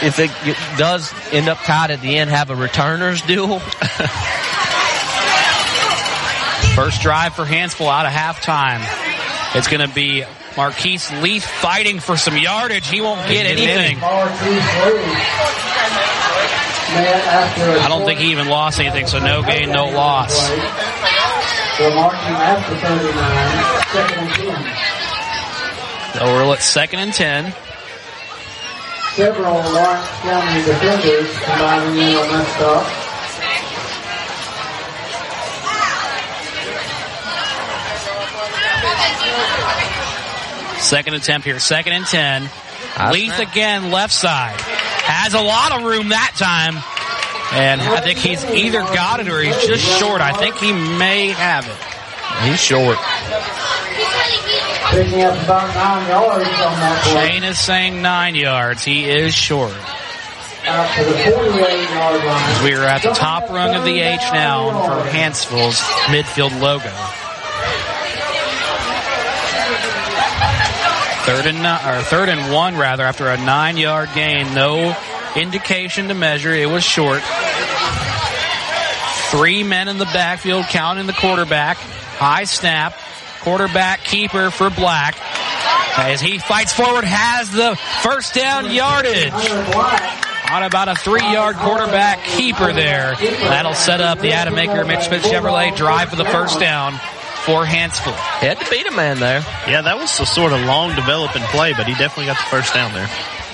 if it does end up tied at the end, have a returners duel. First drive for Hanceville out of halftime. It's going to be Marquise Leith fighting for some yardage. He won't get anything. I don't think he even lost anything, so no gain, no loss. We're marking after 39, second and 10. So we're at second and 10. Several Lawrence County defenders combining in on that stop. Second attempt here, second and 10. Nice Leith snap. again, left side. Has a lot of room that time. And I think he's either got it or he's just short. I think he may have it. He's short. Picking up about nine yards on that play. Shane is saying nine yards. He is short. Out the 48 yard line. We are at the top rung of the H now for Hanceville's midfield logo. Third and or third and one rather after a nine yard gain. No indication to measure. It was short. Three men in the backfield counting the quarterback. High snap. Quarterback keeper for Black. As he fights forward, has the first down yardage on about a three-yard quarterback keeper there. That'll set up the Adam Aker Mitch Smith Chevrolet drive for the first down for Hanceville. He had to beat a man there. Yeah, that was a sort of long developing play, but he definitely got the first down there.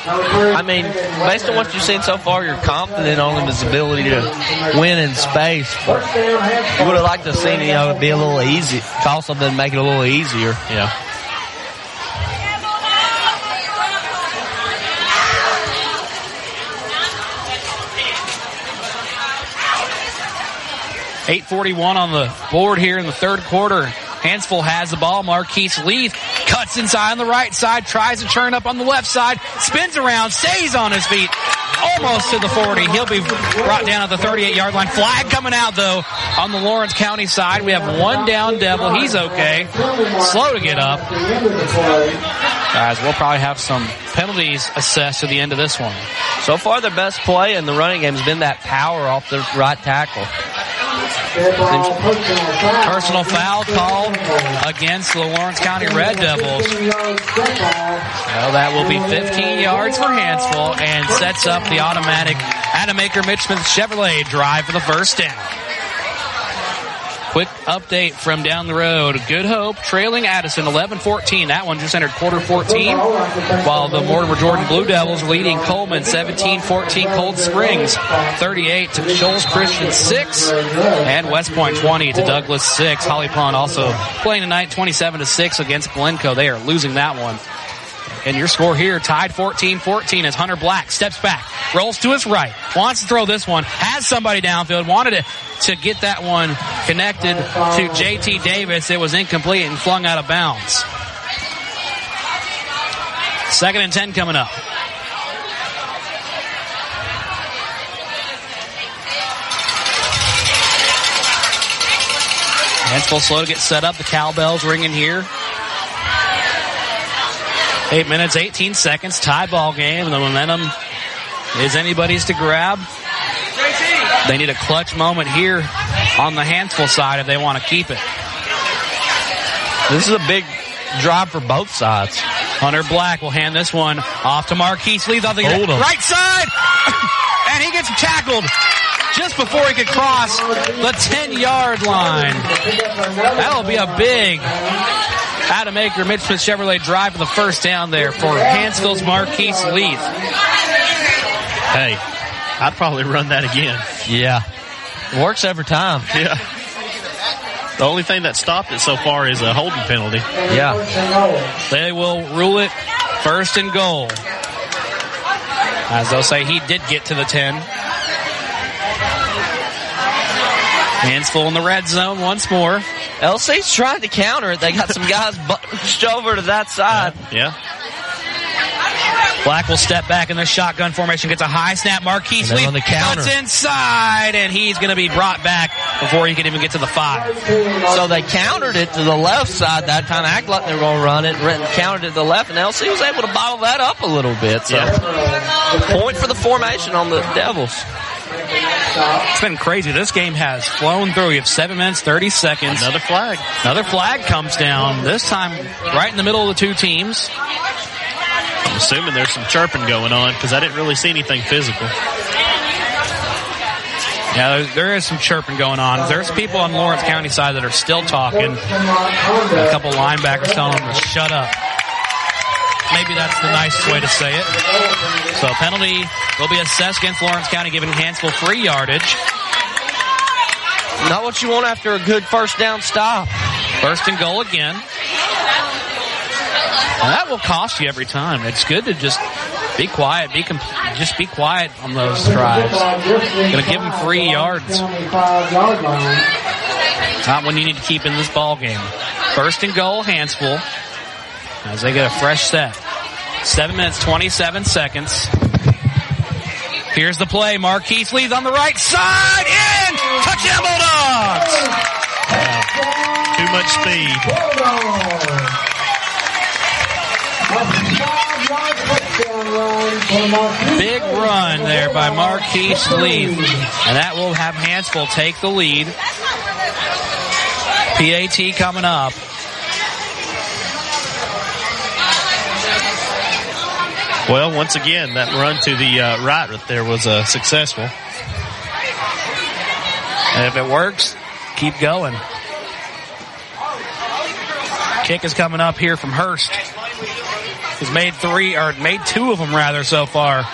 I mean, based on what you've seen so far, you're confident on his ability to win in space. But you would have liked to have seen, you know, it be a little easy, call something to make it a little easier. Yeah. Eight forty-one on the board here in the third quarter. Hanceville has the ball. Marquise Leith cuts inside on the right side, tries to turn up on the left side, spins around, stays on his feet, almost to the 40. He'll be brought down at the 38 yard line. Flag coming out though on the Lawrence County side. We have one down devil. He's okay. Slow to get up. Guys, we'll probably have some penalties assessed at the end of this one. So far, the best play in the running game has been that power off the right tackle. Personal foul called against the Lawrence County Red Devils. Well, that will be 15 yards for Hanceville and sets up the automatic Adam Aker Mitch Smith Chevrolet drive for the first down. Quick update from down the road. Good Hope trailing Addison 11-14. That one just entered quarter 14. While the Mortimer Jordan Blue Devils leading Cullman 17-14. Cold Springs 38 to Shoals Christian 6. And West Point 20 to Douglas 6. Holly Pond also playing tonight 27 to 6 against Glencoe. They are losing that one. And your score here tied 14-14 as Hunter Black steps back, rolls to his right, wants to throw this one, has somebody downfield, wanted to, to get that one connected to JT Davis. It was incomplete and flung out of bounds. Second and 10 coming up. Hanceville slow to get set up. The cowbells ringing here. Eight minutes, 18 seconds, tie ball game. The momentum is anybody's to grab. They need a clutch moment here on the Hanceville side if they want to keep it. This is a big drive for both sides. Hunter Black will hand this one off to Marquise the Hold him. right side. and he gets tackled just before he could cross the 10 yard line. That'll be a big Adam Aker, Mitch Smith Chevrolet drive for the first down there for Hanceville's Marquise Leith. Hey, I'd probably run that again. Yeah. Works every time. Yeah. The only thing that stopped it so far is a holding penalty. Yeah. They will rule it first and goal. As they'll say, he did get to the 10. Hanceville in the red zone once more. LC's trying to counter it. They got some guys bunched over to that side. Yeah. Black will step back in the shotgun formation, gets a high snap. Marquise And then Lee on the counter. cuts inside, and he's going to be brought back before he can even get to the five. So they countered it to the left side that time, act like they were going to run it, and countered it to the left, and LC was able to bottle that up a little bit. So, point for the formation on the Devils. It's been crazy. This game has flown through. You have seven minutes, 30 seconds. Another flag. Another flag comes down, this time right in the middle of the two teams. I'm assuming there's some chirping going on because I didn't really see anything physical. Yeah, there, there is some chirping going on. There's people on Lawrence County side that are still talking. A couple linebackers telling them to shut up. Maybe that's the nicest way to say it. So a penalty will be assessed against Lawrence County, giving Hanceville free yardage. Not what you want after a good first down stop. First and goal again. And that will cost you every time. It's good to just Be quiet. Be com- just be quiet on those drives. Gonna give them three yards. Not when you need to keep in this ball game. First and goal, Hanceville. As they get a fresh set. Seven minutes, 27 seconds. Here's the play. Marquise leads on the right side. In! Touchdown Bulldogs! Too much speed. Big run there by Marquise Leith. And that will have Hanceville take the lead. PAT coming up. Well, once again, that run to the uh, right there was uh, successful. And if it works, keep going. Kick is coming up here from Hurst. He's made three, or made two of them rather so far.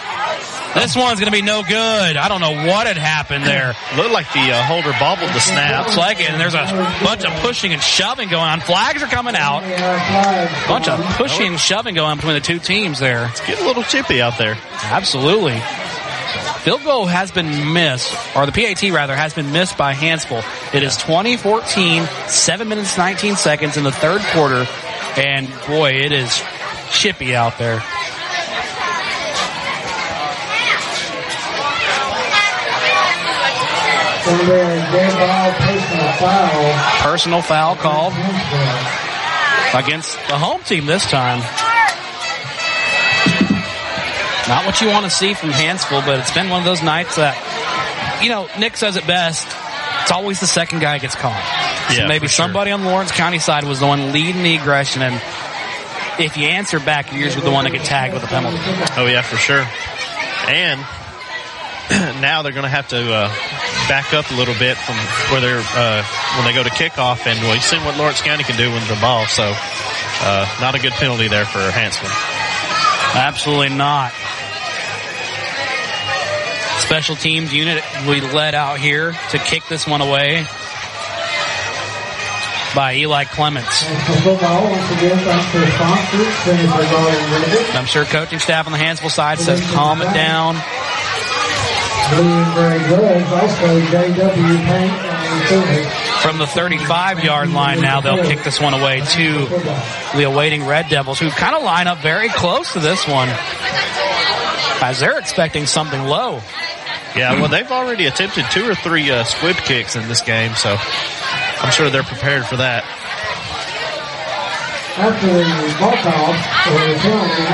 This one's going to be no good. I don't know what had happened there. Looked like the uh, holder bobbled the snap. Looks like it, and there's a bunch of pushing and shoving going on. Flags are coming out. Bunch of pushing and shoving going on between the two teams there. It's getting a little chippy out there. Absolutely. Field goal has been missed, or the PAT rather, has been missed by Hanceville. It is 2014, 7 minutes 19 seconds in the third quarter, and boy, it is chippy out there. Personal foul called against the home team this time. Not what you want to see from Hanceville, but it's been one of those nights that, you know, Nick says it best. It's always the second guy gets caught. So Yeah, maybe for sure. somebody on Lawrence County side was the one leading the aggression, and if you answer back, you're usually the one that get tagged with a penalty. Oh yeah, for sure. And now they're going to have to uh, back up a little bit from where they're uh, when they go to kickoff, and we've seen what Lawrence County can do with the ball. So, uh, not a good penalty there for Hanceville. Absolutely not. Special teams unit we led out here to kick this one away by Eli Clements. I'm sure coaching staff on the Hanceville side says calm it down. From the 35 yard line now, they'll kick this one away to the awaiting Red Devils, who kind of line up very close to this one as they're expecting something low. Yeah, well, they've already attempted two or three uh, squib kicks in this game, so I'm sure they're prepared for that.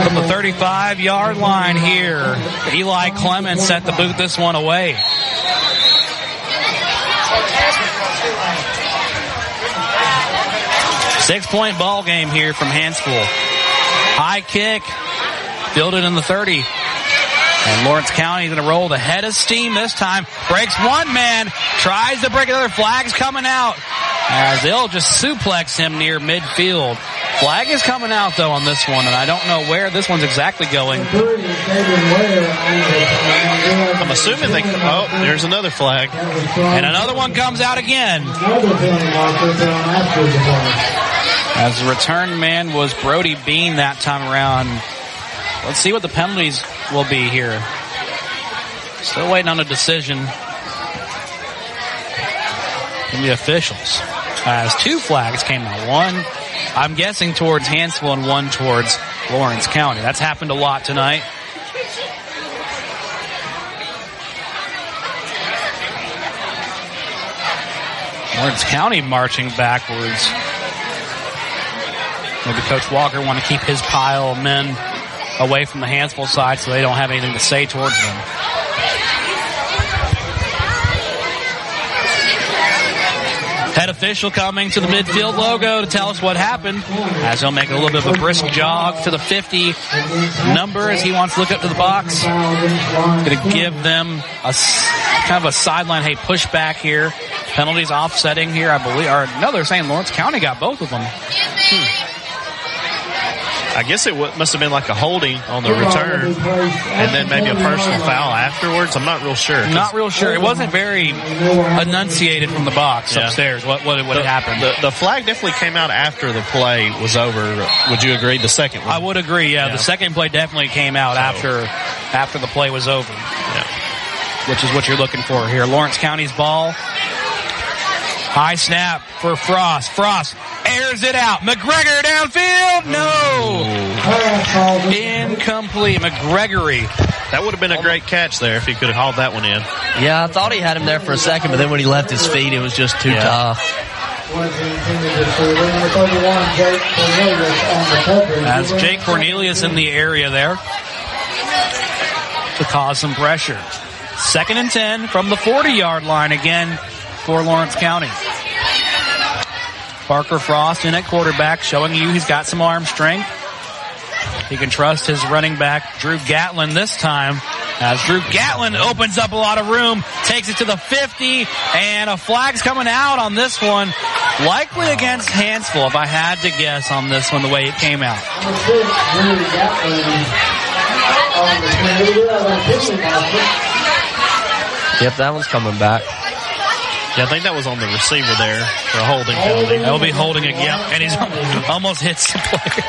From the 35 yard line here, Eli Clements set to boot this one away. Six point ball game here from Hanceville. High kick, fielded in the 30. And Lawrence County going to roll the head of steam this time. Breaks one man, tries to break another. Flag's coming out as they'll just suplex him near midfield. Flag is coming out though on this one, and I don't know where this one's exactly going. I'm assuming they. Oh, there's another flag. And another one comes out again. As the return man was Brody Bean that time around. Let's see what the penalties will be here. Still waiting on a decision from the officials. As two flags came out. One, I'm guessing towards Hanceville and one towards Lawrence County. That's happened a lot tonight. Lawrence County marching backwards. Maybe Coach Walker want to keep his pile of men away from the Hanceville side so they don't have anything to say towards them. Head official coming to the midfield logo to tell us what happened. As he'll make a little bit of a brisk jog to the 50 number as he wants to look up to the box. Going to give them a kind of a sideline, hey, push back here. Penalties offsetting here, I believe. Or no, they're saying Lawrence County got both of them. Hmm. I guess it w- must have been like a holding on the return, and then maybe a personal foul afterwards. I'm not real sure. Not real sure. It wasn't very enunciated from the box Yeah. upstairs. What what, what the, had happened? The, the flag definitely came out after the play was over. Would you agree? The second one. I would agree. Yeah, Yeah. the second play definitely came out after after the play was over. Yeah. Which is what you're looking for here. Lawrence County's ball. High snap for Frost. Frost airs it out. McGregory downfield. No. Incomplete. McGregory. That would have been a great catch there if he could have hauled that one in. Yeah, I thought he had him there for a second, but then when he left his feet, it was just too Yeah. tough. As Jake Cornelius in the area there to cause some pressure. Second and 10 from the 40 yard line again for Lawrence County. Parker Frost in at quarterback showing you he's got some arm strength. He can trust his running back Drew Gatlin this time as Drew Gatlin opens up a lot of room, takes it to the 50 and a flag's coming out on this one. Likely against Hanceville if I had to guess on this one the way it came out. Yep, that one's coming back. Yeah, I think that was on the receiver there for a holding penalty. He'll be holding it, yep, and he's almost hits the player.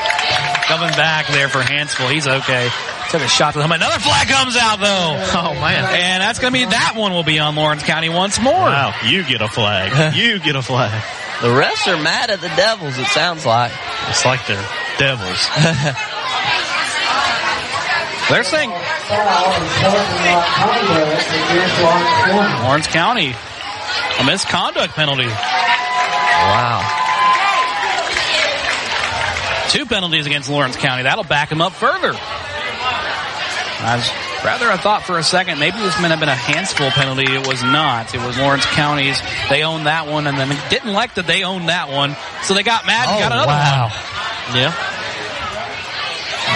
Coming back there for Hanceville. He's okay. Took a shot to him. Another flag comes out though. Oh man. And that's gonna be, that one will be on Lawrence County once more. Wow, you get a flag. you get a flag. The refs are mad at the Devils, it sounds like. It's like they're devils. They're saying Lawrence County. A misconduct penalty. Wow. Two penalties against Lawrence County. That'll back him up further. I was rather I thought for a second maybe this might have been a Hanceville penalty. It was not. It was Lawrence County's. They owned that one and then didn't like that they owned that one. So they got mad and Oh, got another wow. one. Yeah.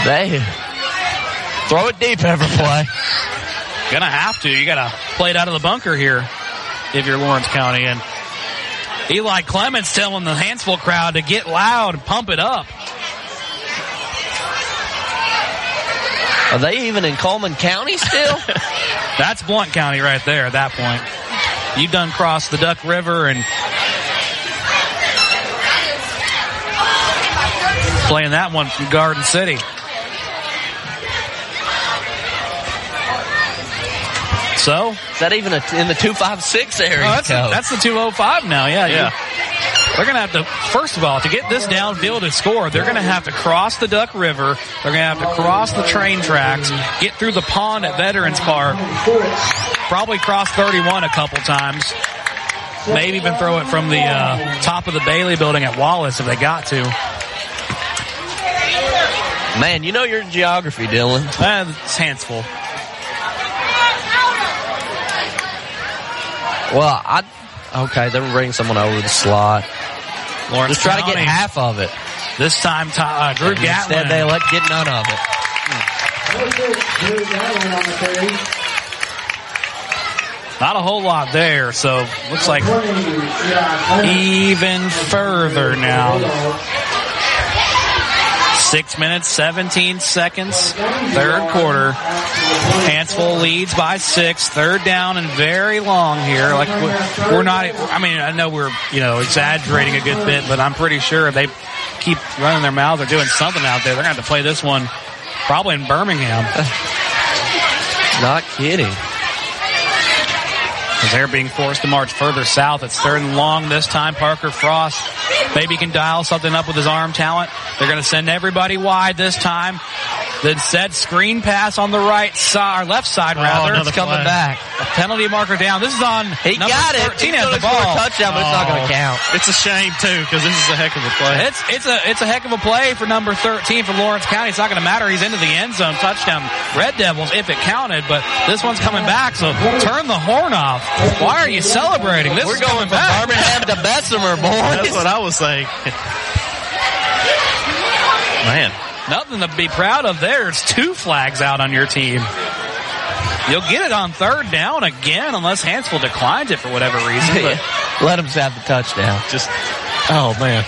They throw it deep every play. Gonna have to. You gotta play it out of the bunker here if you're Lawrence County. And Eli Clements telling the Hanceville crowd to get loud and pump it up. Are they even in Cullman County still? That's Blount County right there at that point. You've done crossed the Duck River and playing that one from Garden City. So Is that even a, in the 256 area? Oh, that's, code? that's the 205 now. Yeah. Yeah. You- they're going to have to, first of all, to get this downfield and score, they're going to have to cross the Duck River. They're going to have to cross the train tracks, get through the pond at Veterans Park, probably cross 31 a couple times. Maybe even throw it from the uh, top of the Bailey building at Wallace if they got to. Man, you know your geography, Dylan. Uh, it's Hanceville. Well, I okay. They're bringing someone over the slot. Lawrence Just try to get half of it. This time, uh, Drew Instead, they let get none of it. Not a whole lot there, so looks like even further now. Six minutes, 17 seconds, third quarter. Hansville leads by six, third down and very long here. Like we're, not, I mean, I know we're, you know, exaggerating a good bit, but I'm pretty sure if they keep running their mouths or doing something out there, they're going to have to play this one probably in Birmingham. Not kidding. As they're being forced to march further south. It's third and long this time. Parker Frost maybe can dial something up with his arm talent. They're going to send everybody wide this time. Then said screen pass on the right side, or left side oh, rather. It's coming back. A penalty marker down. This is on He got it. 13 He's has the ball. a touchdown, but it's not going Oh. to count. It's a shame too because this is a heck of a play. It's it's a it's a heck of a play for number 13 for Lawrence County. It's not going to matter. He's into the end zone touchdown. Red Devils if it counted, but this one's coming back. So turn the horn off. Why are you celebrating? This We're is going coming from back. Birmingham to Bessemer, boys. That's what I was saying. Man, Nothing to be proud of there. It's two flags out on your team. You'll get it on third down again unless Hanceville declines it for whatever reason. Let him have the touchdown. just oh man,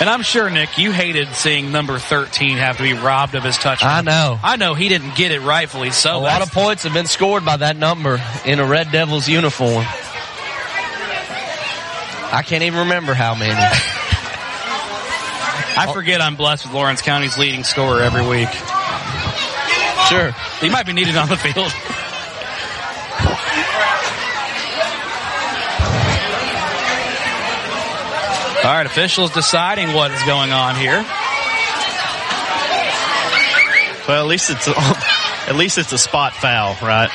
And I'm sure, Nick, you hated seeing number 13 have to be robbed of his touchdown. I know. I know he didn't get it rightfully so. A lot of points have been scored by that number in a Red Devils uniform. I can't even remember how many. I oh. forget I'm blessed with Lawrence County's leading scorer every week. Sure. He might be needed on the field. All right, officials deciding what is going on here. Well, at least it's a, at least it's a spot foul, right?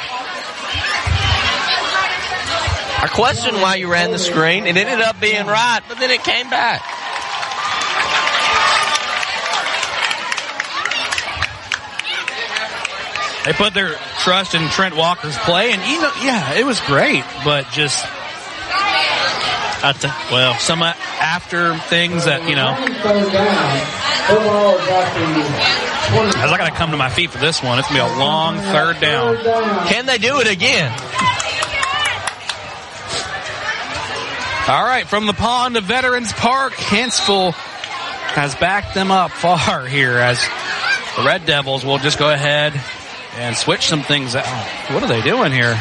I questioned why you ran the screen. It ended up being right, but then it came back. They put their trust in Trent Walker's play, and you know, yeah, it was great, but just I t- well, some uh, after things that you know. I got to come to my feet for this one, it's gonna be a long third down. Can they do it again? All right, from the pond of Veterans Park, Hanceville has backed them up far here as the Red Devils will just go ahead and switch some things out. What are they doing here?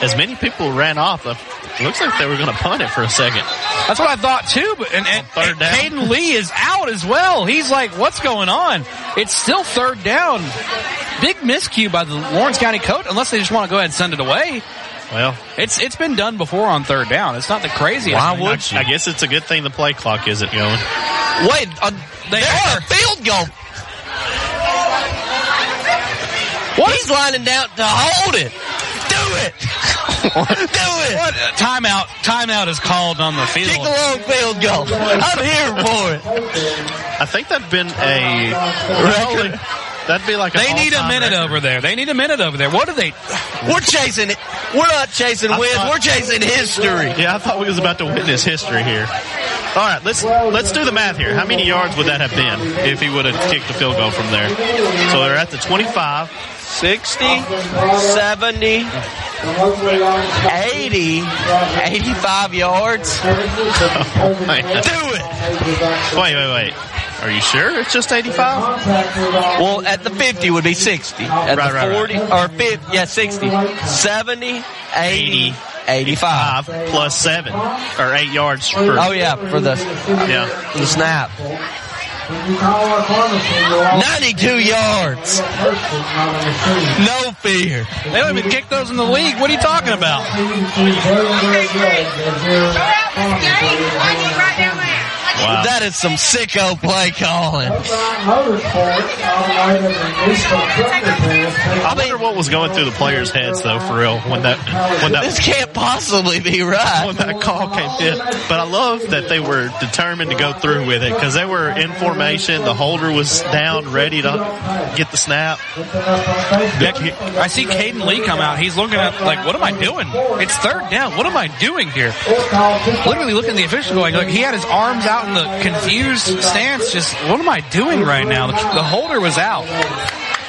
As many people ran off, it looks like they were going to punt it for a second. That's what I thought too. But and, and, and Caden Lee is out as well. He's like, "What's going on?" It's still third down. Big miscue by the Lawrence County coach, unless they just want to go ahead and send it away. Well, it's it's been done before on third down. It's not the craziest. Why thing. would you? I guess it's a good thing the play clock isn't going. Wait, uh, they are field goal. What? He's lining down to hold it. Do it. Do it. What? Timeout. Timeout is called on the field. Kick a long field goal. I'm here for it. I think that'd been a record. That'd be like a they need a minute record. over there. They need a minute over there. What are they? We're chasing it. We're not chasing wins. We're chasing history. Yeah, I thought we was about to witness history here. All right, let's let's do the math here. How many yards would that have been if he would have kicked the field goal from there? So they're at the 25, 60, 70, 80, 85 yards. Oh, man. Do it. Wait, wait, wait. Are you sure it's just 85? Well, at the 50 would be 60. At Right, the right, 40, or 50, yeah, 60. 70, 80, 85. plus seven or eight yards for. Oh yeah, for the yeah the snap. 92 yards. No fear. They don't even kick those in the league. What are you talking about? Wow. That is some sicko play calling. I wonder what was going through the players' heads though, for real, when that when that This can't possibly be right. when that call came in. But I love that they were determined to go through with it because they were in formation. The holder was down, ready to get the snap. Nick, I see Caden Lee come out. He's looking at like, what am I doing? It's third down. What am I doing here? Literally looking at the official going, like he had his arms out in the confused stance. Just what am I doing right now? The, the holder was out.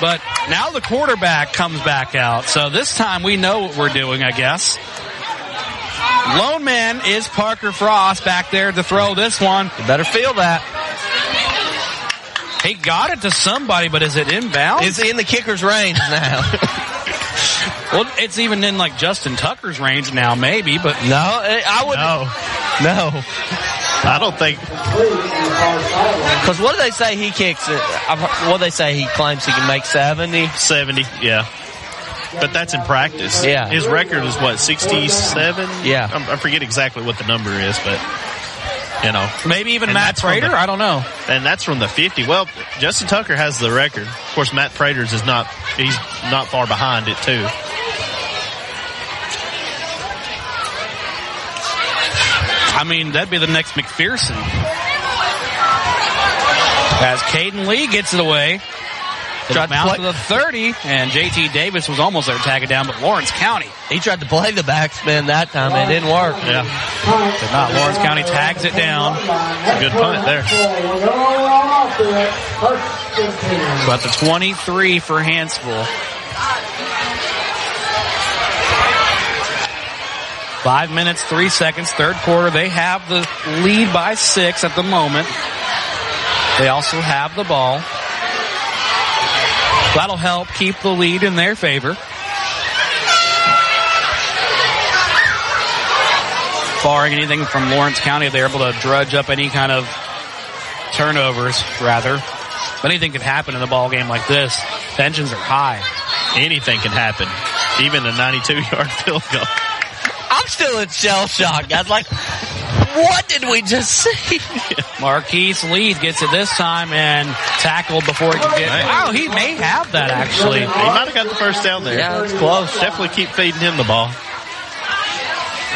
But now the quarterback comes back out. So this time we know what we're doing, I guess. Lone man is Parker Frost back there to throw this one. You better feel that. He got it to somebody, but is it inbound? It's in the kicker's range now. well, it's even in like Justin Tucker's range now, maybe, but no, I would no. No. I don't think. Because what do they say he kicks it? What do they say he claims he can make 70? 70, yeah. But that's in practice. Yeah. His record is what, 67? Yeah. I'm, I forget exactly what the number is, but, you know. maybe even And Matt Prater. the- I don't know. And that's from the 50. Well, Justin Tucker has the record. Of course, Matt Praters is not, he's not far behind it, too. I mean, that'd be the next McPherson. As Caden Lee gets it away. Tried to play- to the 30, and JT Davis was almost there to tag it down, but Lawrence County He tried to play the backspin that time. And it didn't work. Yeah. did not. Lawrence County tags it down. It's a good punt there. So at the 23 for Hanceville. Five minutes, three seconds, third quarter. They have the lead by six at the moment. They also have the ball. That'll help keep the lead in their favor. Barring anything from Lawrence County, they're able to drudge up any kind of turnovers, rather. But anything could happen in a ball game like this. Tensions are high. Anything can happen. Even a 92 yard field goal. I'm still in shell shock, guys. Like, what did we just see? Marquise Leith gets it this time and tackled before he could get. Wow, he may have that actually. He might have got the first down there. Yeah, it's close. Definitely keep feeding him the ball.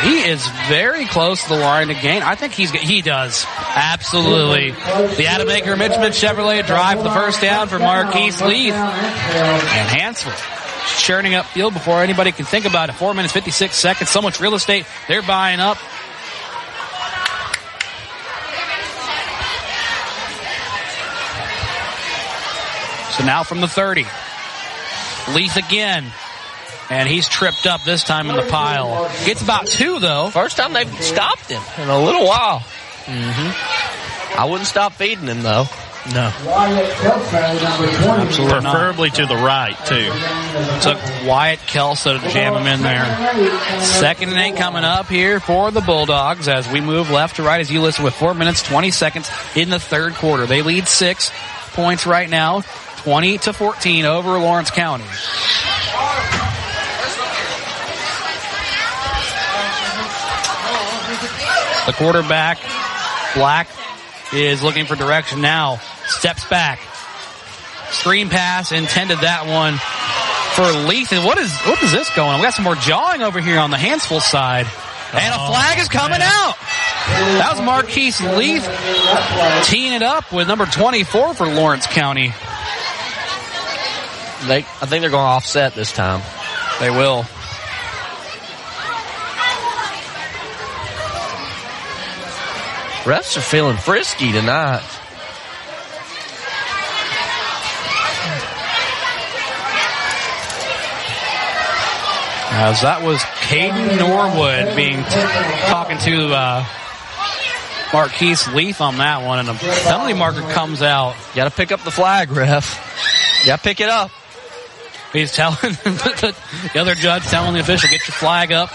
He is very close to the line to gain. I think he's he does absolutely. The Adam Aker Mitchman Chevrolet drive for the first down for Marquise Leith and Hanceville churning up field before anybody can think about it. Four minutes fifty six seconds. So much real estate they're buying up. So now from the 30. Leith again. And he's tripped up this time in the pile. Gets about two though. First time they've stopped him in a little while. Mm-hmm. I wouldn't stop feeding him though. No. Absolutely not. Preferably to the right, too. Took Wyatt Kelso to jam him in there. Second and eight coming up here for the Bulldogs as we move left to right as you listen with four minutes, 20 seconds in the third quarter. They lead six points right now, 20 to 14 over Lawrence County. The quarterback, Black, is looking for direction now. Steps back. Screen pass intended that one for Leith. And what is what is this going on? We got some more jawing over here on the Hanceville side. And a flag is coming out. That was Marquise Leith teeing it up with number 24 for Lawrence County. They, I think they're going to offset this time. They will. Refs are feeling frisky tonight. As that was Caden Norwood being t- talking to uh, Marquise Leith on that one, and a penalty marker comes out. Got to pick up the flag, ref. Got to pick it up. He's telling the, the other judge telling the official, "Get your flag up."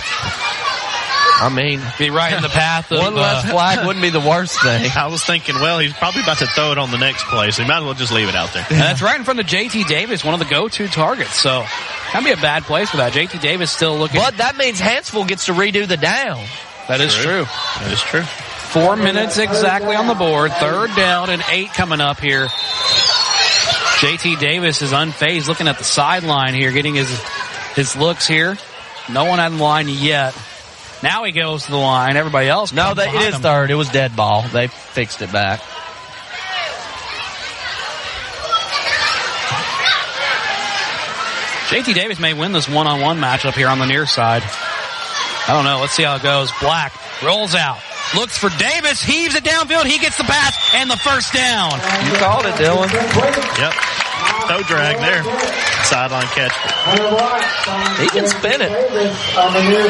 I mean, be right in the path of one less uh, flag wouldn't be the worst thing. I was thinking, well, he's probably about to throw it on the next play, so he might as well just leave it out there. And that's right in front of JT Davis, one of the go-to targets. So that'd be a bad place for that. JT Davis still looking. But that means Hanceville gets to redo the down. That is true. That is true. Four minutes exactly on the board. Third down and eight coming up here. JT Davis is unfazed, looking at the sideline here, getting his his looks here. No one on the line yet. Now he goes to the line. Everybody else. No, comes they, it him. third. It was dead ball. They fixed it back. JT Davis may win this one-on-one matchup here on the near side. I don't know. Let's see how it goes. Black rolls out. Looks for Davis, heaves it downfield, he gets the pass and the first down. You called it, Dylan. Yep. Toe drag there. Sideline catch. He can spin it.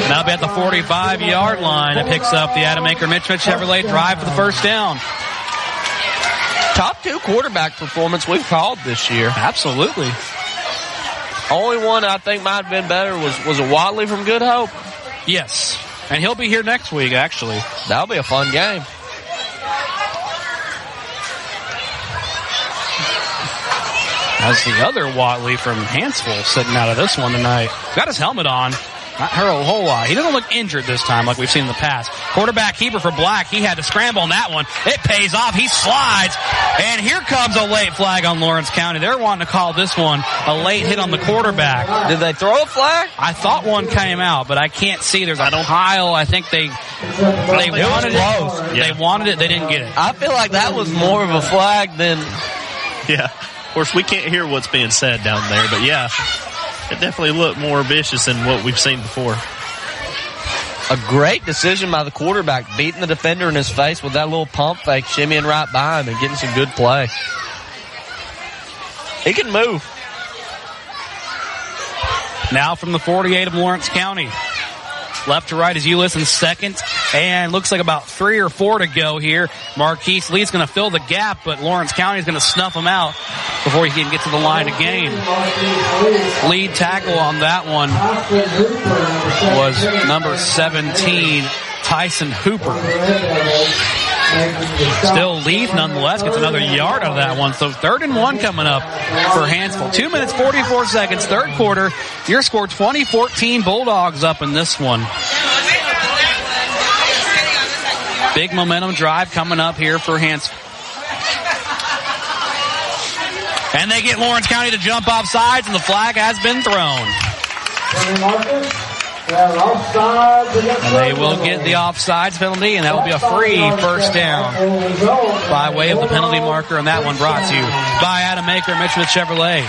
Now be at the 45 yard line. It picks up the Adam Aker Mitch Mitch Chevrolet drive for the first down. Top two quarterback performance we've called this year. Absolutely. Only one I think might have been better was, was a Watley from Good Hope. Yes. And he'll be here next week, actually. That'll be a fun game. As the other Watley from Hanceville sitting out of this one tonight. Got his helmet on. Not her a whole lot. He doesn't look injured this time like we've seen in the past. Quarterback keeper for Black. He had to scramble on that one. It pays off. He slides. And here comes a late flag on Lawrence County. They're wanting to call this one a late hit on the quarterback. Did they throw a flag? I thought one came out, but I can't see. There's a pile. I think they they It was wanted close. it. They wanted it. They didn't get it. I feel like that was more of a flag than Yeah. Of course, we can't hear what's being said down there, but yeah, it definitely looked more vicious than what we've seen before. a great decision by the quarterback, beating the defender in his face with that little pump fake, shimmying right by him and getting some good play. He can move. Now from the 48 of Lawrence County. Left to right as you listen. Second And looks like about three or four to go here. Marquise Leith's going to fill the gap, but Lawrence County is going to snuff him out before he can get to the line game. Lead tackle on that one was number 17, Tyson Hooper. Still Leith nonetheless gets another yard out of that one. So third and one coming up for Hanceville. Two minutes, 44 seconds, third quarter. Your score 2014 Bulldogs up in this one. Big momentum drive coming up here for Hanceville. And they get Lawrence County to jump off sides and the flag has been thrown. And they will get the offsides penalty, and that will be a free first down by way of the penalty marker. And that one brought to you by Adam Aker, Mitchell Chevrolet.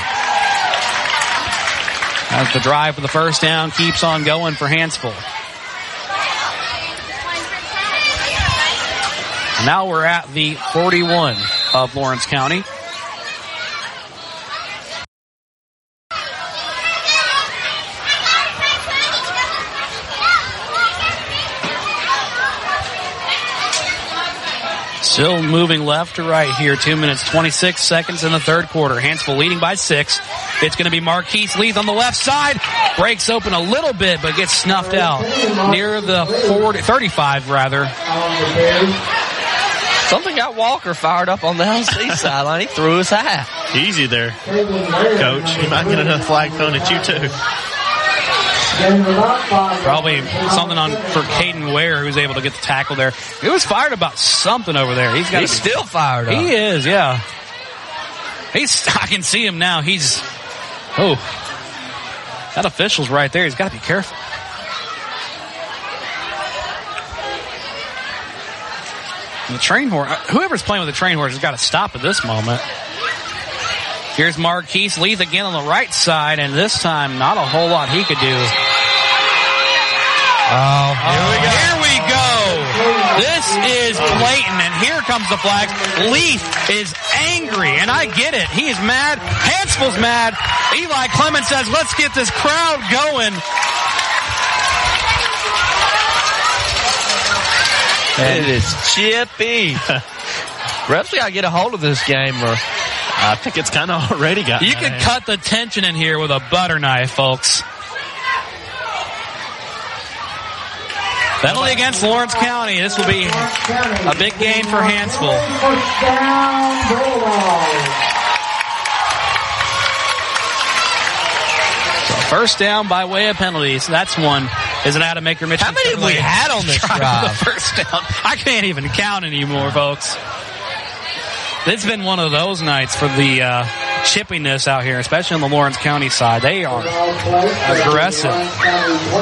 As the drive for the first down keeps on going for Hanceville. Now we're at the 41 of Lawrence County. Still moving left to right here. Two minutes, 26 seconds in the third quarter. Hanceville leading by six. It's going to be Marquise Leith on the left side. Breaks open a little bit, but gets snuffed out near the 40, 35 rather. Something got Walker fired up on the LC sideline. He threw his hat. Easy there, coach. You might get another flag thrown at you too. Probably something on for Caden Ware who's able to get the tackle there. He was fired about something over there. He's got. He's still fired up. He is, yeah. He's. I can see him now. He's. Oh, that official's right there. He's got to be careful. And the train horse, uh, whoever's playing with the train horse has got to stop at this moment. Here's Marquise Leith again on the right side, and this time not a whole lot he could do. Oh, here we go. Here we go. This is Clayton, and here comes the flag. Leith is angry, and I get it. He is mad. Hanceville's mad. Eli Clements says, let's get this crowd going. And it is chippy. Refs got to get a hold of this game or I think it's kind of already got. You could cut the tension in here with a butter knife, folks. Penalty against Lawrence County. This will be a big game for Hanceville. So first down by way of penalties. That's one. Is an Adam Aker Mitchell. How many have we had on this drive? First down. I can't even count anymore, folks. It's been one of those nights for the uh, chippiness out here, especially on the Lawrence County side. They are aggressive.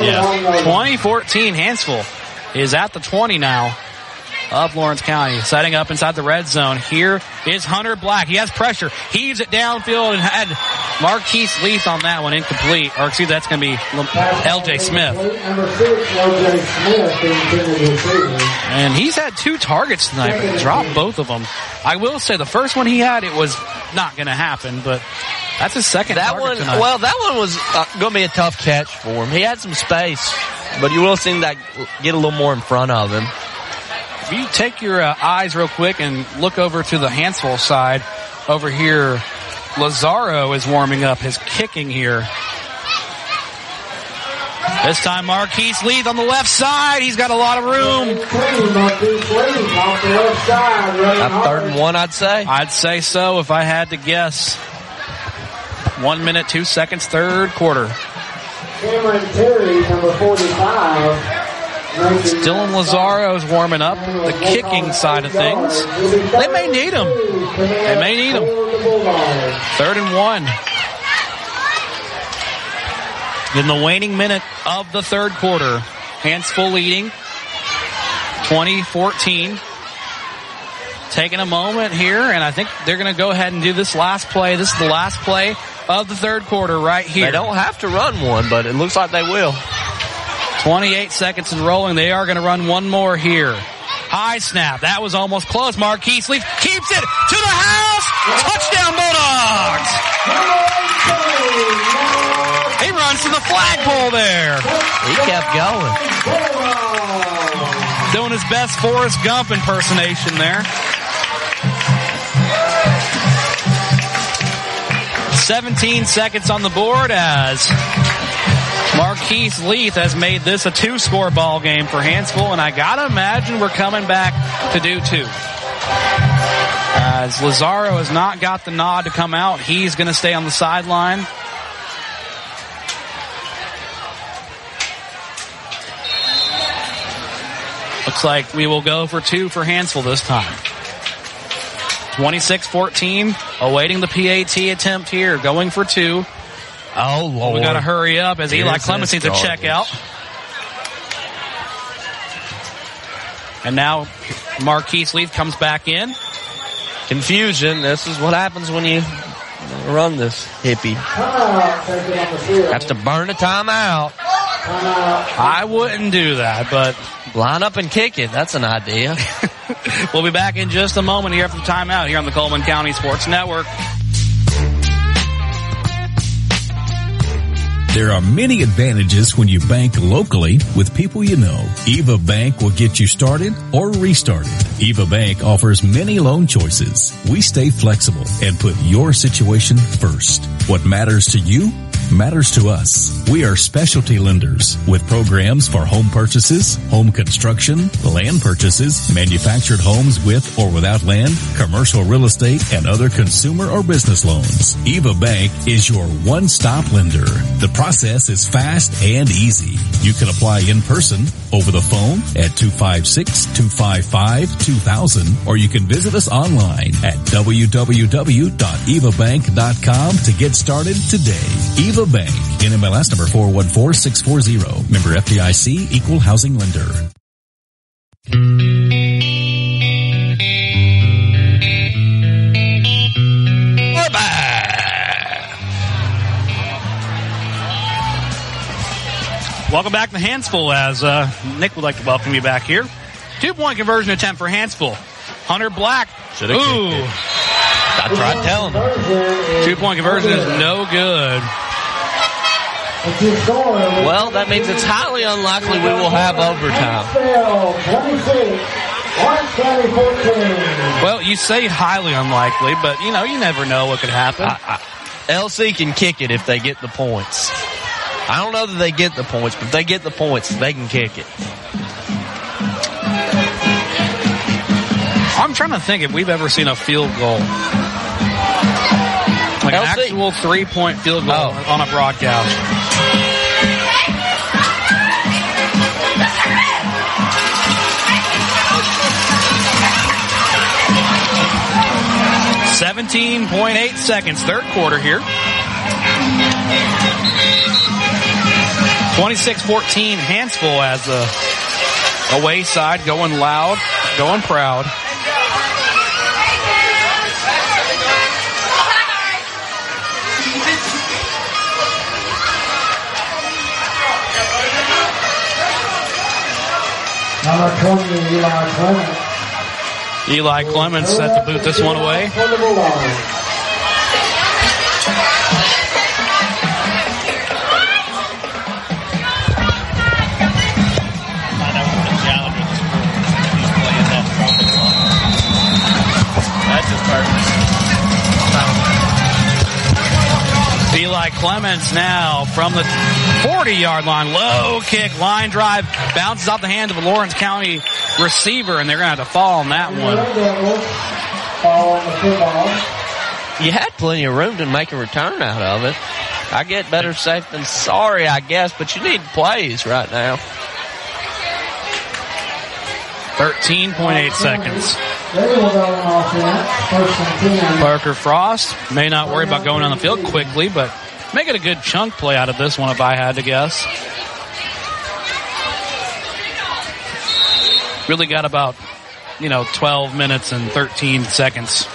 Yeah. 2014 Hanceville is at the 20 now of Lawrence County. Setting up inside the red zone. Here is Hunter Black. He has pressure. Heaves it downfield and had Marquise Leith on that one incomplete. Or excuse me, that's going to be LJ Smith. And he's had two targets tonight, but he dropped both of them. I will say the first one he had, it was not going to happen, but that's his second that one, tonight. Well, that one was uh, going to be a tough catch for him. He had some space, but you will see that get a little more in front of him. If you take your uh, eyes real quick and look over to the Hanceville side, over here, Lazaro is warming up his kicking here. This time Marquise Leith on the left side. He's got a lot of room. At third and one, I'd say. I'd say so if I had to guess. One minute, two seconds, third quarter. Cameron Terry, number 45. Dylan Lazaro is warming up the kicking side of things. They may need him. They may need him. Third and one. In the waning minute of the third quarter, Hanceville leading 2014. Taking a moment here, and I think they're going to go ahead and do this last play. This is the last play of the third quarter right here. They don't have to run one, but it looks like they will. 28 seconds and rolling. They are going to run one more here. High snap. That was almost close. Marquise Leith keeps it to the house. Touchdown Bulldogs. He runs to the flagpole there. He kept going. Doing his best Forrest Gump impersonation there. 17 seconds on the board as Marquise Leith has made this a two score ball game for Hanceville, and I gotta imagine we're coming back to do two. As Lazaro has not got the nod to come out, he's gonna stay on the sideline. Looks like we will go for two for Hanceville this time. 26-14, awaiting the PAT attempt here, going for two. Oh lord. We gotta oh. hurry up as Eli Here's Clements this needs to check out. And now Marquise Leith comes back in. Confusion. This is what happens when you run this hippie. Have to burn a timeout. I wouldn't do that, but line up and kick it. That's an idea. we'll be back in just a moment here after the timeout here on the Cullman County Sports Network. There are many advantages when you bank locally with people you know. Eva Bank will get you started or restarted. Eva Bank offers many loan choices. We stay flexible and put your situation first. What matters to you matters to us. We are specialty lenders with programs for home purchases, home construction, land purchases, manufactured homes with or without land, commercial real estate, and other consumer or business loans. Eva Bank is your one-stop lender. The process is fast and easy. You can apply in person, over the phone at 256-255-2000, or you can visit us online at www.evabank.com to get started today. Eva Bank, NMLS number 414640, member FDIC, equal housing lender. We're. Welcome back to Hanceville as uh, Nick would like to welcome you back here. Two point conversion attempt for Hanceville. Hunter Black. Should've Ooh. I tried telling him. Two point conversion is no good. Well, that means it's highly unlikely we will have overtime. Well, you say highly unlikely, but you know, you never know what could happen. LC can kick it if they get the points. I don't know that they get the points, but if they get the points, they can kick it. I'm trying to think if we've ever seen a field goal. Like an actual three point field goal oh. on a broadcast. Seventeen point eight seconds, third quarter here. 26-14 Hanceville as the away side going loud, going proud. Number 20, Eli Clements. Eli Clements set to boot this one away. The. Eli Clements now from the 40 yard line. Low kick, line drive, bounces off the hand of a Lawrence County receiver, and they're going to have to fall on that one. Ball on the football. You had plenty of room to make a return out of it. I get better safe than sorry, I guess, but you need plays right now. 13.8 seconds. They will go on offense. First and 10. Parker Frost may not worry about going on the field quickly, but make it a good chunk play out of this one if I had to guess. Really got about, you know, 12 minutes and 13 seconds.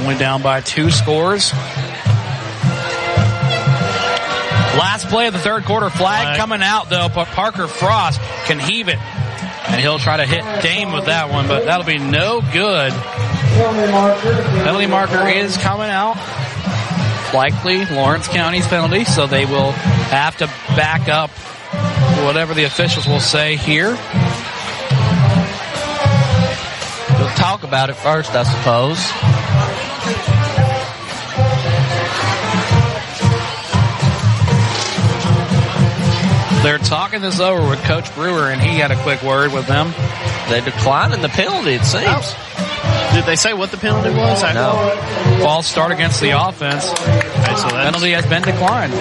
Only down by two scores. Last play of the third quarter, flag coming out though, but Parker Frost can heave it. And he'll try to hit Dame with that one, but that'll be no good. Penalty marker is coming out. Likely Lawrence County's penalty, so they will have to back up whatever the officials will say here. We'll talk about it first, I suppose. They're talking this over with Coach Brewer, and he had a quick word with them. They declined in the penalty, it seems. Oh. Did they say what the penalty was? I No. False start against the offense. Okay, so that's, Penalty has been declined.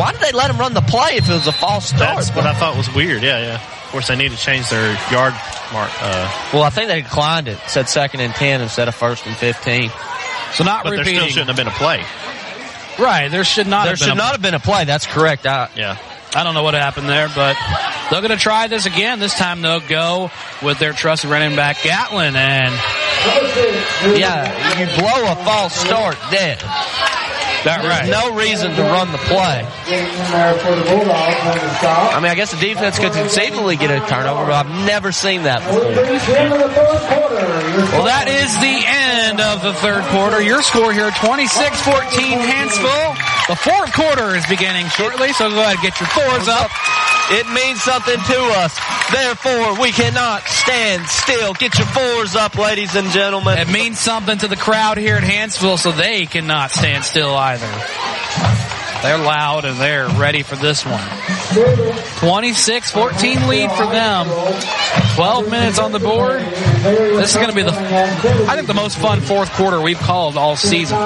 Why did they let him run the play if it was a false start? that's what I thought was weird. Yeah, yeah. Of course, they need to change their yard mark. Uh, Well, I think they declined it. Said second and 10 instead of first and 15. So not but there still shouldn't have been a play. Right, there should not There have been should a- not have been a play. That's correct. I, Yeah. I don't know what happened there, but they're going to try this again. This time they'll go with their trusted running back Gatlin, and yeah, you blow a false start dead. that There's right. no reason to run the play. I mean, I guess the defense could conceivably get a turnover, but I've never seen that before. Well, that is the end of the third quarter. Your score here, 26-14 Hanceville. The fourth quarter is beginning shortly, so go ahead and get your fours up. It means something to us. Therefore, we cannot stand still. Get your fours up, ladies and gentlemen. It means something to the crowd here at Hanceville, so they cannot stand still either. They're loud and they're ready for this one. 26-14 lead for them. 12 minutes on the board. This is going to be the, I think the most fun fourth quarter we've called all season.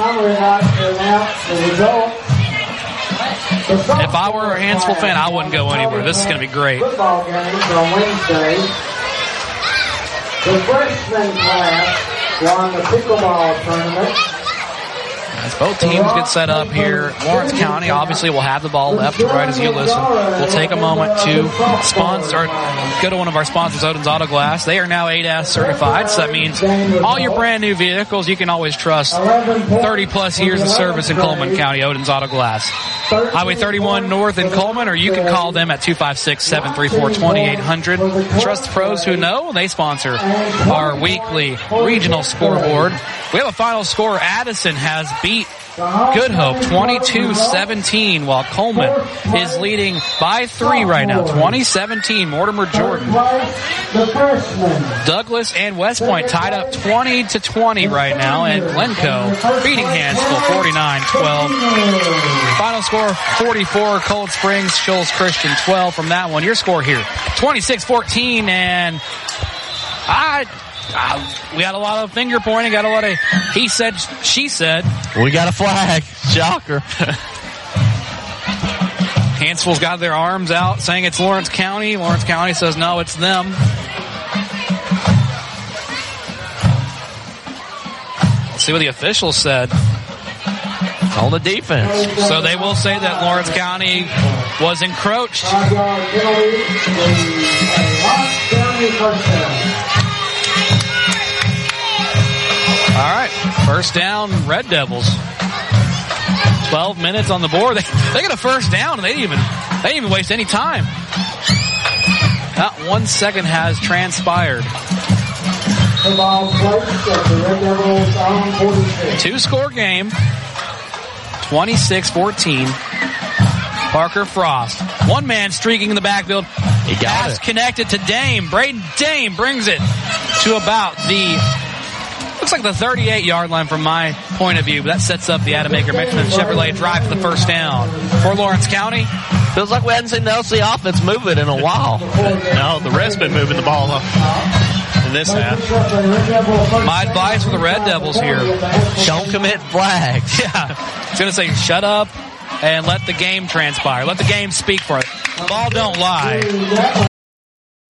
If I were a Hanceville fan, I wouldn't go anywhere. This is going to be great. Football games on Wednesday. The freshman class won the pickleball tournament. As both teams get set up here, Lawrence County obviously will have the ball left to right as you listen. We'll take a moment to sponsor, go to one of our sponsors, Odin's Auto Glass. They are now 8S certified, so that means all your brand new vehicles you can always trust 30 plus years of service in Cullman County, Odin's Auto Glass. Highway 31 North in Cullman, or you can call them at 256-734-2800. Trust the pros who know. They sponsor our weekly regional scoreboard. We have a final score. Addison has beat Good Hope 22-17 while Cullman is leading by three right now. 2017 Mortimer Jordan. Douglas and West Point tied up 20 to 20 right now, and Glencoe beating Hanceville 49-12. Final score 44 Cold Springs Shoals Christian 12 from that one. Your score here 26-14 and I, I we got a lot of finger pointing, got a lot of he said she said. We got a flag. Shocker. Hanceville's got their arms out saying it's Lawrence County. Lawrence County says no, it's them. Let's see what the officials said. On the defense. So they will say that Lawrence County was encroached. All right, first down, Red Devils. 12 minutes on the board. They, they get a first down and they didn't even, they didn't even waste any time. Not one second has transpired. The ball placed at the Red Devils on 46. Two score game. 26-14. Parker Frost. One man streaking in the backfield. He got Pass it. connected to Dame. Braden Dame brings it to about the looks like the 38 yard line from my point of view, but that sets up the Adam Aker Michelin Chevrolet drive for the first down for Lawrence County. Feels like we hadn't seen the LC offense move it in a while. No, the ref's been moving the ball up in this half. My advice for the Red Devils here. Don't commit flags. Yeah. I was going to say shut up and let the game transpire. Let the game speak for it. The ball don't lie.